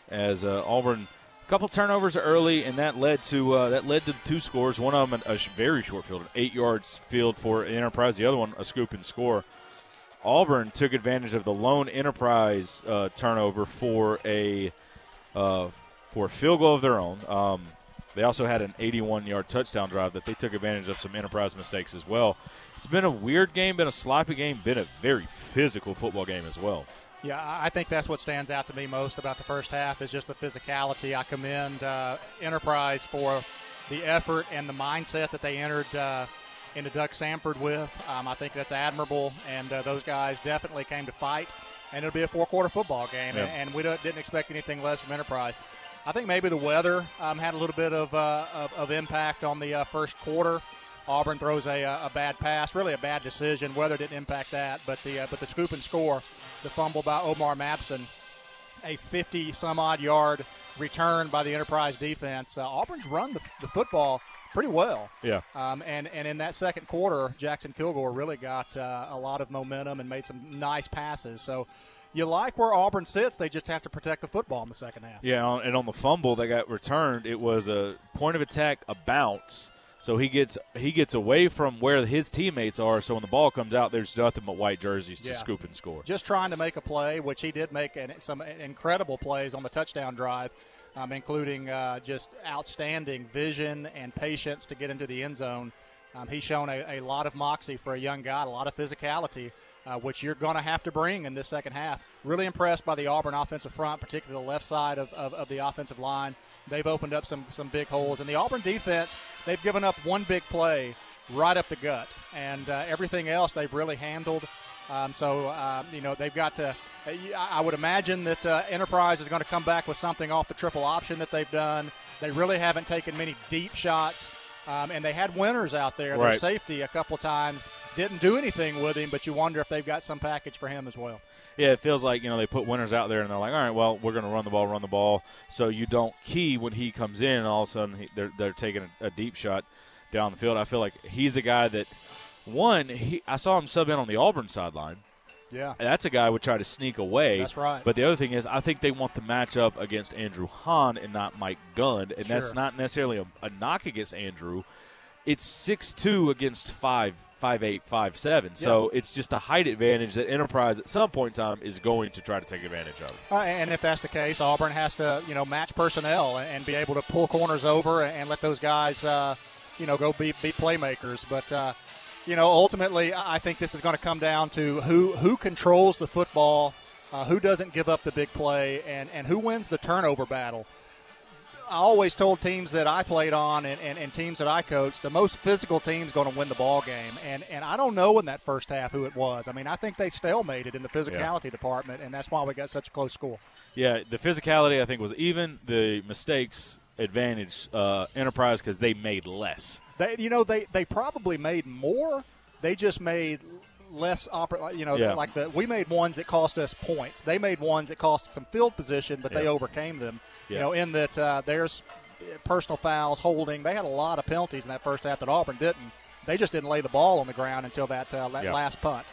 As uh, Auburn, a couple turnovers early, and that led to uh, that led to two scores. One of them a very short field, an eight yards field for Enterprise. The other one a scoop and score. Auburn took advantage of the lone Enterprise uh, turnover for a uh, for a field goal of their own. Um, they also had an 81 yard touchdown drive that they took advantage of some Enterprise mistakes as well. It's been a weird game, been a sloppy game, been a very physical football game as well. Yeah, I think that's what stands out to me most about the first half is just the physicality. I commend uh, Enterprise for the effort and the mindset that they entered uh, into Duck Samford with. Um, I think that's admirable, and uh, those guys definitely came to fight. And it'll be a four-quarter football game, Yeah. and, and we didn't expect anything less from Enterprise. I think maybe the weather um, had a little bit of, uh, of, of impact on the uh, first quarter. Auburn throws a, a bad pass, really a bad decision. Weather didn't impact that, but the uh, but the scoop and score, the fumble by Omar Mapson, a 50 some odd yard return by the Enterprise defense. Uh, Auburn's run the, the football pretty well. Yeah. Um, and, and in that second quarter, Jackson Kilgore really got uh, a lot of momentum and made some nice passes. So you like where Auburn sits. They just have to protect the football in the second half. Yeah, and on the fumble that got returned, it was a point of attack, a bounce. So he gets he gets away from where his teammates are. So when the ball comes out, there's nothing but white jerseys to Yeah. scoop and score. Just trying to make a play, which he did make an, some incredible plays on the touchdown drive, um, including uh, just outstanding vision and patience to get into the end zone. Um, he's shown a, a lot of moxie for a young guy, a lot of physicality, uh, which you're going to have to bring in this second half. Really impressed by the Auburn offensive front, particularly the left side of, of, of the offensive line. They've opened up some, some big holes. And the Auburn defense, they've given up one big play right up the gut. And uh, everything else they've really handled. Um, so, uh, you know, they've got to. I would imagine that uh, Enterprise is going to come back with something off the triple option that they've done. They really haven't taken many deep shots, um, and they had winners out there. Their safety a couple times didn't do anything with him, but you wonder if they've got some package for him as well. Yeah, it feels like you know they put winners out there and they're like, all right, well, we're going to run the ball, run the ball. So you don't key when he comes in, and all of a sudden he, they're they're taking a, a deep shot down the field. I feel like he's a guy that one he I saw him sub in on the Auburn sideline. Yeah. That's a guy who would try to sneak away. That's right. But the other thing is, I think they want the matchup against Andrew Hahn and not Mike Gunn, and that's not necessarily a, a knock against Andrew. It's six two against five five eight five seven, so Yeah. it's just a height advantage that Enterprise at some point in time is going to try to take advantage of. Uh, and if that's the case, Auburn has to, you know, match personnel and, and be able to pull corners over and let those guys, uh, you know, go be, be playmakers. But, uh, you know, ultimately, I think this is going to come down to who who controls the football, uh, who doesn't give up the big play, and, and who wins the turnover battle. I always told teams that I played on and, and, and teams that I coached, the most physical team's going to win the ball game. And and I don't know in that first half who it was. I mean, I think they stalemated in the physicality department, and that's why we got such a close score. Yeah, the physicality I think was even. The mistakes advantage uh, Enterprise because they made less. They, you know, they they probably made more. They just made less oppor- You know, Yeah. like the we made ones that cost us points. They made ones that cost some field position, but they Yeah. overcame them. You know, in that uh, there's personal fouls, holding. They had a lot of penalties in that first half that Auburn didn't. They just didn't lay the ball on the ground until that, uh, that Yeah. last punt.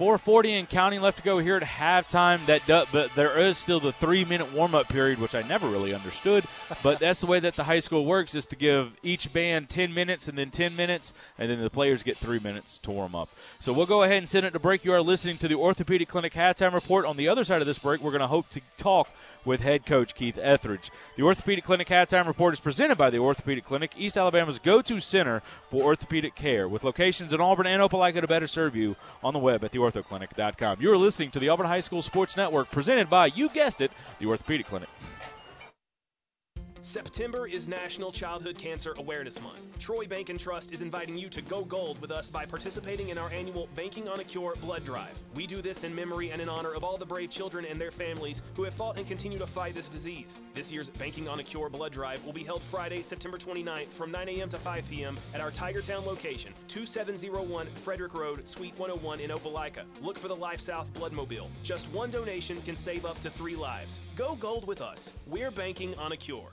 440 and counting left to go here at halftime. That do, but there is still the three minute warm up period, which I never really understood. but that's the way that the high school works: is to give each band 10 minutes and then 10 minutes, and then the players get three minutes to warm up. So we'll go ahead and send it to break. You are listening to the Orthopedic Clinic halftime report. On the other side of this break, we're going to hope to talk with head coach Keith Etheridge. The Orthopedic Clinic halftime report is presented by the Orthopedic Clinic, East Alabama's go-to center for orthopedic care, with locations in Auburn and Opelika to better serve you on the web at theorthoclinic.com. You are listening to the Auburn High School Sports Network, presented by, you guessed it, the Orthopedic Clinic. September is National Childhood Cancer Awareness Month. Troy Bank and Trust is inviting you to go gold with us by participating in our annual Banking on a Cure blood drive. We do this in memory and in honor of all the brave children and their families who have fought and continue to fight this disease. This year's Banking on a Cure blood drive will be held Friday, September 29th from 9 a.m. to 5 p.m. at our Tigertown location, 2701 Frederick Road, Suite 101 in Opelika. Look for the Life South Bloodmobile. Just one donation can save up to three lives. Go gold with us. We're banking on a cure.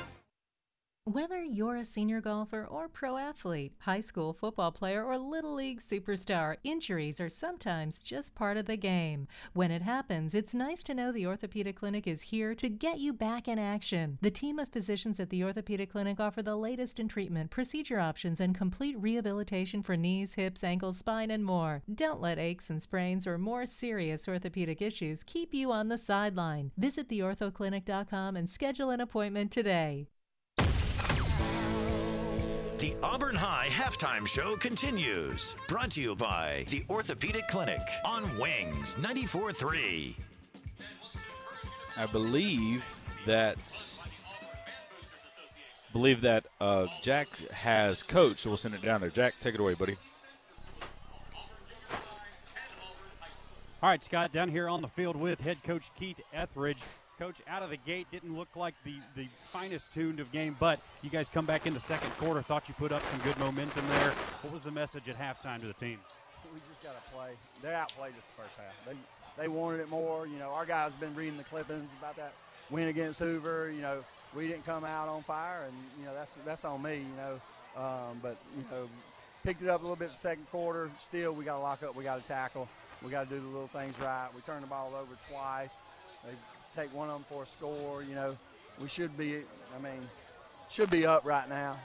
Whether you're a senior golfer or pro athlete, high school football player, or little league superstar, injuries are sometimes just part of the game. When it happens, it's nice to know the Orthopedic Clinic is here to get you back in action. The team of physicians at the Orthopedic Clinic offer the latest in treatment, procedure options, and complete rehabilitation for knees, hips, ankles, spine, and more. Don't let aches and sprains or more serious orthopedic issues keep you on the sideline. Visit theorthoclinic.com and schedule an appointment today. The Auburn High halftime show continues. Brought to you by the Orthopedic Clinic on Wings 94.3. I believe that believe that uh, Jack has coach, so we'll send it down there. Jack, take it away, buddy. All right, Scott, down here on the field with head coach Keith Etheridge. Coach, out of the gate, didn't look like the, the finest tuned of game, but you guys come back in the second quarter. Thought you put up some good momentum there. What was the message at halftime to the team? We just got to play. They outplayed us the first half. They, they wanted it more. You know, our guys been reading the clippings about that win against Hoover. You know, we didn't come out on fire, and you know that's that's on me. You know, um, but you know, picked it up a little bit in the second quarter. Still, we got to lock up. We got to tackle. We got to do the little things right. We turned the ball over twice. They take one of them for a score. You know, we should be. I mean, should be up right now.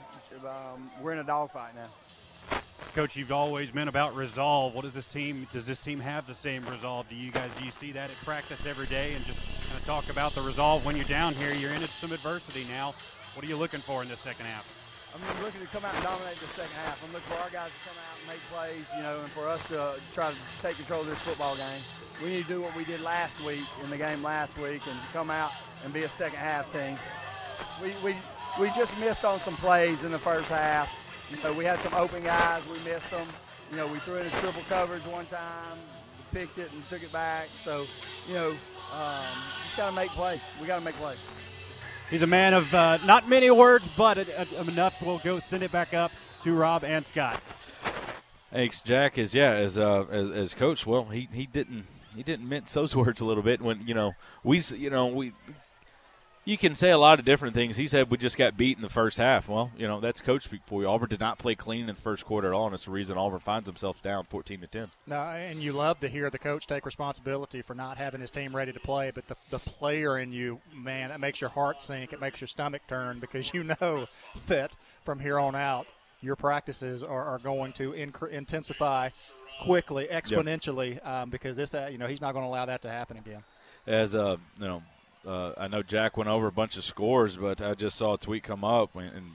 Um, we're in a dogfight now. Coach, you've always been about resolve. What does this team? Does this team have the same resolve? Do you guys? Do you see that at practice every day? And just kind of talk about the resolve when you're down here. You're in some adversity now. What are you looking for in this second half? I'm looking to come out and dominate the second half. I'm looking for our guys to come out and make plays, you know, and for us to try to take control of this football game. We need to do what we did last week in the game last week and come out and be a second half team. We, we, we just missed on some plays in the first half. You know, we had some open guys, we missed them. You know, we threw in a triple coverage one time, picked it and took it back. So, you know, um, just got to make plays. We got to make plays. He's a man of uh, not many words, but enough. We'll go send it back up to Rob and Scott. Thanks, Jack. As yeah, as uh, as, as coach, well, he, he didn't he didn't mince those [laughs] words a little bit when you know we you know we you can say a lot of different things. He said we just got beat in the first half. Well, you know that's coach speak for you. Auburn did not play clean in the first quarter at all, and it's the reason Auburn finds himself down fourteen to ten. No, and you love to hear the coach take responsibility for not having his team ready to play. But the the player in you, man, it makes your heart sink. It makes your stomach turn because [laughs] you know that from here on out, your practices are, are going to intensify quickly, exponentially, um, because this, uh, you know, he's not going to allow that to happen again. As uh, you know uh, I know Jack went over a bunch of scores, but I just saw a tweet come up, and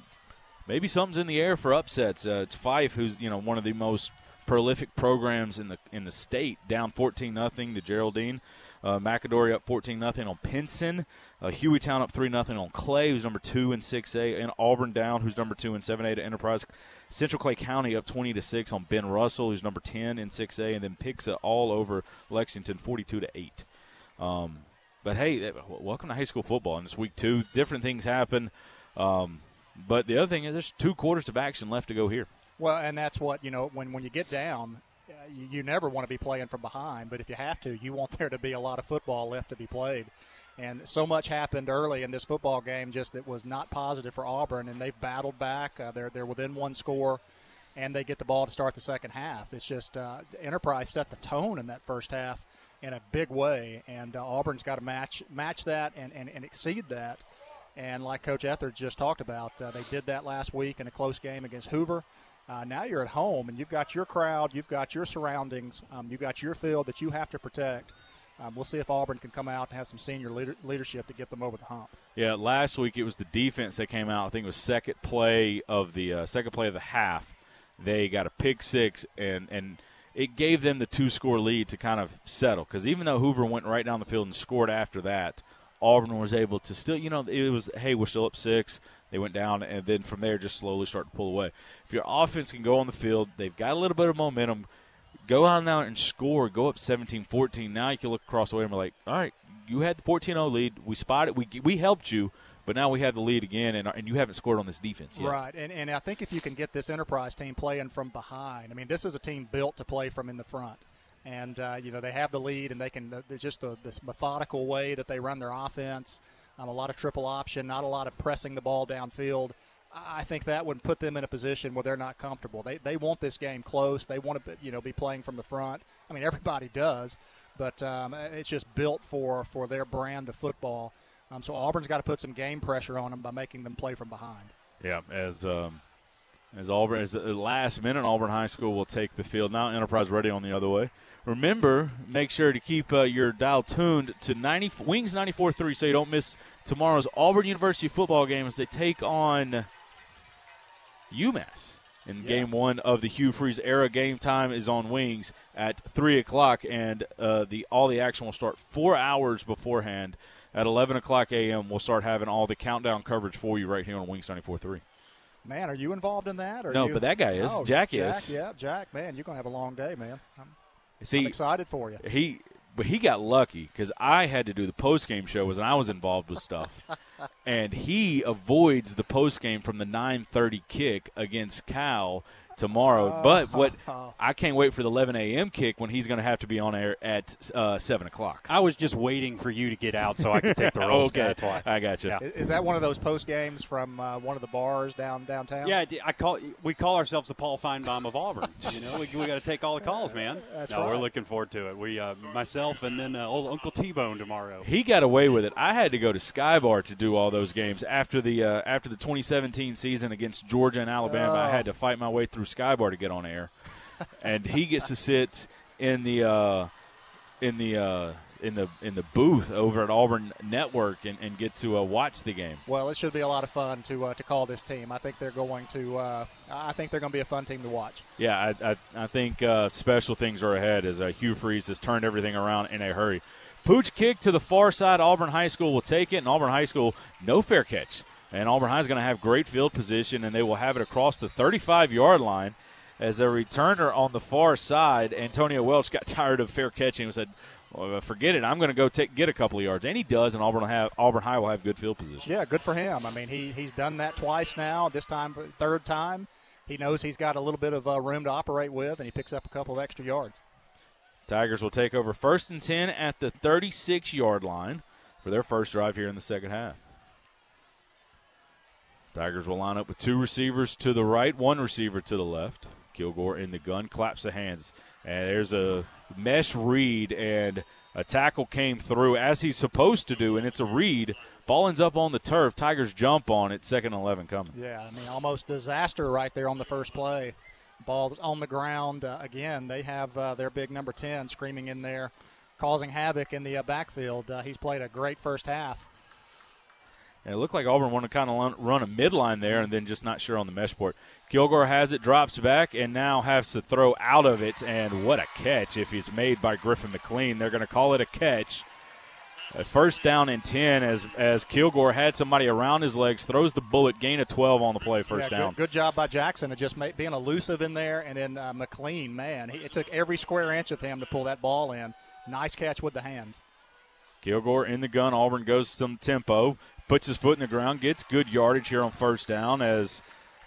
maybe something's in the air for upsets. Uh, it's Fyffe, who's you know one of the most prolific programs in the in the state, down 14 nothing to Geraldine. Uh, McAdory up 14 nothing on Pinson. Uh, Hueytown up 3 nothing on Clay, who's number two in 6A, and Auburn down, who's number two in 7A to Enterprise. Central Clay County up 20 to 6 on Ben Russell, who's number 10 in 6A, and then it all over Lexington 42 to 8. Um, but hey, eh, welcome to high school football. And it's week two, different things happen. Um, but the other thing is, there's two quarters of action left to go here. Well, and that's what you know when when you get down, uh, you never want to be playing from behind. But if you have to, you want there to be a lot of football left to be played. And so much happened early in this football game, just that was not positive for Auburn, and they've battled back. Uh, they're they're within one score, and they get the ball to start the second half. It's just uh, Enterprise set the tone in that first half in a big way, and uh, Auburn's got to match match that and, and, and exceed that. And like Coach Etheredge just talked about, uh, they did that last week in a close game against Hoover. Uh, now you're at home and you've got your crowd, you've got your surroundings, um, you've got your field that you have to protect. Um, we'll see if Auburn can come out and have some senior leader- leadership to get them over the hump. Yeah, last week it was the defense that came out. I think it was second play of the uh, second play of the half. They got a pick six, and and it gave them the two score lead to kind of settle. Because even though Hoover went right down the field and scored after that, Auburn was able to still, you know, it was hey, we're still up six. They went down, and then from there just slowly start to pull away. If your offense can go on the field, they've got a little bit of momentum. Go on now and score. Go up 17-14. Now you can look across the way and be like, all right, you had the 14-0 lead. We spotted. We we helped you, but now we have the lead again, and and you haven't scored on this defense yet. Right, and and I think if you can get this Enterprise team playing from behind, I mean, this is a team built to play from in the front, and uh, you know they have the lead, and they can just the, this methodical way that they run their offense. Um, a lot of triple option, not a lot of pressing the ball downfield. I think that would put them in a position where they're not comfortable. They, they want this game close. They want to you know be playing from the front. I mean everybody does, but um, it's just built for for their brand of football. Um, so Auburn's got to put some game pressure on them by making them play from behind. Yeah, as um, as Auburn as the last minute, Auburn High School will take the field now. Enterprise ready on the other way. Remember, make sure to keep uh, your dial tuned to 90 Wings 94.3 so you don't miss tomorrow's Auburn University football game as they take on UMass. In Yeah. game one of the Hugh Freeze era, game time is on Wings at three o'clock, and uh, the all the action will start four hours beforehand. At 11 o'clock a.m., we'll start having all the countdown coverage for you right here on Wings 94.3. Man, are you involved in that? Or No, you- but that guy is. Oh, Jack Jack is. Yeah, Jack. Man, you're gonna have a long day, man. I'm, See, I'm excited for you. He, but he got lucky because I had to do the post game show and I was involved with stuff, [laughs] and he avoids the post game from the 9:30 kick against Cal tomorrow. but what [laughs] I can't wait for the 11 a.m. kick when he's going to have to be on air at uh, seven o'clock. I was just waiting for you to get out so I could take the [laughs] roles. okay, That's why. I got you. I- Is that one of those post games from uh, one of the bars down downtown? Yeah, I call we call ourselves the Paul Finebaum of Auburn. [laughs] You know, we, we got to take all the calls, man. That's no, we're looking forward to it. We, uh, myself, and then uh, old Uncle T-Bone tomorrow. He got away with it. I had to go to Skybar to do all those games after the uh, after the 2017 season against Georgia and Alabama. I Oh. had to fight my way through Skybar to get on air, and he gets to sit in the uh, in the uh, in the in the booth over at Auburn Network and, and get to uh, watch the game. Well, it should be a lot of fun to uh, to call this team. I think they're going to. Uh, I think they're going to be a fun team to watch. Yeah, I, I, I think uh, special things are ahead as uh, Hugh Freeze has turned everything around in a hurry. Pooch kick to the far side. Auburn High School will take it, and Auburn High School, no fair catch. And Auburn High is going to have great field position, and they will have it across the 35 yard line as a returner on the far side. Antonio Welch got [laughs] tired of fair catching and said, well, forget it. I'm going to go take, get a couple of yards. And he does, and Auburn, have, Auburn High will have good field position. Yeah, good for him. I mean, he he's done that twice now. This time, third time, he knows he's got a little bit of uh, room to operate with, and he picks up a couple of extra yards. Tigers will take over first and 10 at the 36 yard line for their first drive here in the second half. Tigers will line up with two receivers to the right, one receiver to the left. Kilgore in the gun, claps the hands. And there's a mesh read, and a tackle came through as he's supposed to do, and it's a read. Ball ends up on the turf. Tigers jump on it, second and 11 coming. Yeah, I mean, almost disaster right there on the first play. Ball on the ground. Uh, again, they have uh, their big number 10 screaming in there, causing havoc in the uh, backfield. Uh, he's played a great first half. And it looked like Auburn wanted to kind of run a midline there and then just not sure on the mesh port. Kilgore has it, drops back, and now has to throw out of it. And what a catch if he's made by Griffin McLean. They're going to call it a catch. A first down and 10 as, as Kilgore had somebody around his legs, throws the bullet, gain of 12 on the play, first yeah, down. Good, good job by Jackson of just being elusive in there. And then uh, McLean, man, he, it took every square inch of him to pull that ball in. Nice catch with the hands. Kilgore in the gun. Auburn goes some tempo, puts his foot in the ground, gets good yardage here on first down as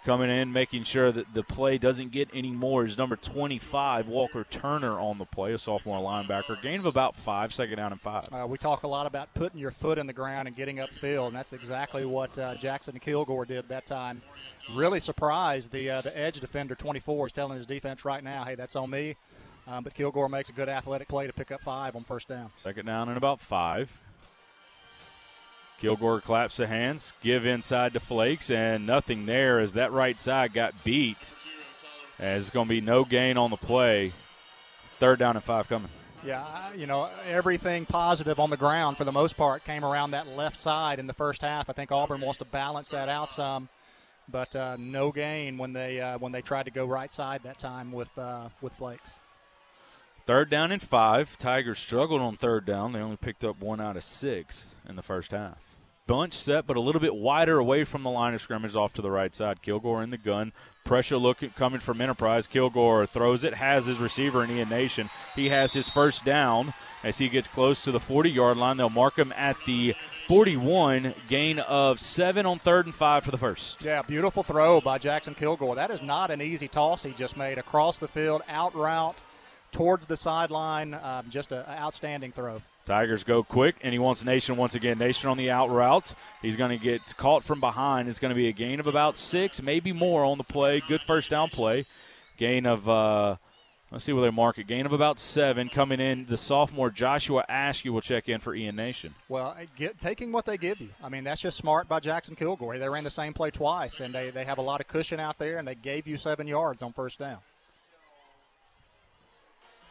coming in, making sure that the play doesn't get any more is number 25, Walker Turner on the play, a sophomore linebacker. Gain of about five, second down and five. Uh, we talk a lot about putting your foot in the ground and getting upfield, and that's exactly what uh, Jackson Kilgore did that time. Really surprised the uh, the edge defender 24 is telling his defense right now, hey, that's on me. Um, but Kilgore makes a good athletic play to pick up five on first down. Second down and about five. Kilgore claps the hands, give inside to Flakes, and nothing there as that right side got beat. As it's going to be no gain on the play. Third down and five coming. Yeah, you know, everything positive on the ground for the most part came around that left side in the first half. I think Auburn wants to balance that out some, but uh, no gain when they uh, when they tried to go right side that time with uh, with Flakes. Third down and five. Tigers struggled on third down. They only picked up one out of six in the first half. Bunch set, but a little bit wider away from the line of scrimmage off to the right side. Kilgore in the gun. Pressure looking coming from Enterprise. Kilgore throws it, has his receiver in Ian Nation. He has his first down as he gets close to the 40 yard line. They'll mark him at the 41, gain of seven on third and five for the first. Yeah, beautiful throw by Jackson Kilgore. That is not an easy toss he just made across the field, out route towards the sideline. Um, just an outstanding throw. Tigers go quick, and he wants Nation once again. Nation on the out route. He's going to get caught from behind. It's going to be a gain of about six, maybe more on the play. Good first down play. Gain of, uh, let's see where they mark it. Gain of about seven. Coming in, the sophomore Joshua Askew will check in for Ian Nation. Well, get, taking what they give you. I mean, that's just smart by Jackson Kilgore. They ran the same play twice, and they, they have a lot of cushion out there, and they gave you seven yards on first down.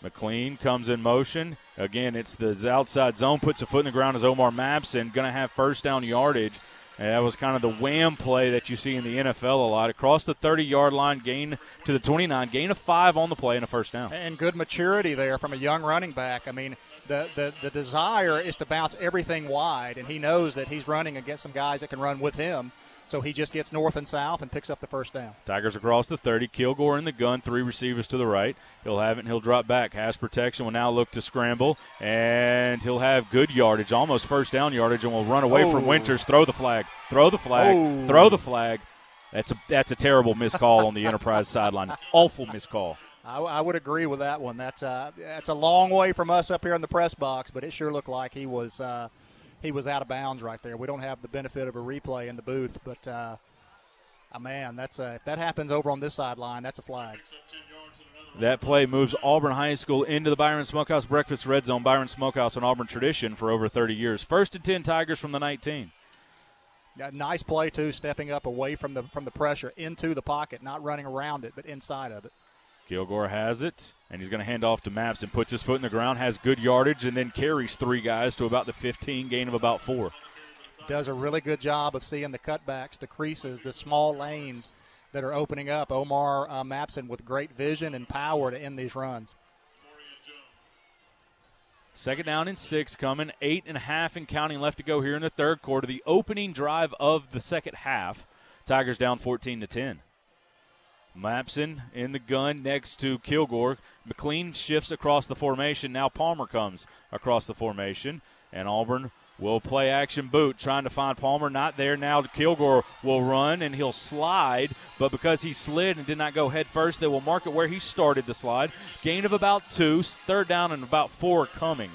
McLean comes in motion. Again, it's the outside zone, puts a foot in the ground as Omar Mapson, going to have first down yardage. And that was kind of the wham play that you see in the NFL a lot. Across the 30 yard line, gain to the 29, gain of five on the play and a first down. And good maturity there from a young running back. I mean, the, the, the desire is to bounce everything wide, and he knows that he's running against some guys that can run with him. So he just gets north and south and picks up the first down. Tigers across the 30. Kilgore in the gun. Three receivers to the right. He'll have it and he'll drop back. Has protection. Will now look to scramble. And he'll have good yardage, almost first down yardage, and will run away oh. from Winters. Throw the flag. Throw the flag. Oh. Throw the flag. That's a that's a terrible miscall on the Enterprise sideline. [laughs] Awful miscall. I, I, would agree with that one. That's uh, that's a long way from us up here in the press box, but it sure looked like he was uh, he was out of bounds right there. We don't have the benefit of a replay in the booth, but uh, oh man, that's a, if that happens over on this sideline, that's a flag. That play moves Auburn High School into the Byron Smokehouse Breakfast Red Zone. Byron Smokehouse, an Auburn tradition for over 30 years. First and 10 Tigers from the 19. Yeah, nice play too, stepping up away from the from the pressure into the pocket, not running around it, but inside of it. Kilgore has it, and he's going to hand off to Maps and puts his foot in the ground, has good yardage, and then carries three guys to about the 15, gain of about four. Does a really good job of seeing the cutbacks, the creases, the small lanes that are opening up. Omar uh, Mapson with great vision and power to end these runs. Second down and six coming. Eight and a half and counting left to go here in the third quarter. The opening drive of the second half. Tigers down 14 to 10. Mapson in the gun next to Kilgore. McLean shifts across the formation. Now Palmer comes across the formation, and Auburn will play action boot, trying to find Palmer. Not there now. Kilgore will run and he'll slide, but because he slid and did not go head first, they will mark it where he started the slide. Gain of about two, third down and about four coming.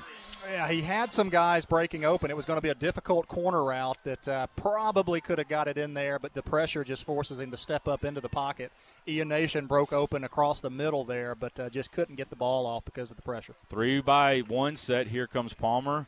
Yeah, he had some guys breaking open. It was going to be a difficult corner route that uh, probably could have got it in there, but the pressure just forces him to step up into the pocket. Ian Nation broke open across the middle there, but uh, just couldn't get the ball off because of the pressure. Three by one set. Here comes Palmer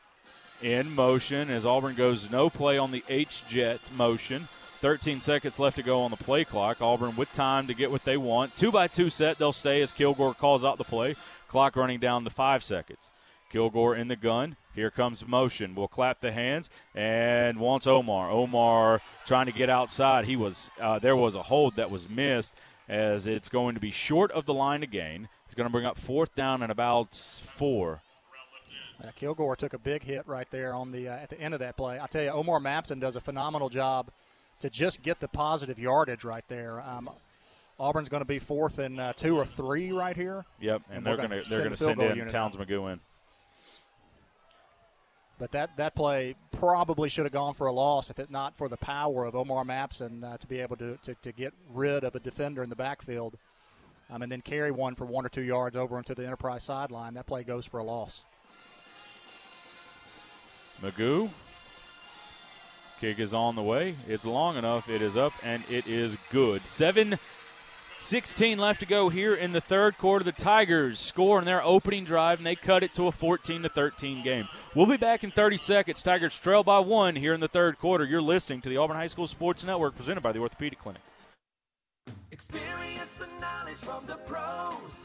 in motion as Auburn goes no play on the H jet motion. 13 seconds left to go on the play clock. Auburn with time to get what they want. Two by two set, they'll stay as Kilgore calls out the play. Clock running down to five seconds. Kilgore in the gun. Here comes motion. We'll clap the hands and wants Omar. Omar trying to get outside. He was uh, there was a hold that was missed as it's going to be short of the line again. He's going to bring up fourth down and about four. Uh, Kilgore took a big hit right there on the uh, at the end of that play. I tell you, Omar Mapson does a phenomenal job to just get the positive yardage right there. Um, Auburn's going to be fourth and uh, two or three right here. Yep, and, and they're going to they're going to send in Towns McGough in. But that, that play probably should have gone for a loss if it not for the power of Omar Mapson uh, to be able to, to, to, get rid of a defender in the backfield um, and then carry one for one or two yards over into the Enterprise sideline. That play goes for a loss. McGough. Kick is on the way. It's long enough. It is up and it is good. Seven 16 left to go here in the third quarter. The Tigers score in their opening drive, and they cut it to a 14 to 13 game. We'll be back in 30 seconds. Tigers trail by one here in the third quarter. You're listening to the Auburn High School Sports Network, presented by the Orthopedic Clinic. Experience and knowledge from the pros.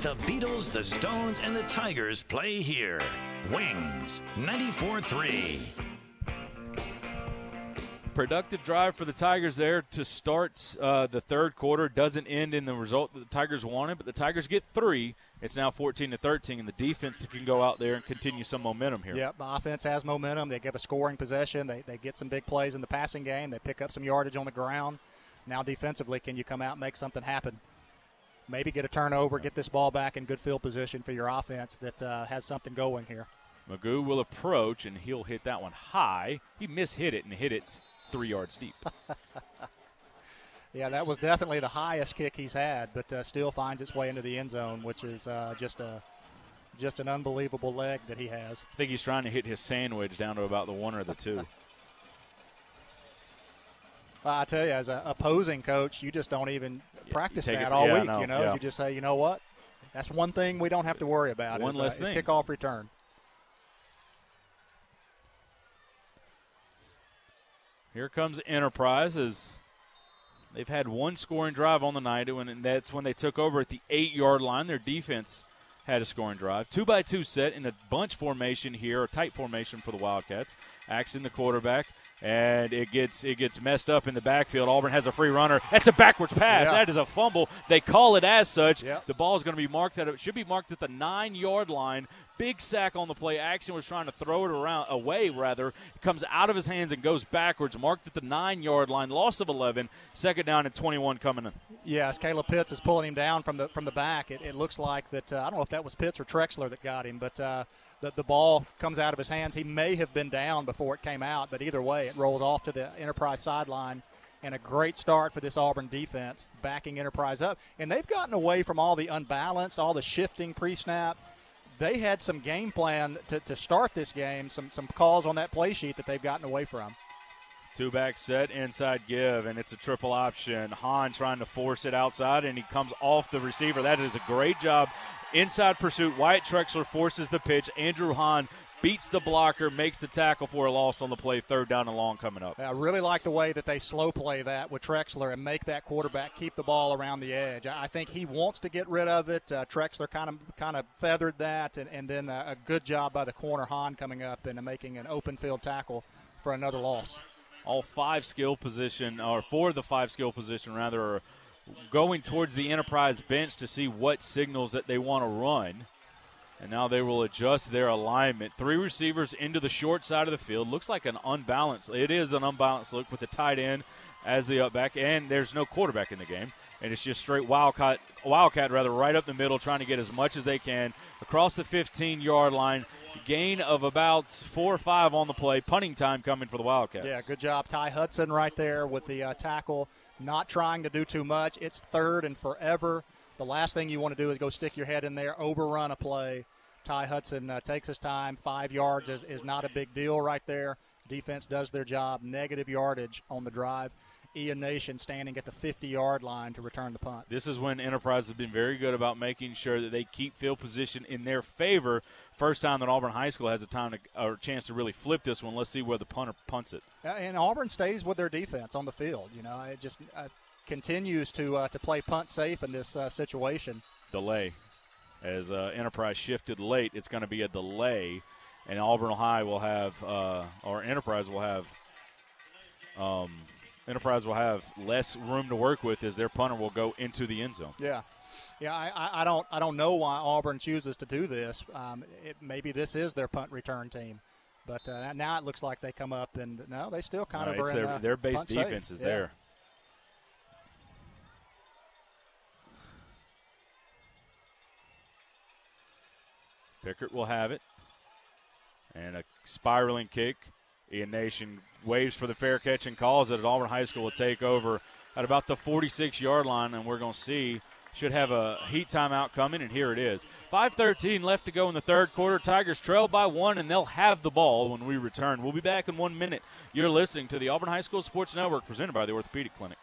The Beatles, the Stones, and the Tigers play here. Wings 94 3. Productive drive for the Tigers there to start uh, the third quarter. Doesn't end in the result that the Tigers wanted, but the Tigers get three. It's now 14 to 13, and the defense can go out there and continue some momentum here. Yep, the offense has momentum. They give a scoring possession. They, they get some big plays in the passing game. They pick up some yardage on the ground. Now, defensively, can you come out and make something happen? Maybe get a turnover, get this ball back in good field position for your offense that uh, has something going here. McGough will approach, and he'll hit that one high. He mishit it and hit it three yards deep. [laughs] Yeah, that was definitely the highest kick he's had, but uh, still finds its way into the end zone, which is uh, just a just an unbelievable leg that he has. I think he's trying to hit his sandwich down to about the one or the two. I tell you, as an opposing coach, you just don't even practice take it that all yeah, week. no, you know, yeah. you just say, you know what, that's one thing we don't have to worry about. One is, less uh, is thing. kickoff return. Here comes Enterprise as they've had one scoring drive on the night, and that's when they took over at the eight yard line. Their defense had a scoring drive. Two by two set in a bunch formation here, a tight formation for the Wildcats. Axton the quarterback, and it gets it gets messed up in the backfield. Auburn has a free runner. That's a backwards pass. Yeah. That is a fumble. They call it as such. Yep. The ball is going to be marked at it should be marked at the nine yard line. Big sack on the play. Axton was trying to throw it around away rather. It comes out of his hands and goes backwards. Marked at the nine yard line. Loss of eleven. Second down and twenty one coming in. Yes, Caleb Pitts is pulling him down from the from the back. It, it looks like that. Uh, I don't know if that was Pitts or Trexler that got him, but uh, the the ball comes out of his hands. He may have been down before it came out, but either way, it rolls off to the Enterprise sideline. And a great start for this Auburn defense, backing Enterprise up. And they've gotten away from all the unbalanced, all the shifting pre-snap. They had some game plan to, to start this game, some some calls on that play sheet that they've gotten away from. Two back set, inside give, and it's a triple option. Hahn trying to force it outside, and he comes off the receiver. That is a great job. Inside pursuit. Wyatt Trexler forces the pitch. Andrew Hahn beats the blocker, makes the tackle for a loss on the play. Third down and long coming up. I really like the way that they slow play that with Trexler and make that quarterback keep the ball around the edge. I think he wants to get rid of it. Uh, Trexler kind of kind of feathered that, and, and then a, a good job by the corner Hahn coming up and making an open field tackle for another loss. all five skill position, or four of the five skill position rather, are going towards the Enterprise bench to see what signals that they want to run. And now they will adjust their alignment. Three receivers into the short side of the field. Looks like an unbalanced. It is an unbalanced look with the tight end as the up back, and there's no quarterback in the game. And it's just straight wildcat, wildcat rather, right up the middle, trying to get as much as they can across the 15 yard line. Gain of about four or five on the play. Punting time coming for the Wildcats. Yeah, good job, Ty Hudson, right there with the uh, tackle. Not trying to do too much. It's third and forever. The last thing you want to do is go stick your head in there, overrun a play. Ty Hudson uh, takes his time. Five yards is, is not a big deal right there. Defense does their job. Negative yardage on the drive. Ian Nation standing at the 50 yard line to return the punt. This is when Enterprise has been very good about making sure that they keep field position in their favor. First time that Auburn High School has a time to, or a chance to really flip this one. Let's see where the punter punts it. Uh, And Auburn stays with their defense on the field. You know, it just uh, continues to uh, to play punt safe in this uh, situation. Delay. As uh, Enterprise shifted late, it's going to be a delay, and Auburn High will have, uh, or Enterprise will have, um, Enterprise will have less room to work with as their punter will go into the end zone. Yeah, yeah. I, I, I don't I don't know why Auburn chooses to do this. Um, it, maybe this is their punt return team, but uh, now it looks like they come up and no, they still kind of are in their, uh, their base punt safe. defense is Yeah. there. Pickert will have it. And a spiraling kick. Ian Nation waves for the fair catch and calls it at Auburn High School will take over at about the 46 yard line, and we're going to see. Should have a heat timeout coming, and here it is. 5.13 left to go in the third quarter. Tigers trail by one, and they'll have the ball when we return. We'll be back in one minute. You're listening to the Auburn High School Sports Network presented by the Orthopedic Clinic.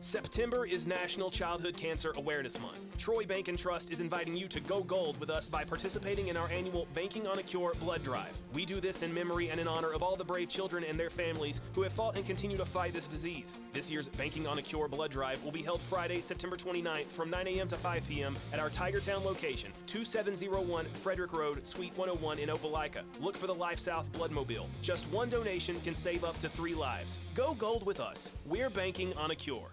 September is National Childhood Cancer Awareness Month. Troy Bank and Trust is inviting you to go gold with us by participating in our annual Banking on a Cure blood drive. We do this in memory and in honor of all the brave children and their families who have fought and continue to fight this disease. This year's Banking on a Cure blood drive will be held Friday, September 29th from 9 a.m. to 5 p.m. at our Tigertown location, 2701 Frederick Road, Suite 101 in Opelika. Look for the Life South Bloodmobile. Just one donation can save up to three lives. Go gold with us. We're banking on a cure.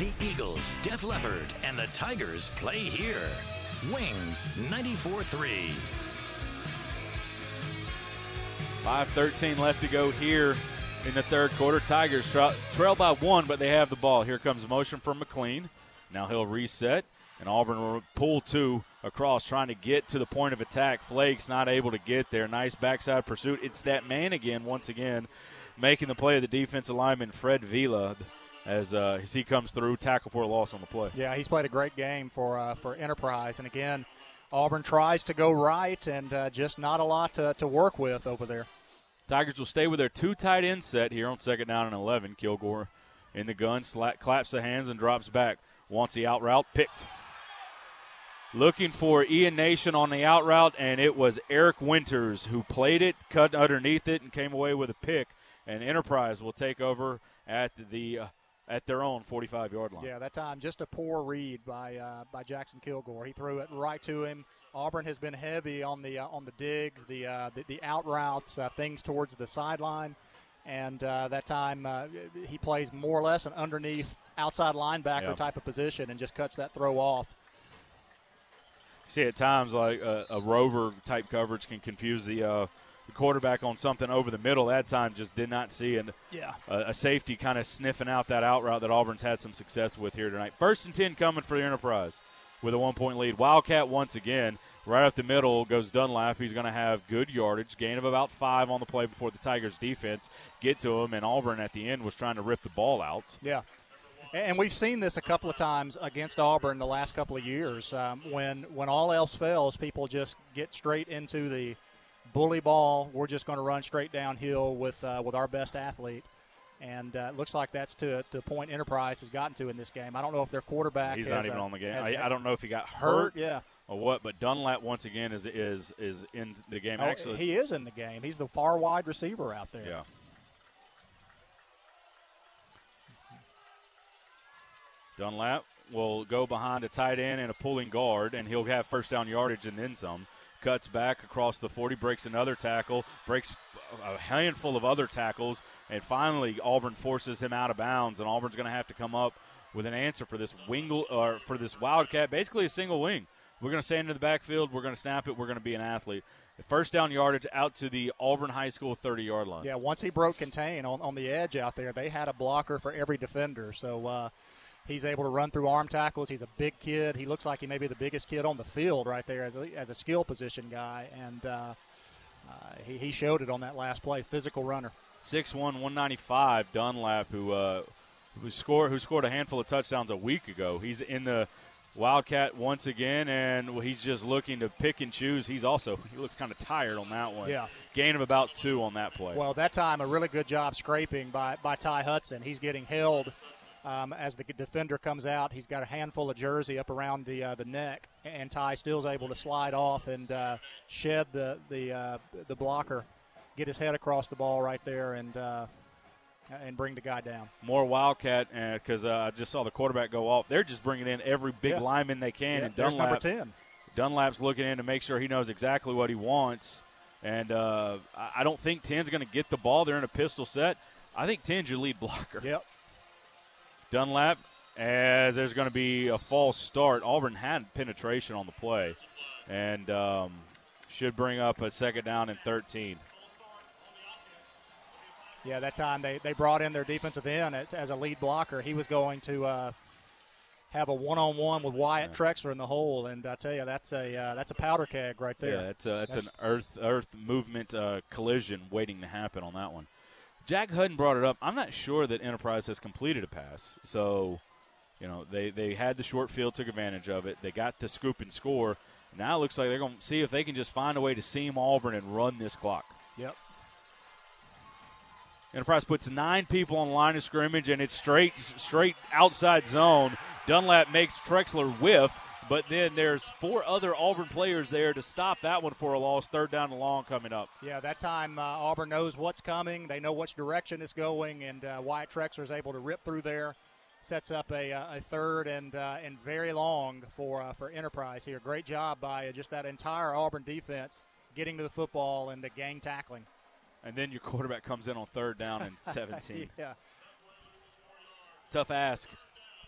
The Eagles, Def Leppard, and the Tigers play here. Wings 94 3. 5.13 left to go here in the third quarter. Tigers tra- trail by one, but they have the ball. Here comes motion from McLean. Now he'll reset, and Auburn will pull two across, trying to get to the point of attack. Flakes not able to get there. Nice backside pursuit. It's that man again, once again, making the play of the defensive lineman, Fred Vila, as, uh, as he comes through, tackle for a loss on the play. Yeah, he's played a great game for uh, for Enterprise, and again, Auburn tries to go right, and uh, just not a lot to, to work with over there. Tigers will stay with their two tight end set here on second down and 11. Kilgore in the gun, sla- claps the hands and drops back. Wants the out route, picked. Looking for Ian Nation on the out route, and it was Eric Winters who played it, cut underneath it, and came away with a pick. And Enterprise will take over at the uh, at their own 45 yard line. Yeah, that time just a poor read by uh, by Jackson Kilgore. He threw it right to him. Auburn has been heavy on the uh, on the digs, the uh, the, the, out routes, uh, things towards the sideline, and uh, that time uh, he plays more or less an underneath outside linebacker Yeah. type of position and just cuts that throw off. see at times like a, a rover type coverage can confuse the, uh, the quarterback on something over the middle. That time just did not see and Yeah. a, a safety kind of sniffing out that out route that Auburn's had some success with here tonight. First and ten coming for the Enterprise with a one point lead. Wildcat once again. Right up the middle goes Dunlap. He's going to have good yardage, gain of about five on the play before the Tigers defense get to him, and Auburn at the end was trying to rip the ball out. Yeah. And we've seen this a couple of times against Auburn the last couple of years. Um, when when all else fails, people just get straight into the bully ball. We're just going to run straight downhill with uh, with our best athlete, and uh, it looks like that's to to a point Enterprise has gotten to in this game. I don't know if their quarterback He's not even uh, on the game. I, I don't know if he got hurt, hurt, yeah. or what, but Dunlap once again is is is in the game. Oh, Actually, he is in the game. He's the far wide receiver out there. Yeah. Dunlap will go behind a tight end and a pulling guard, and he'll have first down yardage and then some. Cuts back across the 40, breaks another tackle, breaks a handful of other tackles, and finally Auburn forces him out of bounds, and Auburn's going to have to come up with an answer for this wingle or for this Wildcat, basically a single wing. We're going to stand in the backfield, we're going to snap it, we're going to be an athlete. First down yardage out to the Auburn High School 30 yard line. Yeah, once he broke contain on, on the edge out there, they had a blocker for every defender. So uh, he's able to run through arm tackles. He's a big kid. He looks like he may be the biggest kid on the field right there as a, as a skill position guy. And uh, uh, he, he showed it on that last play. Physical runner. 6'1", 195 Dunlap, who uh, who scored who scored a handful of touchdowns a week ago. He's in the Wildcat once again, and he's just looking to pick and choose. He's also he looks kind of tired on that one. Yeah. gain of about two on that play. Well, that time a really good job scraping by, by Ty Hudson. He's getting held um, as the defender comes out. He's got a handful of jersey up around the uh, the neck, and Ty still's able to slide off and uh, shed the the uh, the blocker, get his head across the ball right there, and uh, and bring the guy down. More Wildcat because uh, I just saw the quarterback go off. They're just bringing in every big Yeah. lineman they can. Yeah, and there's number 10. Dunlap's looking in to make sure he knows exactly what he wants. And uh, I I don't think 10's going to get the ball. They're in a pistol set. I think 10's your lead blocker. Yep. Dunlap, as there's going to be a false start. Auburn had penetration on the play and um, should bring up a second down and 13. Yeah, that time they, they brought in their defensive end as, a lead blocker. He was going to uh, have a one on one with Wyatt Trexler in the hole, and I tell you, that's a uh, that's a powder keg right there. Yeah, it's, a, it's an earth earth movement uh, collision waiting to happen on that one. Jack Hudson brought it up. I'm not sure that Enterprise has completed a pass. So, you know, they, they had the short field, took advantage of it. They got the scoop and score. Now it looks like they're going to see if they can just find a way to seam Auburn and run this clock. Yep. Enterprise puts nine people on the line of scrimmage, and it's straight straight outside zone. Dunlap makes Trexler whiff, but then there's four other Auburn players there to stop that one for a loss. Third down and long coming up. Yeah, that time uh, Auburn knows what's coming. They know which direction it's going, and uh, Wyatt Trexler is able to rip through there. Sets up a, uh, a third and uh, and very long for uh, for Enterprise here. Great job by just that entire Auburn defense getting to the football and the gang tackling. And then your quarterback comes in on third down and [laughs] 17. yeah. Tough ask.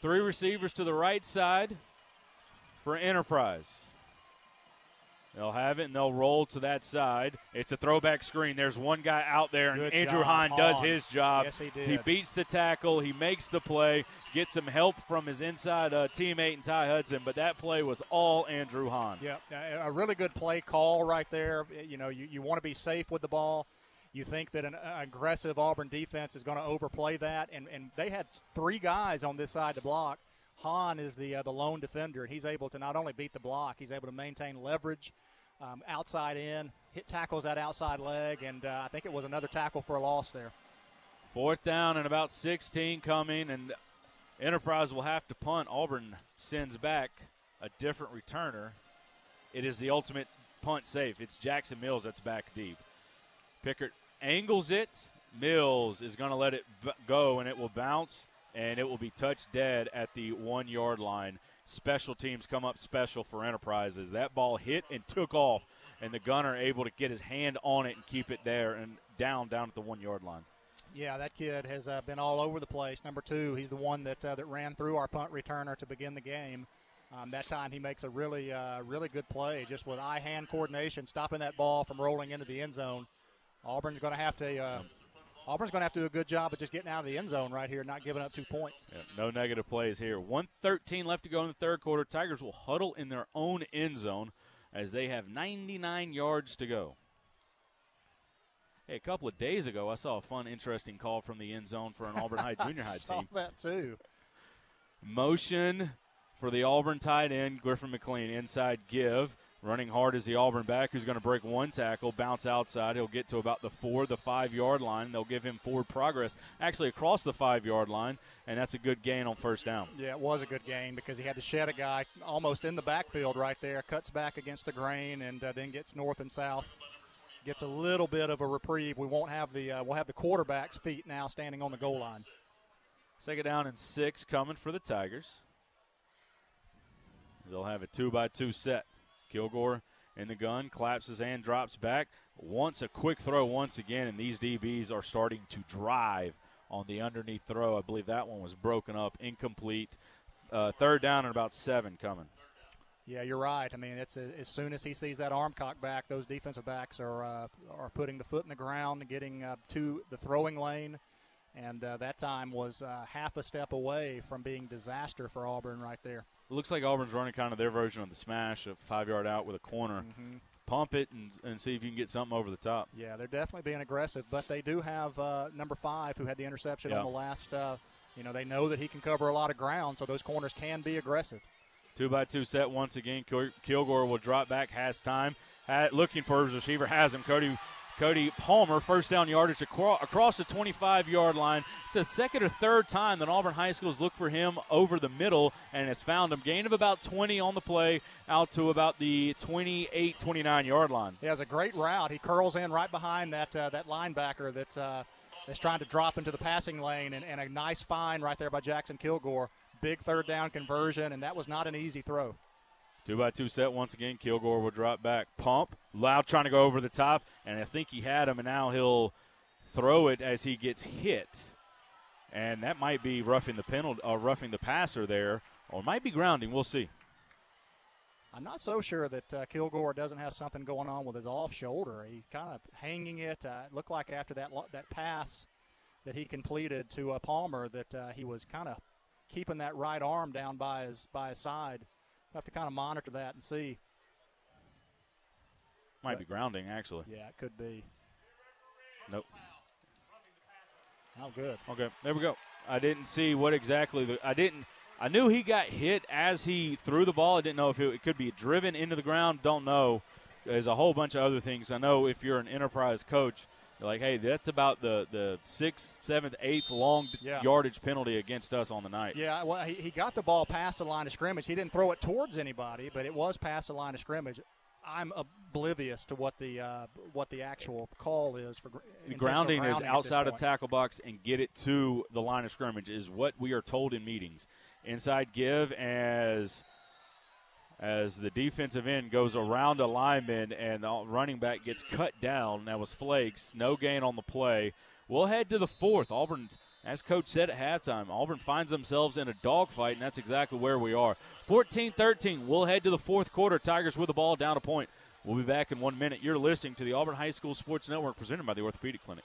Three receivers to the right side for Enterprise. They'll have it and they'll roll to that side. It's a throwback screen. There's one guy out there, and Good Andrew job, Hahn does his job. Yes, he did. he beats the tackle. He makes the play. Gets some help from his inside uh, teammate and Ty Hudson, but that play was all Andrew Hahn. Yeah, a a really good play call right there. You know, you, you want to be safe with the ball. You think that an uh, aggressive Auburn defense is going to overplay that, and, and they had three guys on this side to block. Hahn is the uh, the lone defender, and he's able to not only beat the block, he's able to maintain leverage um, outside in, hit tackles that outside leg, and uh, I think it was another tackle for a loss there. Fourth down and about 16 coming, and Enterprise will have to punt. Auburn sends back a different returner. It is the ultimate punt safe. It's Jackson Mills that's back deep. Pickert angles it. Mills is going to let it b- go, and it will bounce, and it will be touched dead at the one yard line. Special teams come up special for Enterprises. That ball hit and took off, and the gunner able to get his hand on it and keep it there and down down at the one yard line. Yeah, that kid has uh, been all over the place. Number two, he's the one that uh, that ran through our punt returner to begin the game. Um, that time he makes a really uh, really good play, just with eye hand coordination, stopping that ball from rolling into the end zone. Auburn's going to have to. Auburn's going to have to do a good job of just getting out of the end zone right here, not giving up two points. Yeah, no negative plays here. 113 left to go in the third quarter. Tigers will huddle in their own end zone as they have 99 yards to go. Hey, a couple of days ago, I saw a fun, interesting call from the end zone for an Auburn High [laughs] Junior High team. I saw team. that too. Motion for the Auburn tight end, Griffin McLean. Inside give. Running hard is the Auburn back who's going to break one tackle, bounce outside. He'll get to about the four, the five yard line. They'll give him forward progress, actually across the five yard line, and that's a good gain on first down. Yeah, it was a good gain because he had to shed a guy almost in the backfield right there, cuts back against the grain, and uh, then gets north and south. Gets a little bit of a reprieve. We won't have the uh, we'll have the quarterback's feet now standing on the goal line. Second down and six coming for the Tigers. They'll have a two by two set. Kilgore in the gun, claps his hand, drops back. Wants a quick throw once again, and these DBs are starting to drive on the underneath throw. I believe that one was broken up, incomplete. Uh, third down and about seven coming. Yeah, you're right. I mean, it's as soon as he sees that arm cock back, those defensive backs are uh, are putting the foot in the ground, getting uh, to the throwing lane, and uh, that time was uh, half a step away from being disaster for Auburn right there. It looks like Auburn's running kind of their version of the smash, a five yard out with a corner. Mhm. Pump it and, and see if you can get something over the top. Yeah, they're definitely being aggressive, but they do have uh, number five who had the interception Yeah. on the last. Uh, you know, they know that he can cover a lot of ground, so those corners can be aggressive. Two by two set once again. Kilgore will drop back, has time, looking for his receiver, has him. Cody Cody Palmer, first down yardage across the 25 yard line. It's the second or third time that Auburn High School's looked for him over the middle and has found him. Gain of about 20 on the play, out to about the 28 29 yard line. He has a great route. He curls in right behind that uh, that linebacker that's uh, is trying to drop into the passing lane, and, and a nice find right there by Jackson Kilgore. Big third down conversion, and that was not an easy throw. Two by two set once again. Kilgore will drop back. Pump. Loud trying to go over the top, and I think he had him, and now he'll throw it as he gets hit. And that might be roughing the penalty, uh, roughing the passer there, or might be grounding. We'll see. I'm not so sure that uh, Kilgore doesn't have something going on with his off shoulder. He's kind of hanging it. Uh, it looked like after that lo- that pass that he completed to uh, Palmer that uh, he was kind of keeping that right arm down by his by his side. Have to kind of monitor that and see. Might But- be grounding, actually. Yeah, it could be. Nope. Oh, good. Okay, there we go. I didn't see what exactly the. I didn't. I knew he got hit as he threw the ball. I didn't know if it, it could be driven into the ground. Don't know. There's a whole bunch of other things. I know if you're an enterprise coach, like, hey, that's about the the sixth, seventh, eighth long Yeah. yardage penalty against us on the night. Yeah, well, he, he got the ball past the line of scrimmage. He didn't throw it towards anybody, but it was past the line of scrimmage. I'm oblivious to what the uh, what the actual call is for gr- The intentional grounding is outside of tackle box and get it to the line of scrimmage is what we are told in meetings. Inside give as as the defensive end goes around a lineman and the running back gets cut down. That was Flakes. No gain on the play. We'll head to the fourth. Auburn, as coach said at halftime, Auburn finds themselves in a dogfight, and that's exactly where we are. 14 13. We'll head to the fourth quarter. Tigers with the ball down a point. We'll be back in one minute. You're listening to the Auburn High School Sports Network presented by the Orthopedic Clinic.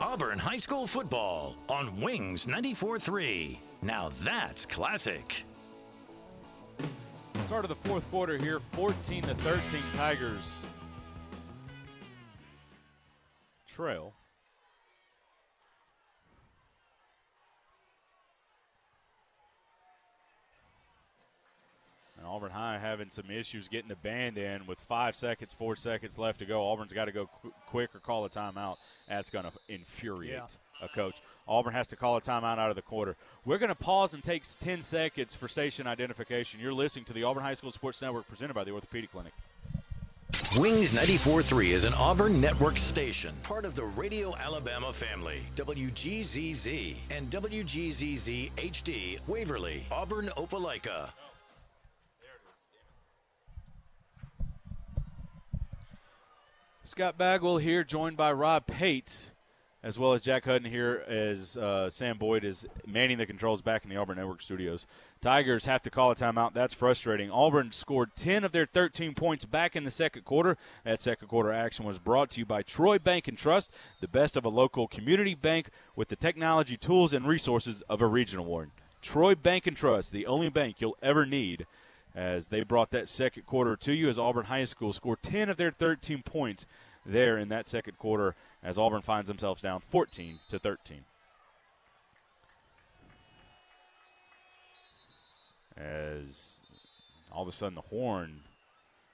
Auburn High School football on Wings 94.3. Now that's classic. Start of the fourth quarter here, 14 to 13 Tigers. Trail. Auburn High having some issues getting the band in with five seconds, four seconds left to go. Auburn's got to go qu- quick or call a timeout. That's going to infuriate a coach. Auburn has to call a timeout out of the quarter. We're going to pause and take 10 seconds for station identification. You're listening to the Auburn High School Sports Network presented by the Orthopedic Clinic. Wings 94.3 is an Auburn network station, part of the Radio Alabama family. WGZZ and WGZZ HD, Waverly, Auburn, Opelika. Scott Bagwell here, joined by Rob Pate, as well as Jack Hudson here, as uh, Sam Boyd is manning the controls back in the Auburn Network studios. Tigers have to call a timeout. That's frustrating. Auburn scored 10 of their 13 points back in the second quarter. That second quarter action was brought to you by Troy Bank and Trust, the best of a local community bank with the technology, tools, and resources of a regional one. Troy Bank and Trust, the only bank you'll ever need as they brought that second quarter to you as Auburn High School scored 10 of their 13 points there in that second quarter as Auburn finds themselves down 14 to 13. As all of a sudden the horn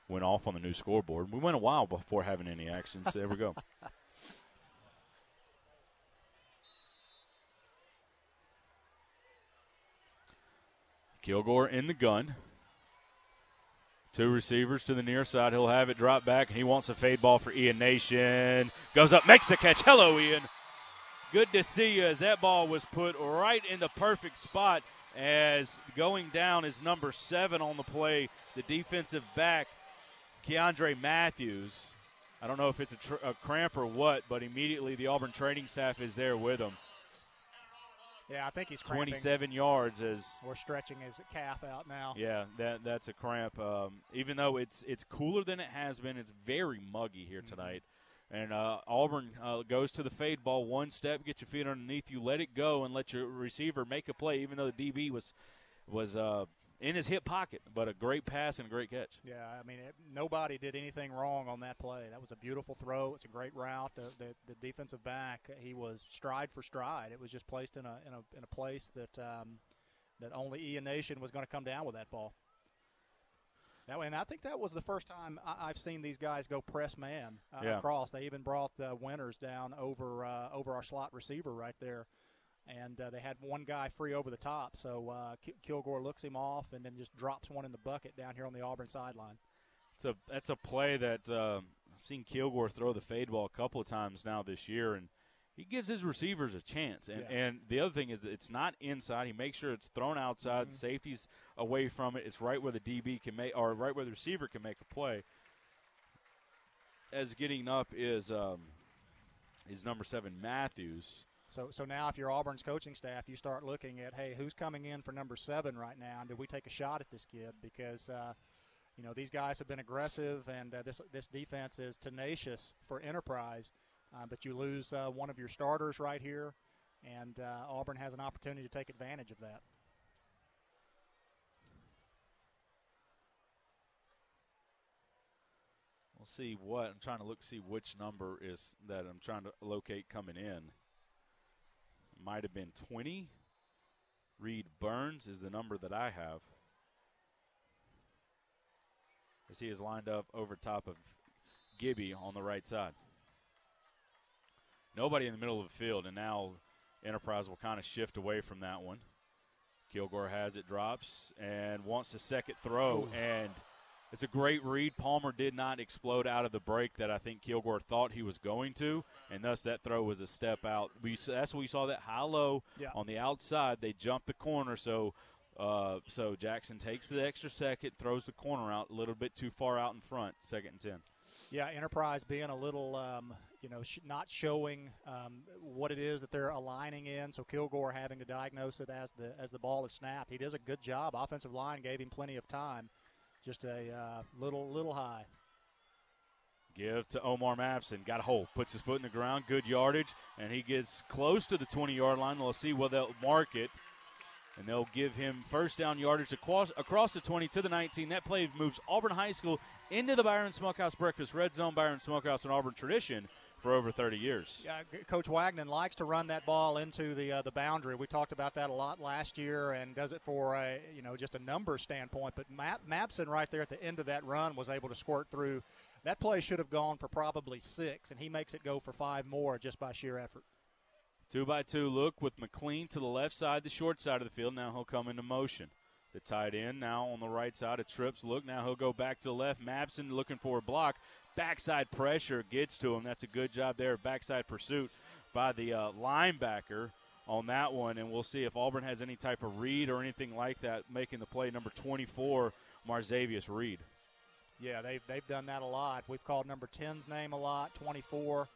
went off on the new scoreboard. We went a while before having any action, so there we go. [laughs] Kilgore in the gun. Two receivers to the near side. He'll have it drop back. And he wants a fade ball for Ian Nation. Goes up, makes the catch. Hello, Ian. Good to see you as that ball was put right in the perfect spot. As going down is number seven on the play, the defensive back Keandre Matthews. I don't know if it's a, tr- a cramp or what, but immediately the Auburn training staff is there with him. Yeah, I think he's cramping. 27 yards as We're stretching his calf out now. yeah, that that's a cramp. Um, even though it's it's cooler than it has been, it's very muggy here tonight. And uh, Auburn uh, goes to the fade ball, one step, get your feet underneath you, let it go, and let your receiver make a play. Even though the DB was was uh, in his hip pocket, but a great pass and a great catch. Yeah, I mean, it, nobody did anything wrong on that play. That was a beautiful throw. It's a great route. The, the, the defensive back, he was stride for stride. It was just placed in a in a, in a place that um, that only Ian Nation was going to come down with that ball. That way, and I think that was the first time I, I've seen these guys go press man uh, Yeah. across. They even brought the winners down over uh, over our slot receiver right there, and uh, they had one guy free over the top. So uh, Kilgore looks him off and then just drops one in the bucket down here on the Auburn sideline. It's a that's a play that um, I've seen Kilgore throw the fade ball a couple of times now this year, and he gives his receivers a chance. And, Yeah. and the other thing is it's not inside. He makes sure it's thrown outside. Mm-hmm. Safety's away from it. It's right where the DB can make, or right where the receiver can make a play. As getting up is um, is number seven Matthews. So, so now if you're Auburn's coaching staff, you start looking at, hey, who's coming in for number seven right now, and do we take a shot at this kid? Because, uh, you know, these guys have been aggressive, and uh, this this defense is tenacious for Enterprise. Uh, but you lose uh, one of your starters right here, and uh, Auburn has an opportunity to take advantage of that. We'll see what I'm trying to look see which number is that I'm trying to locate coming in. Might have been 20. Reed Burns is the number that I have. As he is lined up over top of Gibby on the right side. Nobody in the middle of the field, and now Enterprise will kind of shift away from that one. Kilgore has it, drops, and wants a second throw, Ooh. and it's a great read. Palmer did not explode out of the break that I think Kilgore thought he was going to, and thus that throw was a step out. We that's what we saw that high low Yeah. on the outside. They jumped the corner, so uh, so Jackson takes the extra second, throws the corner out a little bit too far out in front, second and ten. Yeah, Enterprise being a little, um, you know, sh- not showing um, what it is that they're aligning in. So Kilgore having to diagnose it as the as the ball is snapped. He does a good job. Offensive line gave him plenty of time. Just a uh, little little high. Give to Omar Mapson. Got a hole. Puts his foot in the ground. Good yardage. And he gets close to the 20 yard line. We'll see where they'll mark it. And they'll give him first down yardage across, across the 20 to the 19. That play moves Auburn High School into the Byron Smokehouse Breakfast Red Zone. Byron Smokehouse and Auburn tradition for over 30 years. Yeah, Coach Wagner likes to run that ball into the uh, the boundary. We talked about that a lot last year, and does it for a you know just a number standpoint. But Map- Mapson right there at the end of that run was able to squirt through. That play should have gone for probably six, and he makes it go for five more just by sheer effort. Two by two look with McLean to the left side, the short side of the field. Now he'll come into motion. The tight end now on the right side of Trips. Look, now he'll go back to left. Mapson looking for a block. Backside pressure gets to him. That's a good job there. Backside pursuit by the uh, linebacker on that one. And we'll see if Auburn has any type of read or anything like that making the play. Number 24, Marzavius Reed. Yeah, they've they've done that a lot. We've called number 10's name a lot, 24.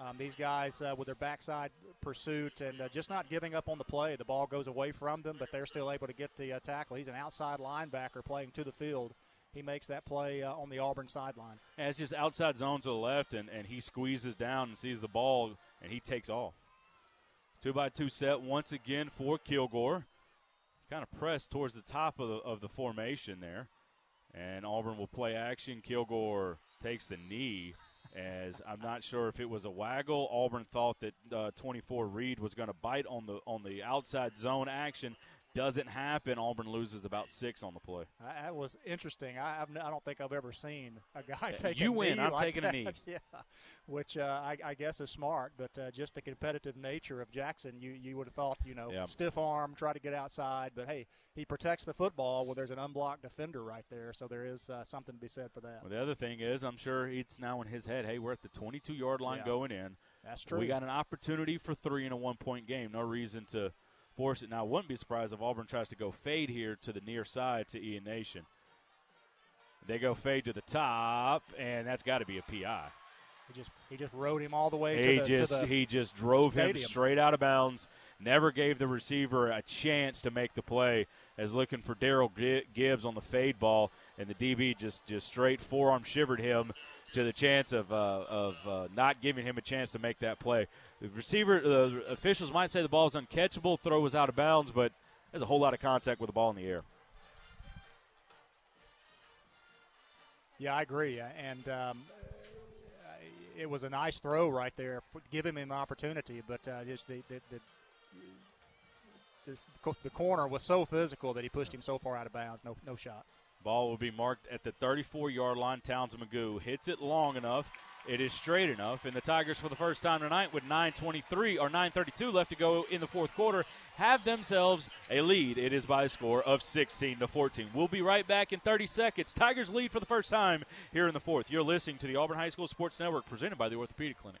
Um, these guys uh, with their backside pursuit and uh, just not giving up on the play. The ball goes away from them, but they're still able to get the uh, tackle. He's an outside linebacker playing to the field. He makes that play uh, on the Auburn sideline. And it's just outside zone to the left, and, and he squeezes down and sees the ball, and he takes off. Two by two set once again for Kilgore. Kind of pressed towards the top of the, of the formation there. And Auburn will play action. Kilgore takes the knee as I'm not sure if it was a waggle. Auburn thought that uh, 24 Reed was going to bite on the on the outside zone action. Doesn't happen. Auburn loses about six on the play. That was interesting. I, I've, I don't think I've ever seen a guy [laughs] take you a win. knee I'm like taking a knee. [laughs] Yeah, which uh, I, I guess is smart, but uh, just the competitive nature of Jackson, you you would have thought, you know, Yeah. stiff arm, try to get outside, but hey, he protects the football. Well, there's an unblocked defender right there, so there is uh, something to be said for that. Well, the other thing is, I'm sure it's now in his head. Hey, we're at the 22 yard line Yeah. going in. That's true. We got an opportunity for three in a one point game. No reason to force it. Now, I wouldn't be surprised if Auburn tries to go fade here to the near side to Ian Nation. They go fade to the top, and that's got to be a PI. He just he just rode him all the way. He to the, just to the he just drove him straight out of bounds. Never gave the receiver a chance to make the play. As looking for Daryl Gibbs on the fade ball, and the DB just just straight forearm shivered him to the chance of uh, of uh, not giving him a chance to make that play. The receiver, the officials might say the ball is uncatchable, throw was out of bounds, but there's a whole lot of contact with the ball in the air. Yeah, I agree, and um, it was a nice throw right there, giving him an opportunity. But uh, just the the, the the corner was so physical that he pushed him so far out of bounds. No, no shot. Ball will be marked at the 34 yard line. Townsend McGough hits it long enough. It is straight enough. And the Tigers, for the first time tonight, with 9.23 or 9.32 left to go in the fourth quarter, have themselves a lead. It is by a score of 16 to 14. We'll be right back in 30 seconds. Tigers lead for the first time here in the fourth. You're listening to the Auburn High School Sports Network presented by the Orthopedic Clinic.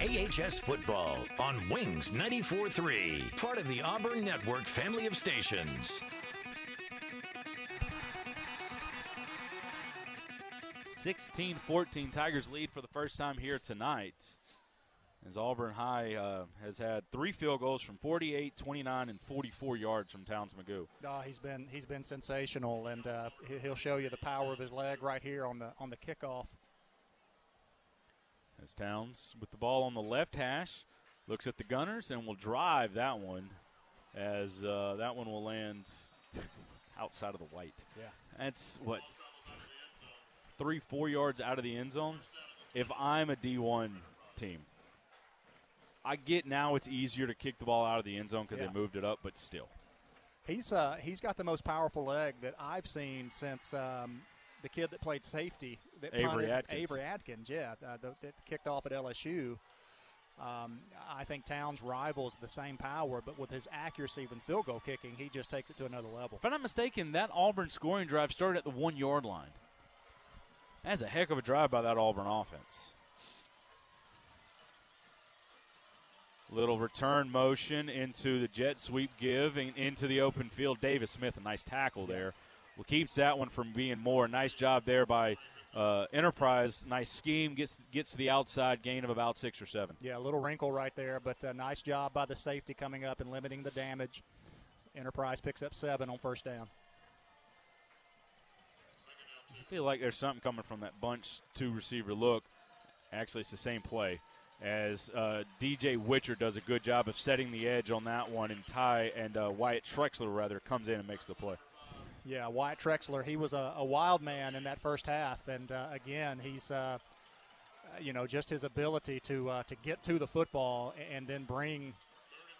AHS Football on Wings 94.3, part of the Auburn Network family of stations. 16 14. Tigers lead for the first time here tonight. As Auburn High uh, has had three field goals from 48, 29, and 44 yards from Towns McGough. Uh, he's been he's been sensational, and uh, he- he'll show you the power of his leg right here on the on the kickoff. As Towns with the ball on the left hash looks at the Gunners and will drive that one as uh, that one will land [laughs] outside of the white. Yeah. That's what three, four yards out of the end zone. If I'm a D1 team, I get now it's easier to kick the ball out of the end zone because Yeah. they moved it up, but still. He's uh, he's got the most powerful leg that I've seen since um, the kid that played safety. That Avery Atkins. Avery Atkins, yeah, uh, that, that kicked off at LSU. Um, I think Towns rivals the same power, but with his accuracy when field goal kicking, he just takes it to another level. If I'm not mistaken, that Auburn scoring drive started at the one yard line. That's a heck of a drive by that Auburn offense. Little return motion into the jet sweep give and into the open field. Davis Smith, a nice tackle there. Well, keeps that one from being more. Nice job there by uh, Enterprise. Nice scheme. Gets gets to the outside gain of about six or seven. Yeah, a little wrinkle right there, but a nice job by the safety coming up and limiting the damage. Enterprise picks up seven on first down. I feel like there's something coming from that bunch two receiver look. Actually, it's the same play as uh, DJ Witcher does a good job of setting the edge on that one, and Ty and uh, Wyatt Trexler rather comes in and makes the play. Yeah, Wyatt Trexler, he was a, a wild man in that first half, and uh, again, he's uh, uh, you know just his ability to uh, to get to the football and then bring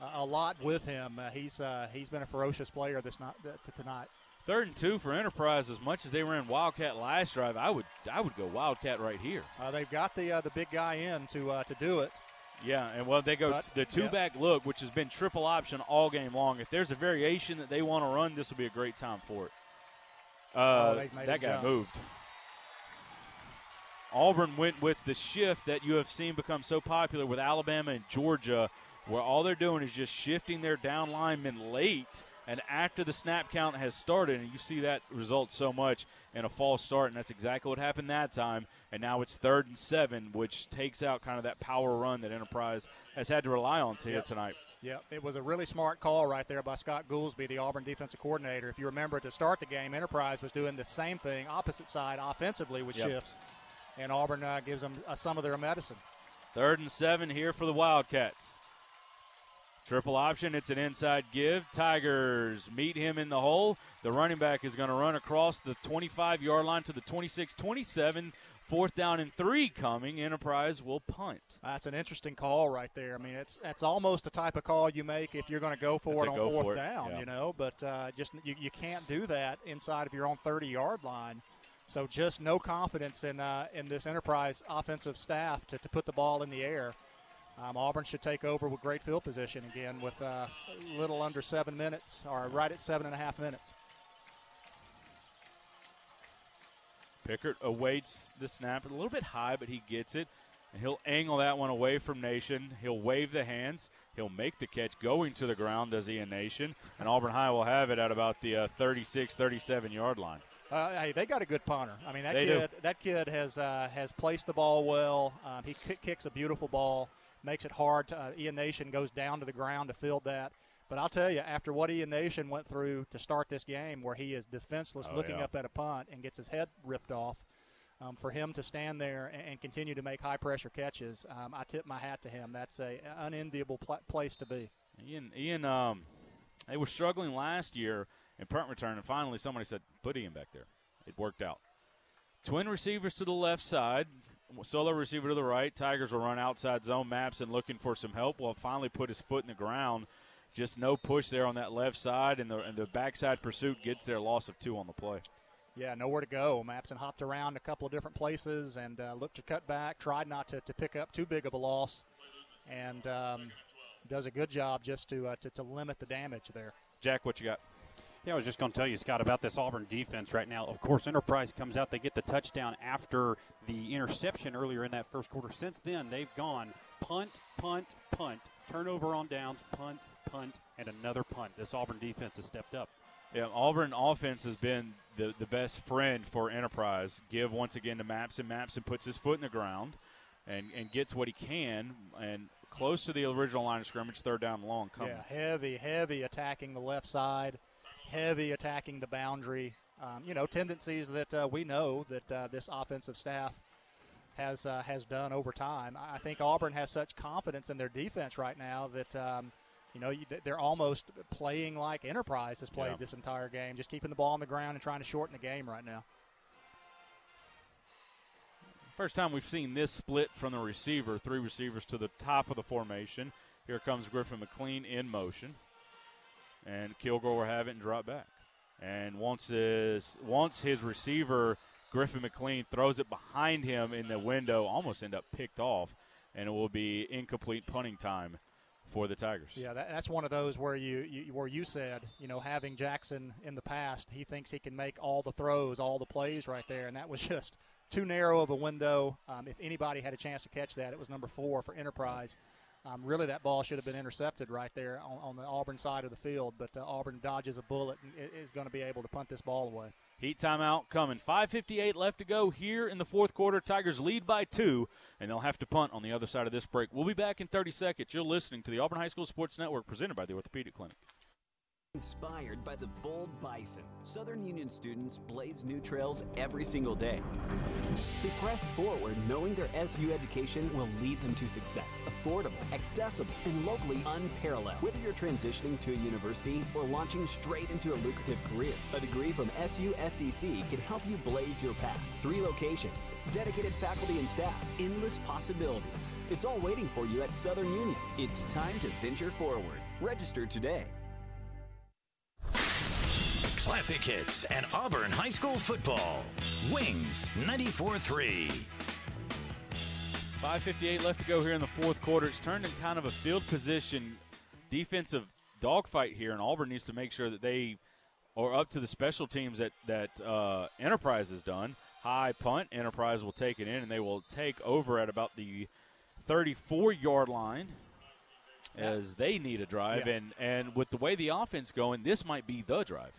a, a lot with him. Uh, he's uh, he's been a ferocious player this not tonight. Third and two for Enterprise. As much as they were in Wildcat last drive, I would I would go Wildcat right here. Uh, they've got the uh, the big guy in to uh, to do it. Yeah, and well, they go But- the two back look, which has been triple option all game long. If there's a variation that they want to run, this will be a great time for it. Uh, Oh, that guy jump. moved. Auburn went with the shift that you have seen become so popular with Alabama and Georgia, where all they're doing is just shifting their down linemen late and after the snap count has started, and you see that result so much in a false start, and that's exactly what happened that time. And now it's third and seven, which takes out kind of that power run that Enterprise has had to rely on to Yep. tonight. Yeah, it was a really smart call right there by Scott Goolsby, the Auburn defensive coordinator. If you remember to start the game, Enterprise was doing the same thing, opposite side offensively with Yep. shifts, and Auburn uh, gives them uh, some of their medicine. Third and seven here for the Wildcats. Triple option. It's an inside give. Tigers meet him in the hole. The running back is going to run across the 25 yard line to the 26 27 Fourth down and three coming. Enterprise will punt. That's an interesting call right there. I mean, it's that's almost the type of call you make if you're going to go for That's it on fourth for it, down, yeah. you know. But uh, just you, you can't do that inside of your own 30 yard line. So just no confidence in uh, in this Enterprise offensive staff to, to put the ball in the air. Um, Auburn should take over with great field position again with uh, a little under seven minutes, or right at seven and a half minutes. Pickard awaits the snap a little bit high, but he gets it. And he'll angle that one away from Nation. He'll wave the hands. He'll make the catch going to the ground, does Ian Nation. And Auburn High will have it at about the uh, 36, 37 yard line. Uh, hey, they got a good punter. I mean, that They do. kid, that kid has uh, has placed the ball well. Um, he kick, kicks a beautiful ball, makes it hard. To, uh, Ian Nation goes down to the ground to field that. But I'll tell you, after what Ian Nation went through to start this game, where he is defenseless, Oh, looking yeah. up at a punt and gets his head ripped off, um, for him to stand there and, and continue to make high pressure catches, um, I tip my hat to him. That's a unenviable pl- place to be. Ian, Ian, um, they were struggling last year in punt return, and finally somebody said, "Put Ian back there." It worked out. Twin receivers to the left side, solo receiver to the right. Tigers will run outside zone Mapson looking for some help. Will finally put his foot in the ground. Just no push there on that left side, and the and the backside pursuit gets their loss of two on the play. Yeah, nowhere to go. Mapson hopped around a couple of different places and uh, looked to cut back, tried not to, to pick up too big of a loss, and um, does a good job just to, uh, to to limit the damage there. Jack, what you got? Yeah, I was just going to tell you, Scott, about this Auburn defense right now. Of course, Enterprise comes out, they get the touchdown after the interception earlier in that first quarter. Since then, they've gone punt, punt, punt, turnover on downs, punt, punt, and another punt. This Auburn defense has stepped up. Yeah, Auburn offense has been the, the best friend for Enterprise. Give once again to Mapson. Mapson puts his foot in the ground and, and gets what he can and close to the original line of scrimmage, third down and long coming. Yeah, heavy, heavy attacking the left side, heavy attacking the boundary. Um, you know, tendencies that uh, we know that uh, this offensive staff has uh, has done over time. I think Auburn has such confidence in their defense right now that. Um, you know, they're almost playing like Enterprise has played Yeah. this entire game, just keeping the ball on the ground and trying to shorten the game right now. First time we've seen this split from the receiver, three receivers to the top of the formation. Here comes Griffin McLean in motion. And Kilgore will have it and drop back. And once his once his receiver Griffin McLean throws it behind him in the window, almost end up picked off, and it will be incomplete punting time for the Tigers. Yeah, that, that's one of those where you, you where you said, you know, having Jackson in the past, he thinks he can make all the throws, all the plays right there, and that was [laughs] just too narrow of a window. Um, if anybody had a chance to catch that, it was number four for Enterprise. Um, really, that ball should have been intercepted right there on, on the Auburn side of the field, but uh, Auburn dodges a bullet and is going to be able to punt this ball away. Heat timeout coming. 5.58 left to go here in the fourth quarter. Tigers lead by two, and they'll have to punt on the other side of this break. We'll be back in 30 seconds. You're listening to the Auburn High School Sports Network presented by the Orthopedic Clinic. Inspired by the bold bison, Southern Union students blaze new trails every single day. They press forward knowing their SU education will lead them to success. Affordable, accessible, and locally unparalleled. Whether you're transitioning to a university or launching straight into a lucrative career, a degree from SUSCC can help you blaze your path. Three locations, dedicated faculty and staff, endless possibilities. It's all waiting for you at Southern Union. It's time to venture forward. Register today. Classic hits and Auburn High School football. Wings 94 3. 5.58 left to go here in the fourth quarter. It's turned in kind of a field position defensive dogfight here, and Auburn needs to make sure that they are up to the special teams that, that uh, Enterprise has done. High punt, Enterprise will take it in, and they will take over at about the 34 yard line as they need a drive. Yeah. And, and with the way the offense going, this might be the drive.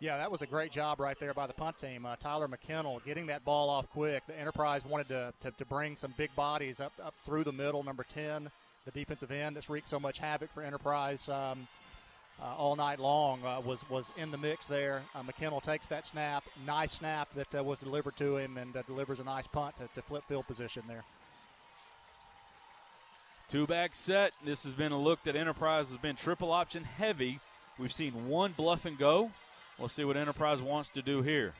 Yeah, that was a great job right there by the punt team. Uh, Tyler McKinnell getting that ball off quick. The Enterprise wanted to, to, to bring some big bodies up, up through the middle. Number 10, the defensive end that's wreaked so much havoc for Enterprise um, uh, all night long, uh, was, was in the mix there. Uh, McKinnell takes that snap. Nice snap that uh, was delivered to him and uh, delivers a nice punt to, to flip field position there. Two back set. This has been a look that Enterprise has been triple option heavy. We've seen one bluff and go. We'll see what Enterprise wants to do here.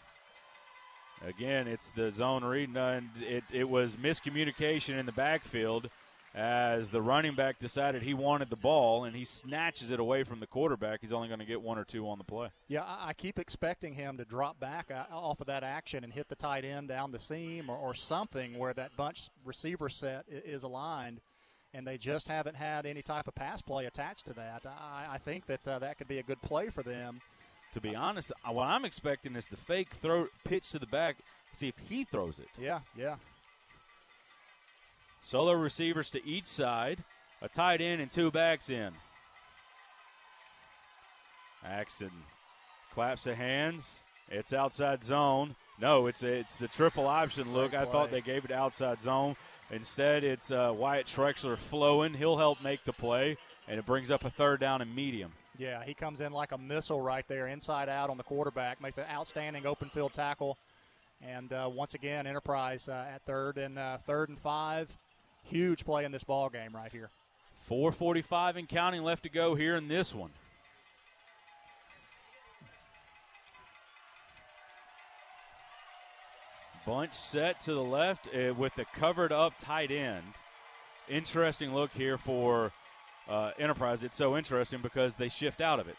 Again, it's the zone read, and it, it was miscommunication in the backfield as the running back decided he wanted the ball and he snatches it away from the quarterback. He's only going to get one or two on the play. Yeah, I keep expecting him to drop back uh, off of that action and hit the tight end down the seam or, or something where that bunch receiver set is aligned and they just haven't had any type of pass play attached to that. I, I think that uh, that could be a good play for them. To be honest, uh, what I'm expecting is the fake throw pitch to the back. See if he throws it. Yeah, yeah. Solo receivers to each side, a tight end and two backs in. Axton claps the hands. It's outside zone. No, it's it's the triple option look. I thought they gave it outside zone. Instead, it's uh, Wyatt Trexler flowing. He'll help make the play, and it brings up a third down and medium. Yeah, he comes in like a missile right there, inside out on the quarterback. Makes an outstanding open field tackle. And uh, once again, Enterprise uh, at third and uh, third and five. Huge play in this ball game right here. 4:45 and counting left to go here in this one. Bunch set to the left uh, with the covered up tight end. Interesting look here for uh, Enterprise. It's so interesting because they shift out of it.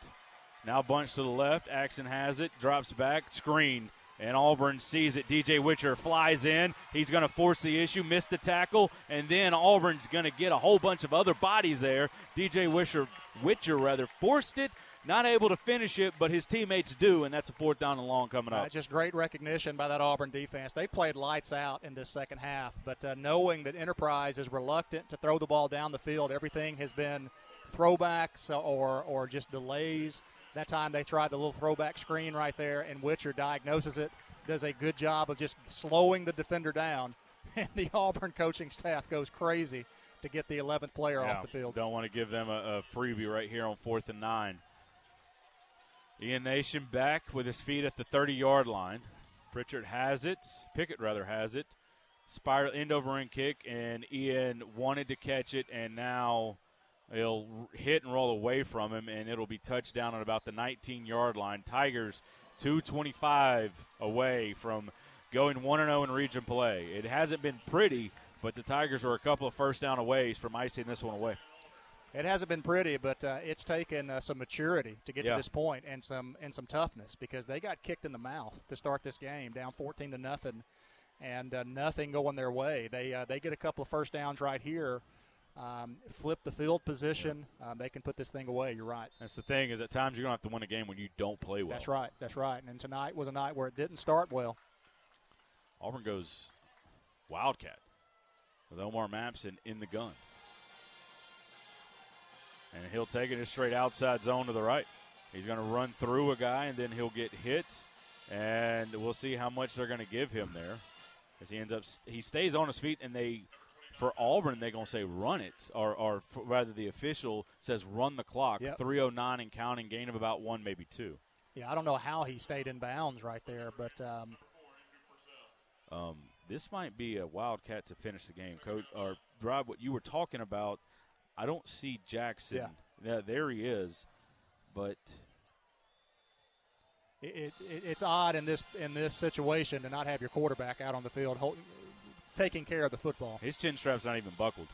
Now bunch to the left. Axton has it, drops back, screen. And Auburn sees it. DJ Witcher flies in. He's going to force the issue, miss the tackle, and then Auburn's going to get a whole bunch of other bodies there. DJ Witcher, Witcher rather, forced it, not able to finish it, but his teammates do, and that's a fourth down and long coming up. Uh, just great recognition by that Auburn defense. They've played lights out in this second half, but uh, knowing that Enterprise is reluctant to throw the ball down the field, everything has been throwbacks or or just delays. That time they tried the little throwback screen right there, and Witcher diagnoses it, does a good job of just slowing the defender down, [laughs] and the Auburn coaching staff goes crazy to get the 11th player yeah, off the field. Don't want to give them a, a freebie right here on fourth and nine. Ian Nation back with his feet at the 30 yard line. Pritchard has it. Pickett, rather, has it. Spiral end over end kick, and Ian wanted to catch it, and now He'll hit and roll away from him, and it'll be touchdown at about the 19 yard line. Tigers 225 away from going 1 0 in region play. It hasn't been pretty, but the Tigers are a couple of first down aways from icing this one away. It hasn't been pretty, but uh, it's taken uh, some maturity to get Yeah. to this point and some and some toughness because they got kicked in the mouth to start this game, down 14 to nothing, and uh, nothing going their way. They uh, they get a couple of first downs right here, um, flip the field position. Um, they can put this thing away. You're right. That's the thing is at times you're going to have to win a game when you don't play well. That's right. That's right. And tonight was a night where it didn't start well. Auburn goes Wildcat with Omar Mapson in the gun. And he'll take it a straight outside zone to the right. He's going to run through a guy and then he'll get hit. And we'll see how much they're going to give him there. As he ends up, he stays on his feet and they, for Auburn, they're going to say run it. Or, or rather, the official says run the clock. Yep. 309 and counting, gain of about one, maybe two. Yeah, I don't know how he stayed in bounds right there, but um, Um, this might be a Wildcat to finish the game, coach. Or Rob, what you were talking about, I don't see Jackson. Yeah. Yeah, there he is, but it, it, it- it's odd in this in this situation to not have your quarterback out on the field hold, taking care of the football. his chin strap's not even buckled.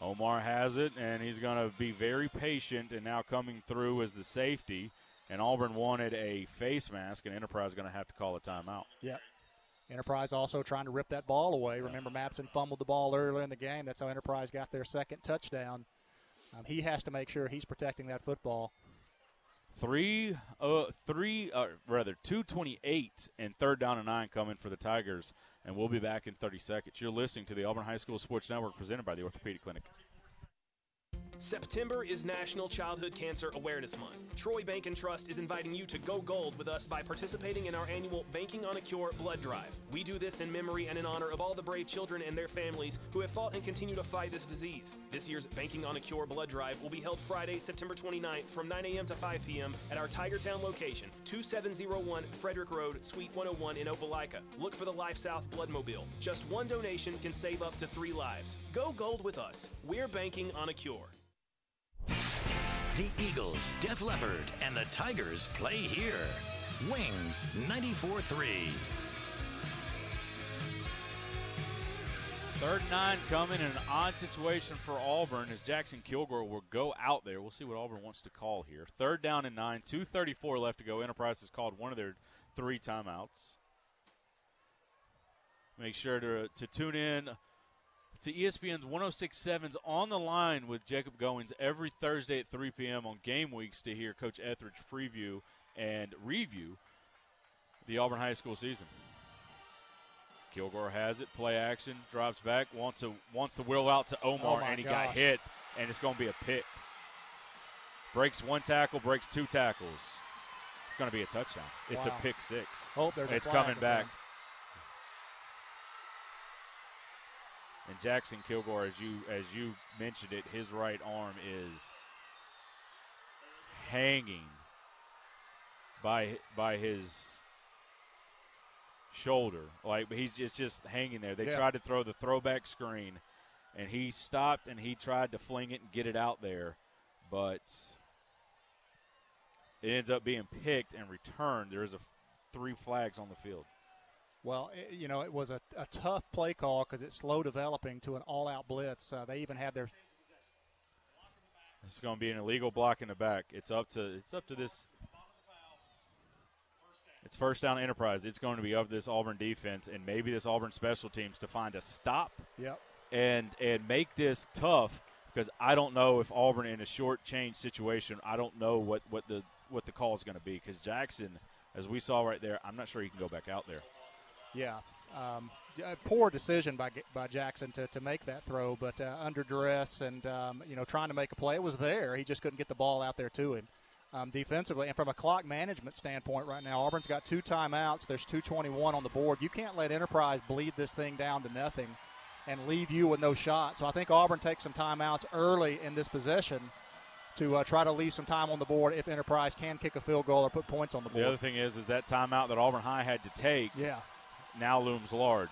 Omar has it, and he's going to be very patient. And now coming through as the safety, and Auburn wanted a face mask, and Enterprise is going to have to call a timeout. Yep. Enterprise also trying to rip that ball away. Remember, Mapson fumbled the ball earlier in the game. That's how Enterprise got their second touchdown. Um, he has to make sure he's protecting that football. Three, uh, three, uh, rather, 228 and third down and nine coming for the Tigers. And we'll be back in 30 seconds. You're listening to the Auburn High School Sports Network presented by the Orthopedic Clinic. September is National Childhood Cancer Awareness Month. Troy Bank and Trust is inviting you to go gold with us by participating in our annual Banking on a Cure blood drive. We do this in memory and in honor of all the brave children and their families who have fought and continue to fight this disease. This year's Banking on a Cure blood drive will be held Friday, September 29th from 9 a.m. to 5 p.m. at our Tigertown location, 2701 Frederick Road, Suite 101 in Opelika. Look for the Life South Bloodmobile. Just one donation can save up to three lives. Go gold with us. We're banking on a cure. The Eagles, Def Leppard, and the Tigers play here. Wings 94 3. Third and nine coming in an odd situation for Auburn as Jackson Kilgore will go out there. We'll see what Auburn wants to call here. Third down and nine, 2.34 left to go. Enterprise has called one of their three timeouts. Make sure to, to tune in to ESPN's 1067's On the Line with Jacob Goins every Thursday at 3 p.m. on game weeks to hear Coach Etheredge preview and review the Auburn High School season. Kilgore has it, play action, drops back, wants to wants the wheel out to Omar, Oh and he got hit, and it's going to be a pick. Breaks one tackle, breaks two tackles. It's going to be a touchdown. It's Wow. a pick six. Hope there's it's coming back. And Jackson Kilgore, as you as you mentioned it, his right arm is hanging by by his shoulder. Like he's just just hanging there. They Yeah. tried to throw the throwback screen, and he stopped and he tried to fling it and get it out there, but it ends up being picked and returned. There is a f- three flags on the field. Well, you know, it was a, a tough play call because it's slow developing to an all-out blitz. Uh, they even had their It's going to be an illegal block in the back. It's up to it's up to this. It's first down enterprise. It's going to be up to this Auburn defense and maybe this Auburn special teams to find a stop Yep. and and make this tough because I don't know if Auburn in a short change situation. I don't know what what the what the call is going to be because Jackson, as we saw right there, I'm not sure he can go back out there. Yeah. Um, poor decision by by Jackson to, to make that throw, but uh, under duress and um, you know trying to make a play, it was there. He just couldn't get the ball out there to him um, defensively. And from a clock management standpoint, right now Auburn's got two timeouts. There's 2:21 on the board. You can't let Enterprise bleed this thing down to nothing and leave you with no shot. So I think Auburn takes some timeouts early in this possession to uh, try to leave some time on the board if Enterprise can kick a field goal or put points on the board. The other thing is, is that timeout that Auburn High had to take. Yeah. Now looms large.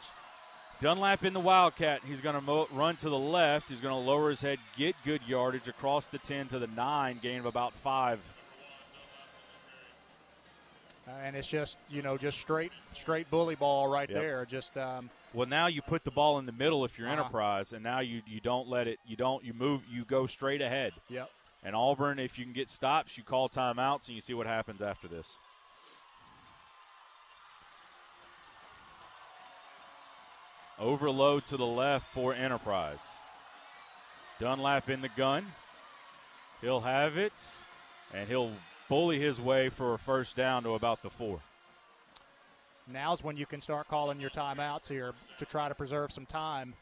Dunlap in the Wildcat. He's going to mo- run to the left. He's going to lower his head, get good yardage across the 10 to the 9, gain of about five. Uh, and it's just you know just straight straight bully ball right Yep. there. Just um, Well, now you put the ball in the middle if you're Uh-huh. Enterprise, and now you you don't let it. You don't you move. You go straight ahead. Yep. And Auburn, if you can get stops, you call timeouts, and you see what happens after this. Overload to the left for Enterprise. Dunlap in the gun. He'll have it, and he'll bully his way for a first down to about the four. now's when you can start calling your timeouts here to try to preserve some time.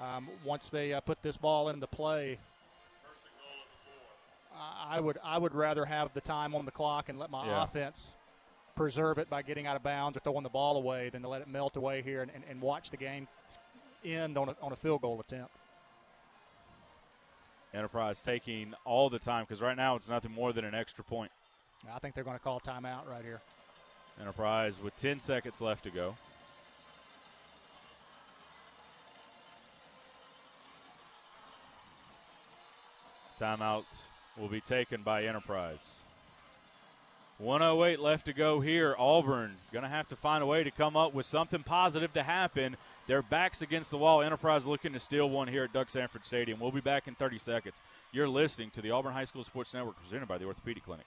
Um, once they uh, put this ball into play, I I would I would rather have the time on the clock and let my Yeah. offense preserve it by getting out of bounds or throwing the ball away than to let it melt away here and, and, and watch the game end on a, on a field goal attempt. Enterprise taking all the time because right now it's nothing more than an extra point. I think they're going to call timeout right here. Enterprise with 10 seconds left to go. Timeout will be taken by Enterprise. 108 left to go here. Auburn going to have to find a way to come up with something positive to happen. Their backs against the wall. Enterprise looking to steal one here at Duck Samford Stadium. We'll be back in 30 seconds. You're listening to the Auburn High School Sports Network presented by the Orthopedic Clinic.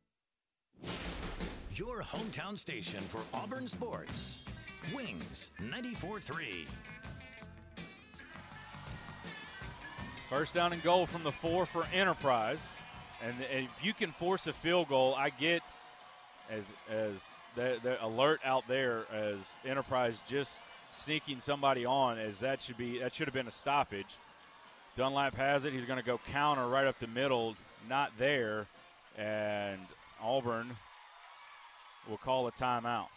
Your hometown station for Auburn sports. Wings 94.3. First down and goal from the four for Enterprise, and if you can force a field goal, I get as as the, the alert out there as Enterprise just sneaking somebody on, as that should be that should have been a stoppage. Dunlap has it. He's going to go counter right up the middle. Not there, and Auburn will call a timeout.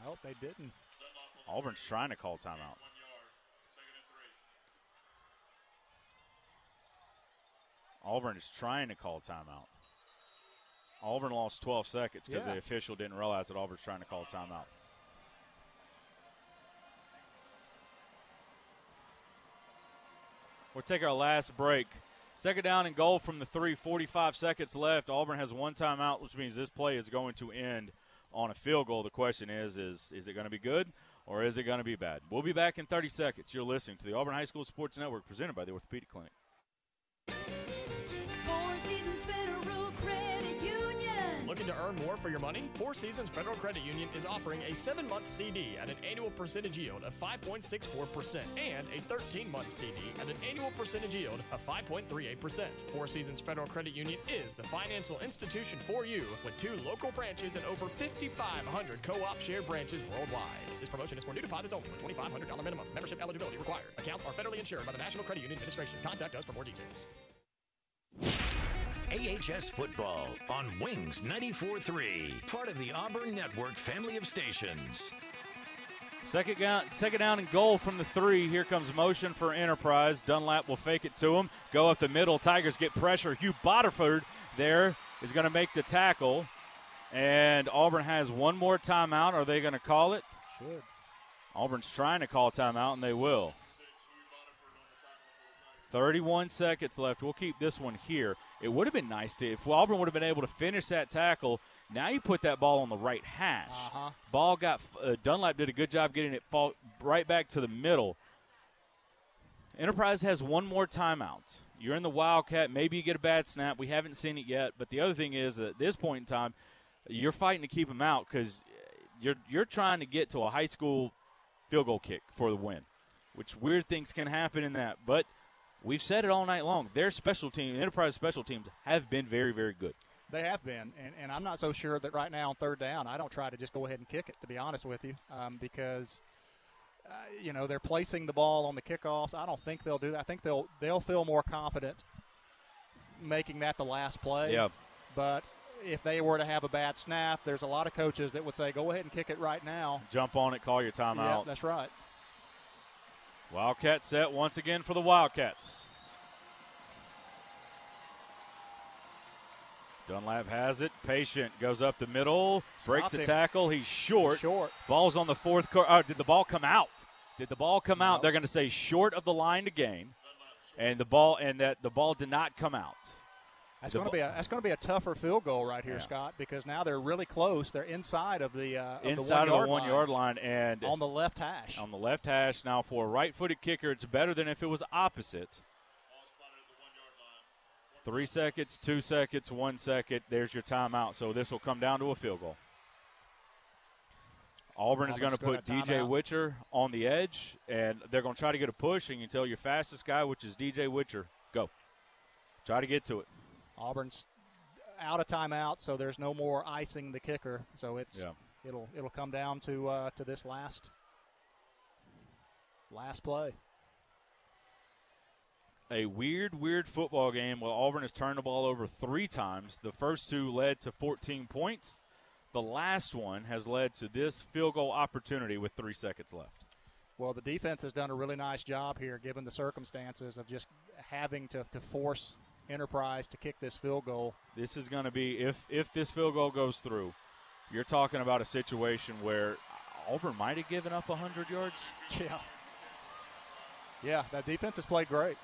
I hope they didn't. Auburn's trying to call timeout. Auburn is trying to call timeout. Auburn lost 12 seconds because Yeah. the official didn't realize that Auburn's trying to call timeout. We'll take our last break. Second down and goal from the three, 45 seconds left. Auburn has one timeout, which means this play is going to end on a field goal. The question is, is, is it going to be good or is it going to be bad? We'll be back in 30 seconds. You're listening to the Auburn High School Sports Network presented by the Orthopedic Clinic. Looking to earn more for your money? Four Seasons Federal Credit Union is offering a seven month CD at an annual percentage yield of 5.64% and a 13 month CD at an annual percentage yield of 5.38%. Four Seasons Federal Credit Union is the financial institution for you with two local branches and over 5,500 co op share branches worldwide. This promotion is for new deposits only with $2,500 minimum. Membership eligibility required. Accounts are federally insured by the National Credit Union Administration. Contact us for more details. AHS Football on Wings 94.3, part of the Auburn Network family of stations. Second down, second down and goal from the three. Here comes motion for Enterprise. Dunlap will fake it to him. Go up the middle. Tigers get pressure. Hugh Botterford there is going to make the tackle. And Auburn has one more timeout. Are they going to call it? Should. Auburn's trying to call timeout, and they will. 31 seconds left. We'll keep this one here. It would have been nice to if Auburn would have been able to finish that tackle. Now you put that ball on the right hash. Uh-huh. Ball got uh, Dunlap did a good job getting it fall right back to the middle. Enterprise has one more timeout. You're in the Wildcat. Maybe you get a bad snap. We haven't seen it yet. But the other thing is, at this point in time, you're fighting to keep them out because you're you're trying to get to a high school field goal kick for the win. Which weird things can happen in that, but we've said it all night long. Their special team, Enterprise special teams, have been very, very good. They have been, and, and I'm not so sure that right now on third down, I don't try to just go ahead and kick it, to be honest with you, um, because uh, you know they're placing the ball on the kickoffs. I don't think they'll do that. I think they'll they'll feel more confident making that the last play. Yeah. But if they were to have a bad snap, there's a lot of coaches that would say, "Go ahead and kick it right now." Jump on it, call your timeout. Yeah, timeout. that's right. Wildcat set once again for the Wildcats. Dunlap has it. Patient goes up the middle, breaks Stopped a him. tackle. He's short. Short. Ball's on the fourth court. Uh, did the ball come out? Did the ball come out? They're going to say short of the line to gain, and the ball and that the ball did not come out. That's going to be a that's going to be a tougher field goal right here, Yeah. Scott, because now they're really close. They're inside of the uh, of inside the of the one yard line and on the left hash. on the left hash. Now for a right-footed kicker, it's better than if it was opposite. Three seconds, two seconds, one second. There's your timeout. So this will come down to a field goal. Auburn is going to put DJ timeout. Witcher on the edge, and they're going to try to get a push. And you tell your fastest guy, which is DJ Witcher, go. Try to get to it. Auburn's out of timeout, so there's no more icing the kicker. So it's Yeah. it'll it'll come down to uh, to this last last play. a weird, weird football game. Well, Auburn has turned the ball over three times. The first two led to 14 points. The last one has led to this field goal opportunity with three seconds left. Well, the defense has done a really nice job here, given the circumstances of just having to, to force Enterprise to kick this field goal. This is going to be if if this field goal goes through, you're talking about a situation where Auburn might have given up 100 yards. Yeah. Yeah, that defense has played great.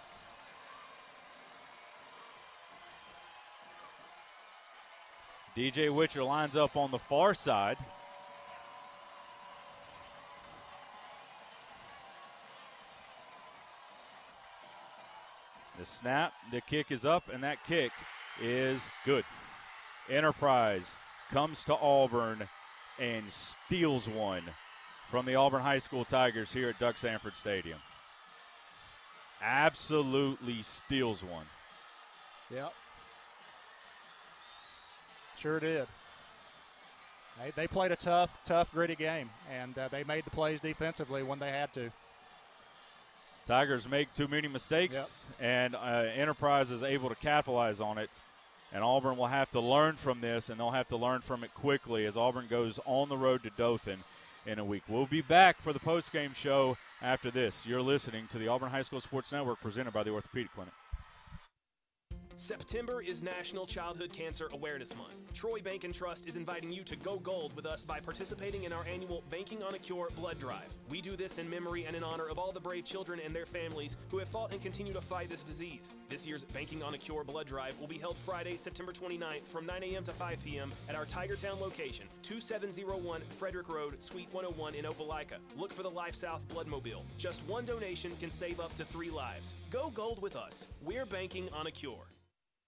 DJ Witcher lines up on the far side. Snap, the kick is up, and that kick is good. Enterprise comes to Auburn and steals one from the Auburn High School Tigers here at Duck Samford Stadium. Absolutely steals one. Yep. Sure did. They, they played a tough, tough, gritty game, and uh, they made the plays defensively when they had to. Tigers make too many mistakes, and uh, Enterprise is able to capitalize on it And Auburn will have to learn from this, and they'll have to learn from it quickly as Auburn goes on the road to Dothan in a week. We'll be back for the post-game show after this. You're listening to the Auburn High School Sports Network presented by the Orthopedic Clinic. September is National Childhood Cancer Awareness Month. Troy Bank and Trust is inviting you to go gold with us by participating in our annual Banking on a Cure blood drive. We do this in memory and in honor of all the brave children and their families who have fought and continue to fight this disease. This year's Banking on a Cure blood drive will be held Friday, September 29th from 9 a.m. to 5 p.m. at our Tigertown location, 2701 Frederick Road, Suite 101 in Opelika. Look for the Life South Bloodmobile. Just one donation can save up to three lives. Go gold with us. We're banking on a cure.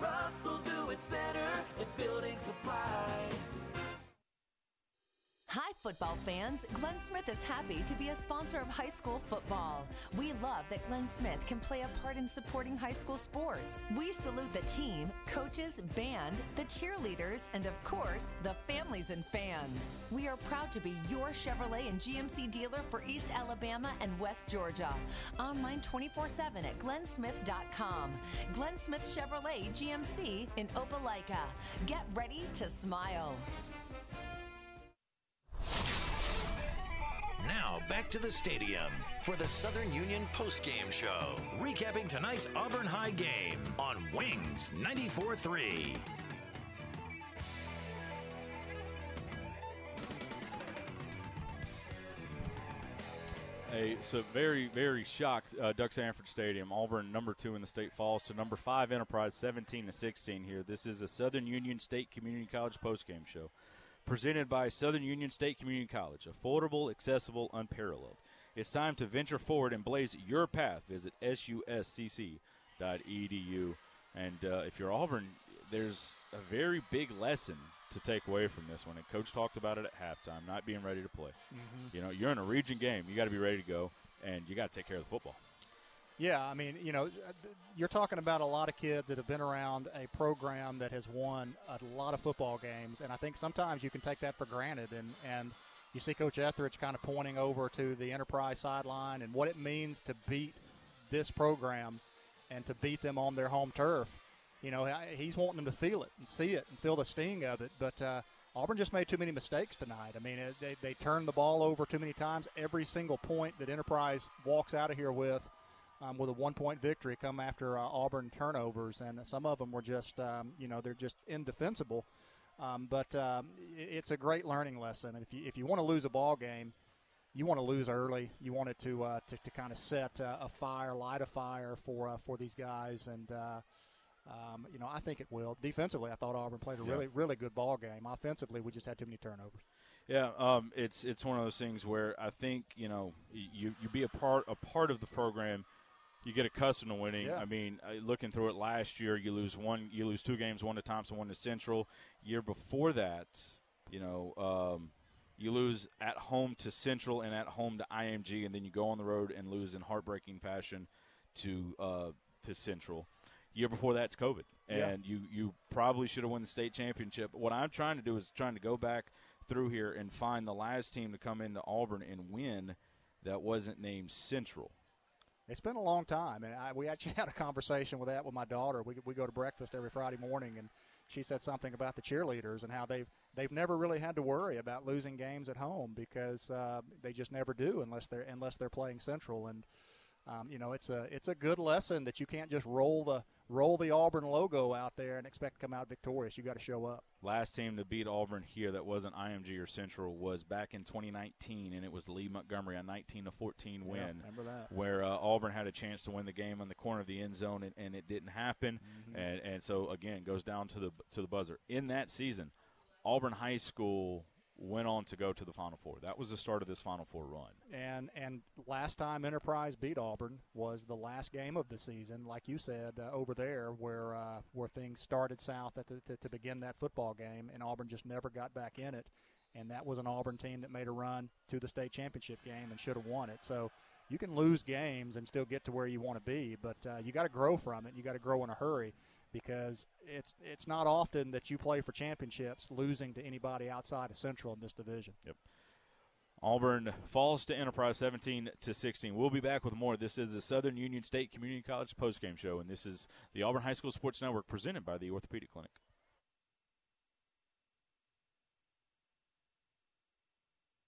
Russell Do It Center and Building Supply. Hi, football fans. Glenn Smith is happy to be a sponsor of high school football. We love that Glenn Smith can play a part in supporting high school sports. We salute the team, coaches, band, the cheerleaders, and of course, the families and fans. We are proud to be your Chevrolet and GMC dealer for East Alabama and West Georgia. Online 24 7 at glennsmith.com. Glenn Smith Chevrolet GMC in Opelika. Get ready to smile. Now back to the stadium for the Southern Union postgame show, recapping tonight's Auburn High game on Wings 94-3. A so very very shocked uh, Duck Samford Stadium. Auburn number two in the state falls to number five Enterprise, seventeen to sixteen. Here, this is the Southern Union State Community College postgame show, presented by Southern Union State Community College. Affordable, accessible, unparalleled. It's time to venture forward and blaze your path. Visit suscc.edu. And uh, if you're Auburn, there's a very big lesson to take away from this one. And coach talked about it at halftime, not being ready to play. Mhm. You know, you're in a region game. You got to be ready to go, and you got to take care of the football. Yeah, I mean, you know, you're talking about a lot of kids that have been around a program that has won a lot of football games, and I think sometimes you can take that for granted. And and you see Coach Etheredge kind of pointing over to the Enterprise sideline and what it means to beat this program and to beat them on their home turf. You know, he's wanting them to feel it and see it and feel the sting of it. But uh, Auburn just made too many mistakes tonight. I mean, they, they turned the ball over too many times. Every single point that Enterprise walks out of here with um, with a one point victory come after uh, Auburn turnovers, and some of them were just, um, you know, they're just indefensible. Um, but um, it's a great learning lesson. If you if you want to lose a ball game, you want to lose early. You want it to uh, to, to kind of set uh, a fire, light a fire for uh, for these guys, and uh, um, you know I think it will. Defensively, I thought Auburn played a Yeah. really really good ball game. Offensively, we just had too many turnovers. Yeah, um, it's it's one of those things where I think you know you you be a part a part of the program, you get accustomed to winning. Yeah. I mean, uh, looking through it last year, you lose one, you lose two games, one to Thompson, one to Central. Year before that, you know, um, you lose at home to Central and at home to IMG, and then you go on the road and lose in heartbreaking fashion to uh, to Central. Year before that's COVID, Yeah. and you you probably should have won the state championship. What I'm trying to do is trying to go back through here and find the last team to come into Auburn and win that wasn't named Central. It's been a long time, and I, we actually [laughs] had a conversation with that with my daughter. We, we go to breakfast every Friday morning, and she said something about the cheerleaders and how they've they've never really had to worry about losing games at home because uh, they just never do unless they're unless they're playing Central. And um, you know, it's a it's a good lesson that you can't just roll the roll the Auburn logo out there and expect to come out victorious. You got to show up. Last team to beat Auburn here that wasn't IMG or Central was back in 2019, and it was Lee Montgomery, a 19 to 14 win. Yeah, remember that. Where uh, Auburn had a chance to win the game on the corner of the end zone, and, and it didn't happen. Mm-hmm. And, and so again, goes down to the to the buzzer. In that season, Auburn High School went on to go to the Final Four. That was the start of this Final Four run. And and last time Enterprise beat Auburn was the last game of the season, like you said uh, over there, where uh, where things started south the, to, to begin that football game, and Auburn just never got back in it. And that was an Auburn team that made a run to the state championship game and should have won it. So you can lose games and still get to where you want to be, but uh, you got to grow from it. You got to grow in a hurry because it's it's not often that you play for championships losing to anybody outside of Central in this division. Yep. Auburn falls to Enterprise 17 to 16. We'll be back with more. This is the Southern Union State Community College postgame show, and this is the Auburn High School Sports Network presented by the Orthopedic Clinic.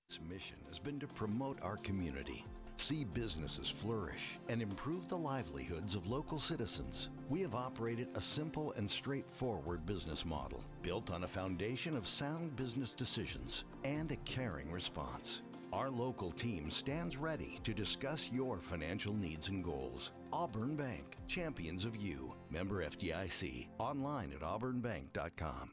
Its mission has been to promote our community, see businesses flourish, and improve the livelihoods of local citizens. We have operated a simple and straightforward business model built on a foundation of sound business decisions and a caring response. Our local team stands ready to discuss your financial needs and goals. Auburn Bank, champions of you. Member FDIC. Online at auburnbank.com.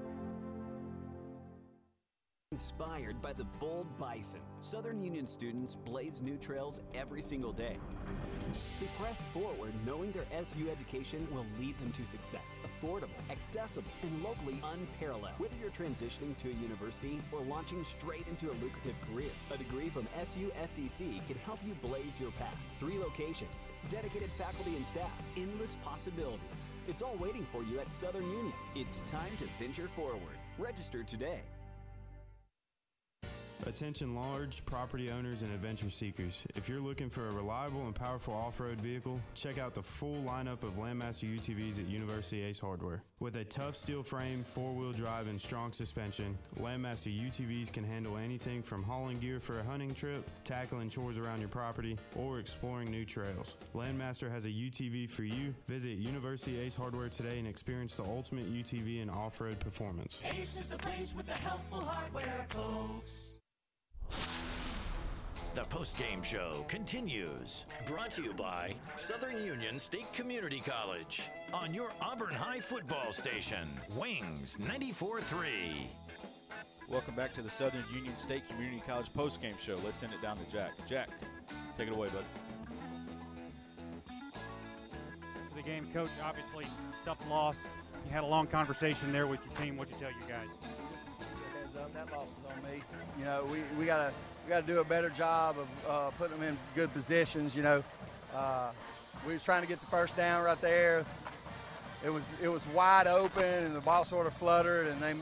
Inspired by the bold bison, Southern Union students blaze new trails every single day. They press forward knowing their SU education will lead them to success. Affordable, accessible, and locally unparalleled. Whether you're transitioning to a university or launching straight into a lucrative career, a degree from SU SDC can help you blaze your path. Three locations, dedicated faculty and staff, endless possibilities. It's all waiting for you at Southern Union. It's time to venture forward. Register today. Attention large property owners and adventure seekers. If you're looking for a reliable and powerful off-road vehicle, check out the full lineup of Landmaster UTVs at University Ace Hardware. With a tough steel frame, four-wheel drive, and strong suspension, Landmaster UTVs can handle anything from hauling gear for a hunting trip, tackling chores around your property, or exploring new trails. Landmaster has a UTV for you. Visit University Ace Hardware today and experience the ultimate UTV and off-road performance. Ace is the place with the helpful hardware, folks. The post-game show continues. Brought to you by Southern Union State Community College on your Auburn High football station, Wings 94.3. Welcome back to the Southern Union State Community College post-game show. Let's send it down to Jack. Jack, take it away, bud. For the game, coach, obviously tough loss. You had a long conversation there with your team. What'd you tell your guys? That loss was on me. You know, we, we gotta we gotta do a better job of uh, putting them in good positions. You know, uh, we was trying to get the first down right there. It was it was wide open, and the ball sort of fluttered, and they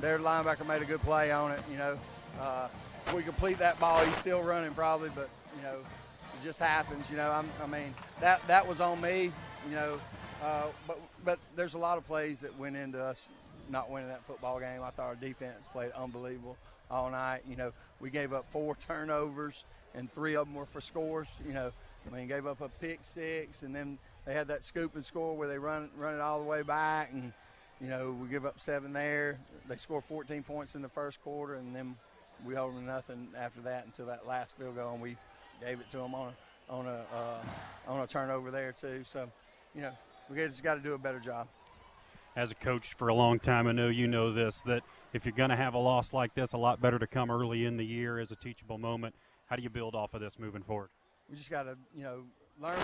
their linebacker made a good play on it. You know, uh, if we complete that ball, he's still running probably, but you know, it just happens. You know, I'm, I mean that that was on me. You know, uh, but but there's a lot of plays that went into us not winning that football game. I thought our defense played unbelievable all night. You know, we gave up four [laughs] turnovers, and three of them were for scores. You know, I mean, gave up a pick six, and then they had that scoop and score where they run run it all the way back, and you know, we give up seven there. They scored 14 points in the first quarter, and then we held them nothing after that until that last field goal, and we gave it to them on a on a uh, on a turnover there too. So, you know, we just got to do a better job as a coach for a long time, I know you know this that if you're going to have a loss like this, a lot better to come early in the year as a teachable moment. How do you build off of this moving forward? We just got to, you know, learn.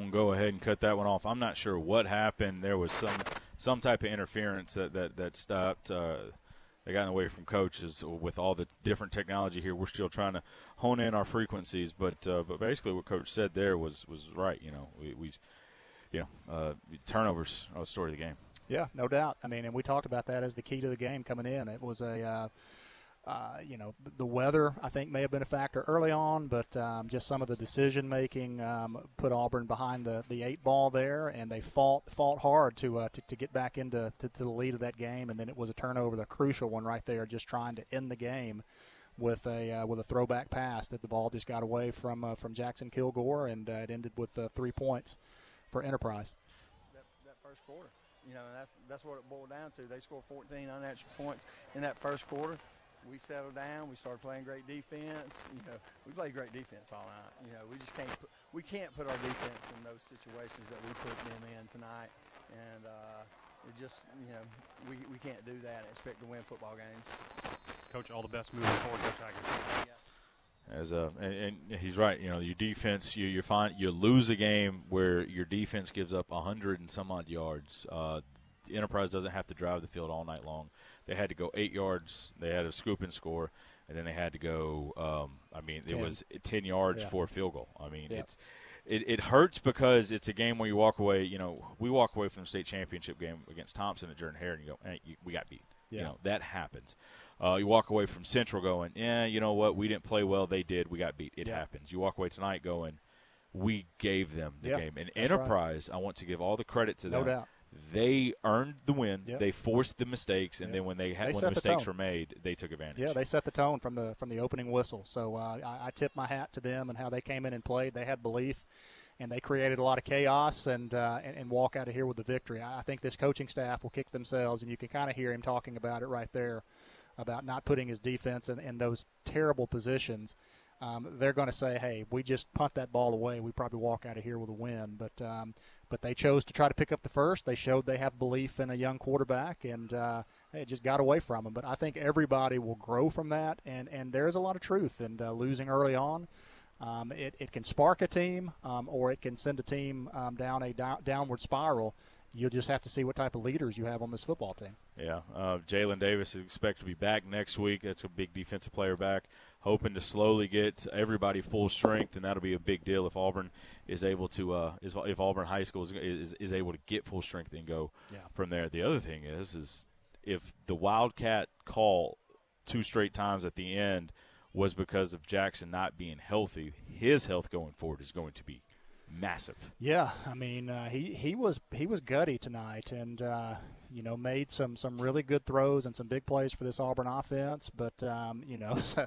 Gonna go ahead and cut that one off. I'm not sure what happened. There was some some type of interference that that that stopped. Uh, they got away from coaches with all the different technology here. We're still trying to hone in our frequencies, but uh, but basically what coach said there was was right. You know, we, we you know uh, turnovers are the story of the game. Yeah, no doubt. I mean, and we talked about that as the key to the game coming in. It was a uh, you know, the weather I think may have been a factor early on, but um, just some of the decision making um, put Auburn behind the, the eight ball there, and they fought fought hard to uh, to, to, get back into to, to, the lead of that game, and then it was a turnover, the crucial one right there, just trying to end the game with a uh, with a throwback pass that the ball just got away from uh, from Jackson Kilgore, and uh, it ended with three points for Enterprise. That, that first quarter, you know, that's that's what it boiled down to. They scored 14 unanswered points in that first quarter we settled down. We started playing great defense. You know, we played great defense all night. You know, we just can't put, we can't put our defense in those situations that we put them in tonight, and uh, it just you know we, we can't do that and expect to win football games. Coach, all the best moving forward, Coach Tigers. As a and, and, he's right, you know, your defense, you you find you lose a game where your defense gives up a hundred and some odd yards. Uh, Enterprise doesn't have to drive the field all night long they had to go eight yards. They had a scoop and score, and then they had to go. Um, I mean, ten. it was ten yards yeah. for a field goal. I mean, yeah. it's it, it hurts because it's a game where you walk away. You know, we walk away from the state championship game against Thompson at Jordan Hare, and you go, hey, you, we got beat. Yeah. You know, that happens. Uh, you walk away from Central going, yeah, you know what? We didn't play well. They did. We got beat. It yeah. happens. You walk away tonight going, we gave them the game. And Enterprise, right. I want to give all the credit to them. No doubt they earned the win. Yep. They forced the mistakes, and yep. then when they had they when the mistakes the were made, they took advantage. Yeah, they set the tone from the from the opening whistle. So uh, I, I tip my hat to them and how they came in and played. They had belief, and they created a lot of chaos and uh, and, and, walk out of here with the victory. I think this coaching staff will kick themselves, and you can kind of hear him talking about it right there, about not putting his defense in, in those terrible positions. Um, they're going to say, "Hey, we just punt that ball away. We probably walk out of here with a win." But um, but they chose to try to pick up the first. They showed they have belief in a young quarterback, and uh, it just got away from them. But I think everybody will grow from that, and, and there's a lot of truth in uh, losing early on. Um, it, it can spark a team, um, or it can send a team um, down a down, downward spiral you'll just have to see what type of leaders you have on this football team. Yeah, uh, Jalen Davis is expected to be back next week. That's a big defensive player back. Hoping to slowly get everybody full strength, and that'll be a big deal if Auburn is able to uh, is, if Auburn High School is, is, is able to get full strength and go yeah. from there. The other thing is is if the Wildcat call two straight times at the end was because of Jackson not being healthy, his health going forward is going to be massive. Yeah, I mean uh, he he was he was gutty tonight, and uh, you know made some some really good throws and some big plays for this Auburn offense. But um, you know. [laughs] So,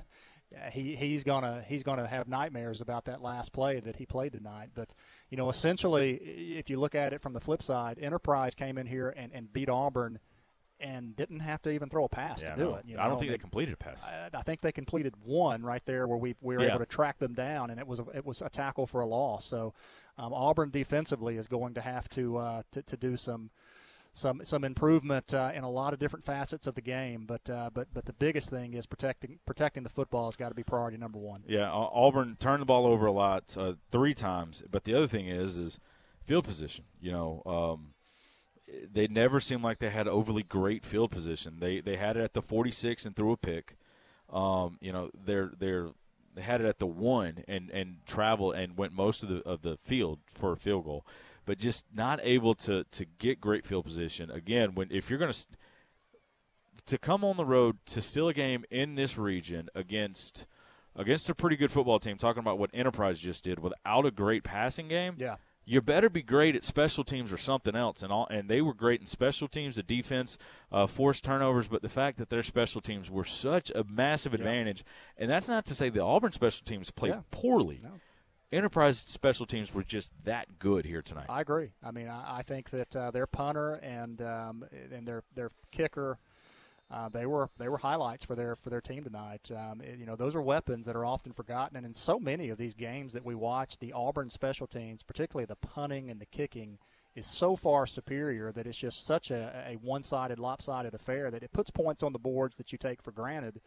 he he's gonna he's gonna have nightmares about that last play that he played tonight. But you know, essentially, if you look at it from the flip side, Enterprise came in here and, and beat Auburn and didn't have to even throw a pass yeah, to do no. it. You know? I don't think they, they completed a pass. I, I, think they completed one right there where we, we were yeah. able to track them down, and it was a, it was a tackle for a loss. So um, Auburn defensively is going to have to uh, to, to do some some some improvement uh, in a lot of different facets of the game. But uh, but but the biggest thing is protecting protecting the football has got to be priority number one. Yeah, Auburn turned the ball over a lot, uh, three times. But the other thing is is field position. You know. Um, they never seemed like they had overly great field position. They they had it at the 46 and threw a pick. Um, you know, they're they're they had it at the one and and traveled and went most of the of the field for a field goal, but just not able to to get great field position. Again, when if you're going to to come on the road to steal a game in this region against against a pretty good football team, talking about what Enterprise just did without a great passing game. Yeah you better be great at special teams or something else. And all, and they were great in special teams. The defense uh, forced turnovers, but the fact that their special teams were such a massive advantage, and that's not to say the Auburn special teams played yeah. poorly. No. Enterprise special teams were just that good here tonight. I agree. I mean, I, I think that uh, their punter and um, and their their kicker uh, they were they were highlights for their for their team tonight. Um, it, you know, those are weapons that are often forgotten, and in so many of these games that we watch, the Auburn special teams, particularly the punting and the kicking, is so far superior that it's just such a, a one-sided, lopsided affair that it puts points on the boards that you take for granted.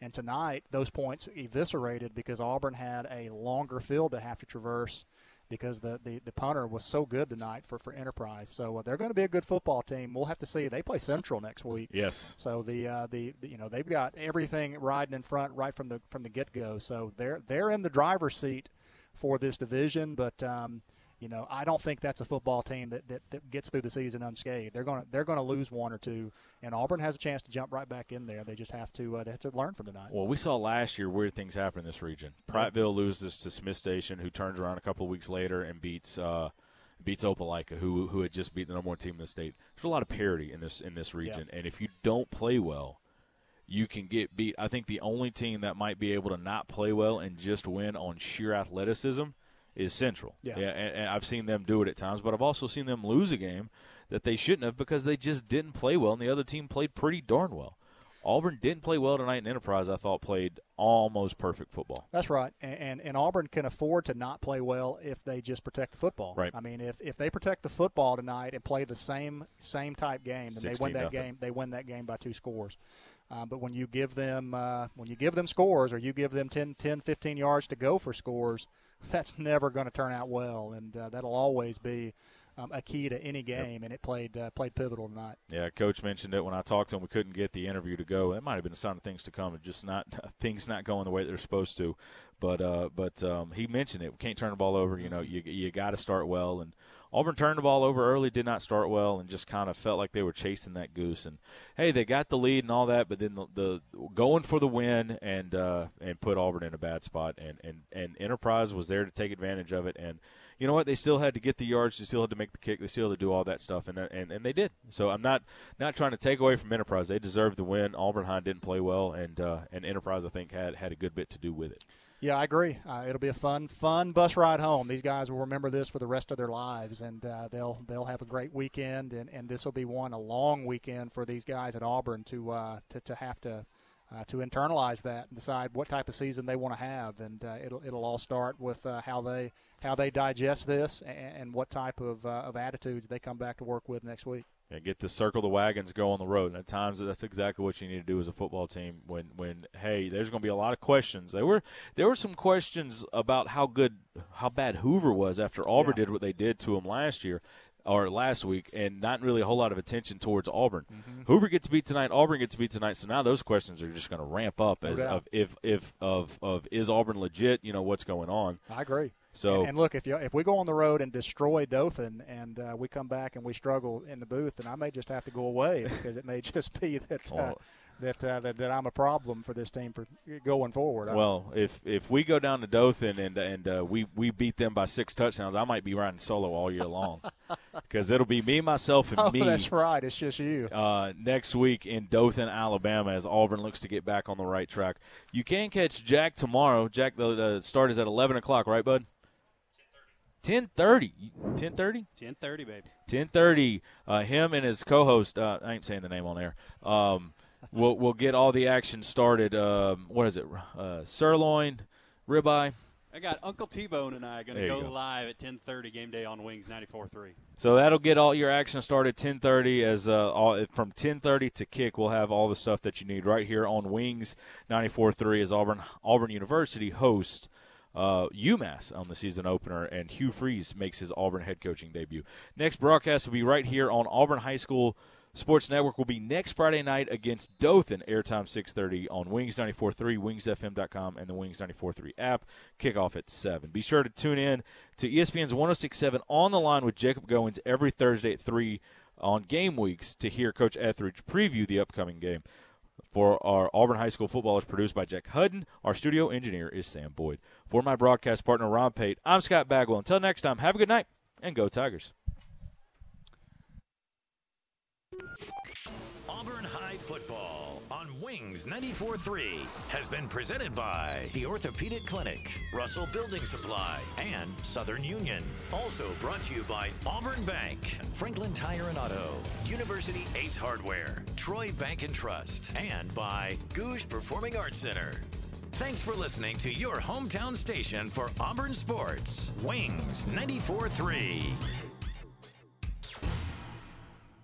And tonight, those points eviscerated because Auburn had a longer field to have to traverse because the, the, the punter was so good tonight for, for Enterprise. So uh, they're going to be a good football team. We'll have to see. They play Central next week. Yes. So the, uh, the, the you know they've got everything riding in front right from the from the get go. So they're they're in the driver's seat for this division, but. Um, you know, I don't think that's a football team that, that, that gets through the season unscathed. They're going to they're to lose one or two, and Auburn has a chance to jump right back in there. They just have to uh, they have to learn from tonight. Well, we saw last year weird things happen in this region. Prattville loses to Smith Station, who turns around a couple of weeks later and beats uh, beats Opelika, who who had just beat the number one team in the state. There's a lot of parity in this in this region, and if you don't play well, you can get beat. I think the only team that might be able to not play well and just win on sheer athleticism is Central. Yeah. and, and I've seen them do it at times, but I've also seen them lose a game that they shouldn't have because they just didn't play well, and the other team played pretty darn well. Auburn didn't play well tonight in Enterprise. I thought played almost perfect football. That's right, and, and and Auburn can afford to not play well if they just protect the football. Right. I mean, if, if they protect the football tonight and play the same same type game, then they win that nothing. game. They win that game by two scores. Uh, but when you give them uh, when you give them scores or you give them 10, 10 15 yards to go for scores, that's never going to turn out well, and uh, that'll always be um, a key to any game. And it played uh, played pivotal tonight. Yeah, coach mentioned it when I talked to him. We couldn't get the interview to go. It might have been a sign of things to come, just not [laughs] things not going the way they're supposed to. But uh, but um, he mentioned it. We can't turn the ball over. You know, you you got to start well. And Auburn turned the ball over early, did not start well, and just kind of felt like they were chasing that goose. And hey, they got the lead and all that, but then the, the going for the win and uh, and put Auburn in a bad spot. And, and and Enterprise was there to take advantage of it. And you know what? They still had to get the yards. They still had to make the kick. They still had to do all that stuff, and and, and they did. So I'm not not trying to take away from Enterprise. They deserved the win. Auburn High didn't play well, and uh, and Enterprise I think had had a good bit to do with it. Yeah, I agree. Uh, it'll be a fun, fun bus ride home. These guys will remember this for the rest of their lives, and uh, they'll they'll have a great weekend. And, and this will be one a long weekend for these guys at Auburn to uh, to, to have to uh, to internalize that and decide what type of season they want to have. And uh, it'll it'll all start with uh, how they how they digest this and, and what type of of attitudes they come back to work with next week. Yeah, get the circle the wagons go on the road. And at times that's exactly what you need to do as a football team. When when hey, there's going to be a lot of questions. There were there were some questions about how good how bad Hoover was after Auburn did what they did to him last year or last week, and not really a whole lot of attention towards Auburn. Mm-hmm. Hoover gets to beat tonight. Auburn gets to beat tonight. So now those questions are just going to ramp up as of if if of of is Auburn legit? You know what's going on. I agree. So and, and look, if you if we go on the road and destroy Dothan, and uh, we come back and we struggle in the booth, then I may just have to go away [laughs] because it may just be that uh, Well- that, uh, that that I'm a problem for this team for going forward. Well, if if we go down to Dothan and and uh, we we beat them by six touchdowns, I might be riding solo all year long [laughs] because it'll be me, myself, and oh, me. that's right. It's just you. Uh, next week in Dothan, Alabama, as Auburn looks to get back on the right track. You can catch Jack tomorrow. Jack, the, the start is at eleven o'clock, right, bud? Ten thirty. Ten thirty. 10:30, baby. Ten thirty. Uh, him and his co-host. Uh, I ain't saying the name on air. Um, [laughs] we'll we'll get all the action started. Um, what is it? Uh, sirloin, ribeye. I got Uncle T-Bone and I going to go, go. live at 10:30 game day on Wings 94.3. So that'll get all your action started 10:30 as uh, all, from 10:30 to kick. We'll have all the stuff that you need right here on Wings 94.3 as Auburn Auburn University hosts uh, UMass on the season opener, and Hugh Freeze makes his Auburn head coaching debut. Next broadcast will be right here on Auburn High School Sports Network. Will be next Friday night against Dothan. Airtime 6:30 on Wings 94.3, WingsFM.com, and the Wings 94.3 app. Kickoff at seven. Be sure to tune in to ESPN's 106.7 on the line with Jacob Goins every Thursday at three on game weeks to hear Coach Etheredge preview the upcoming game. For our Auburn High School football is produced by Jack Hudson. Our studio engineer is Sam Boyd. For my broadcast partner Ron Pate, I'm Scott Bagwell. Until next time, have a good night and go Tigers. Auburn High Football Wings 94.3 has been presented by the Orthopedic Clinic, Russell Building Supply, and Southern Union. Also brought to you by Auburn Bank, Franklin Tire and Auto, University Ace Hardware, Troy Bank and Trust, and by Gogue Performing Arts Center. Thanks for listening to your hometown station for Auburn Sports, Wings 94.3.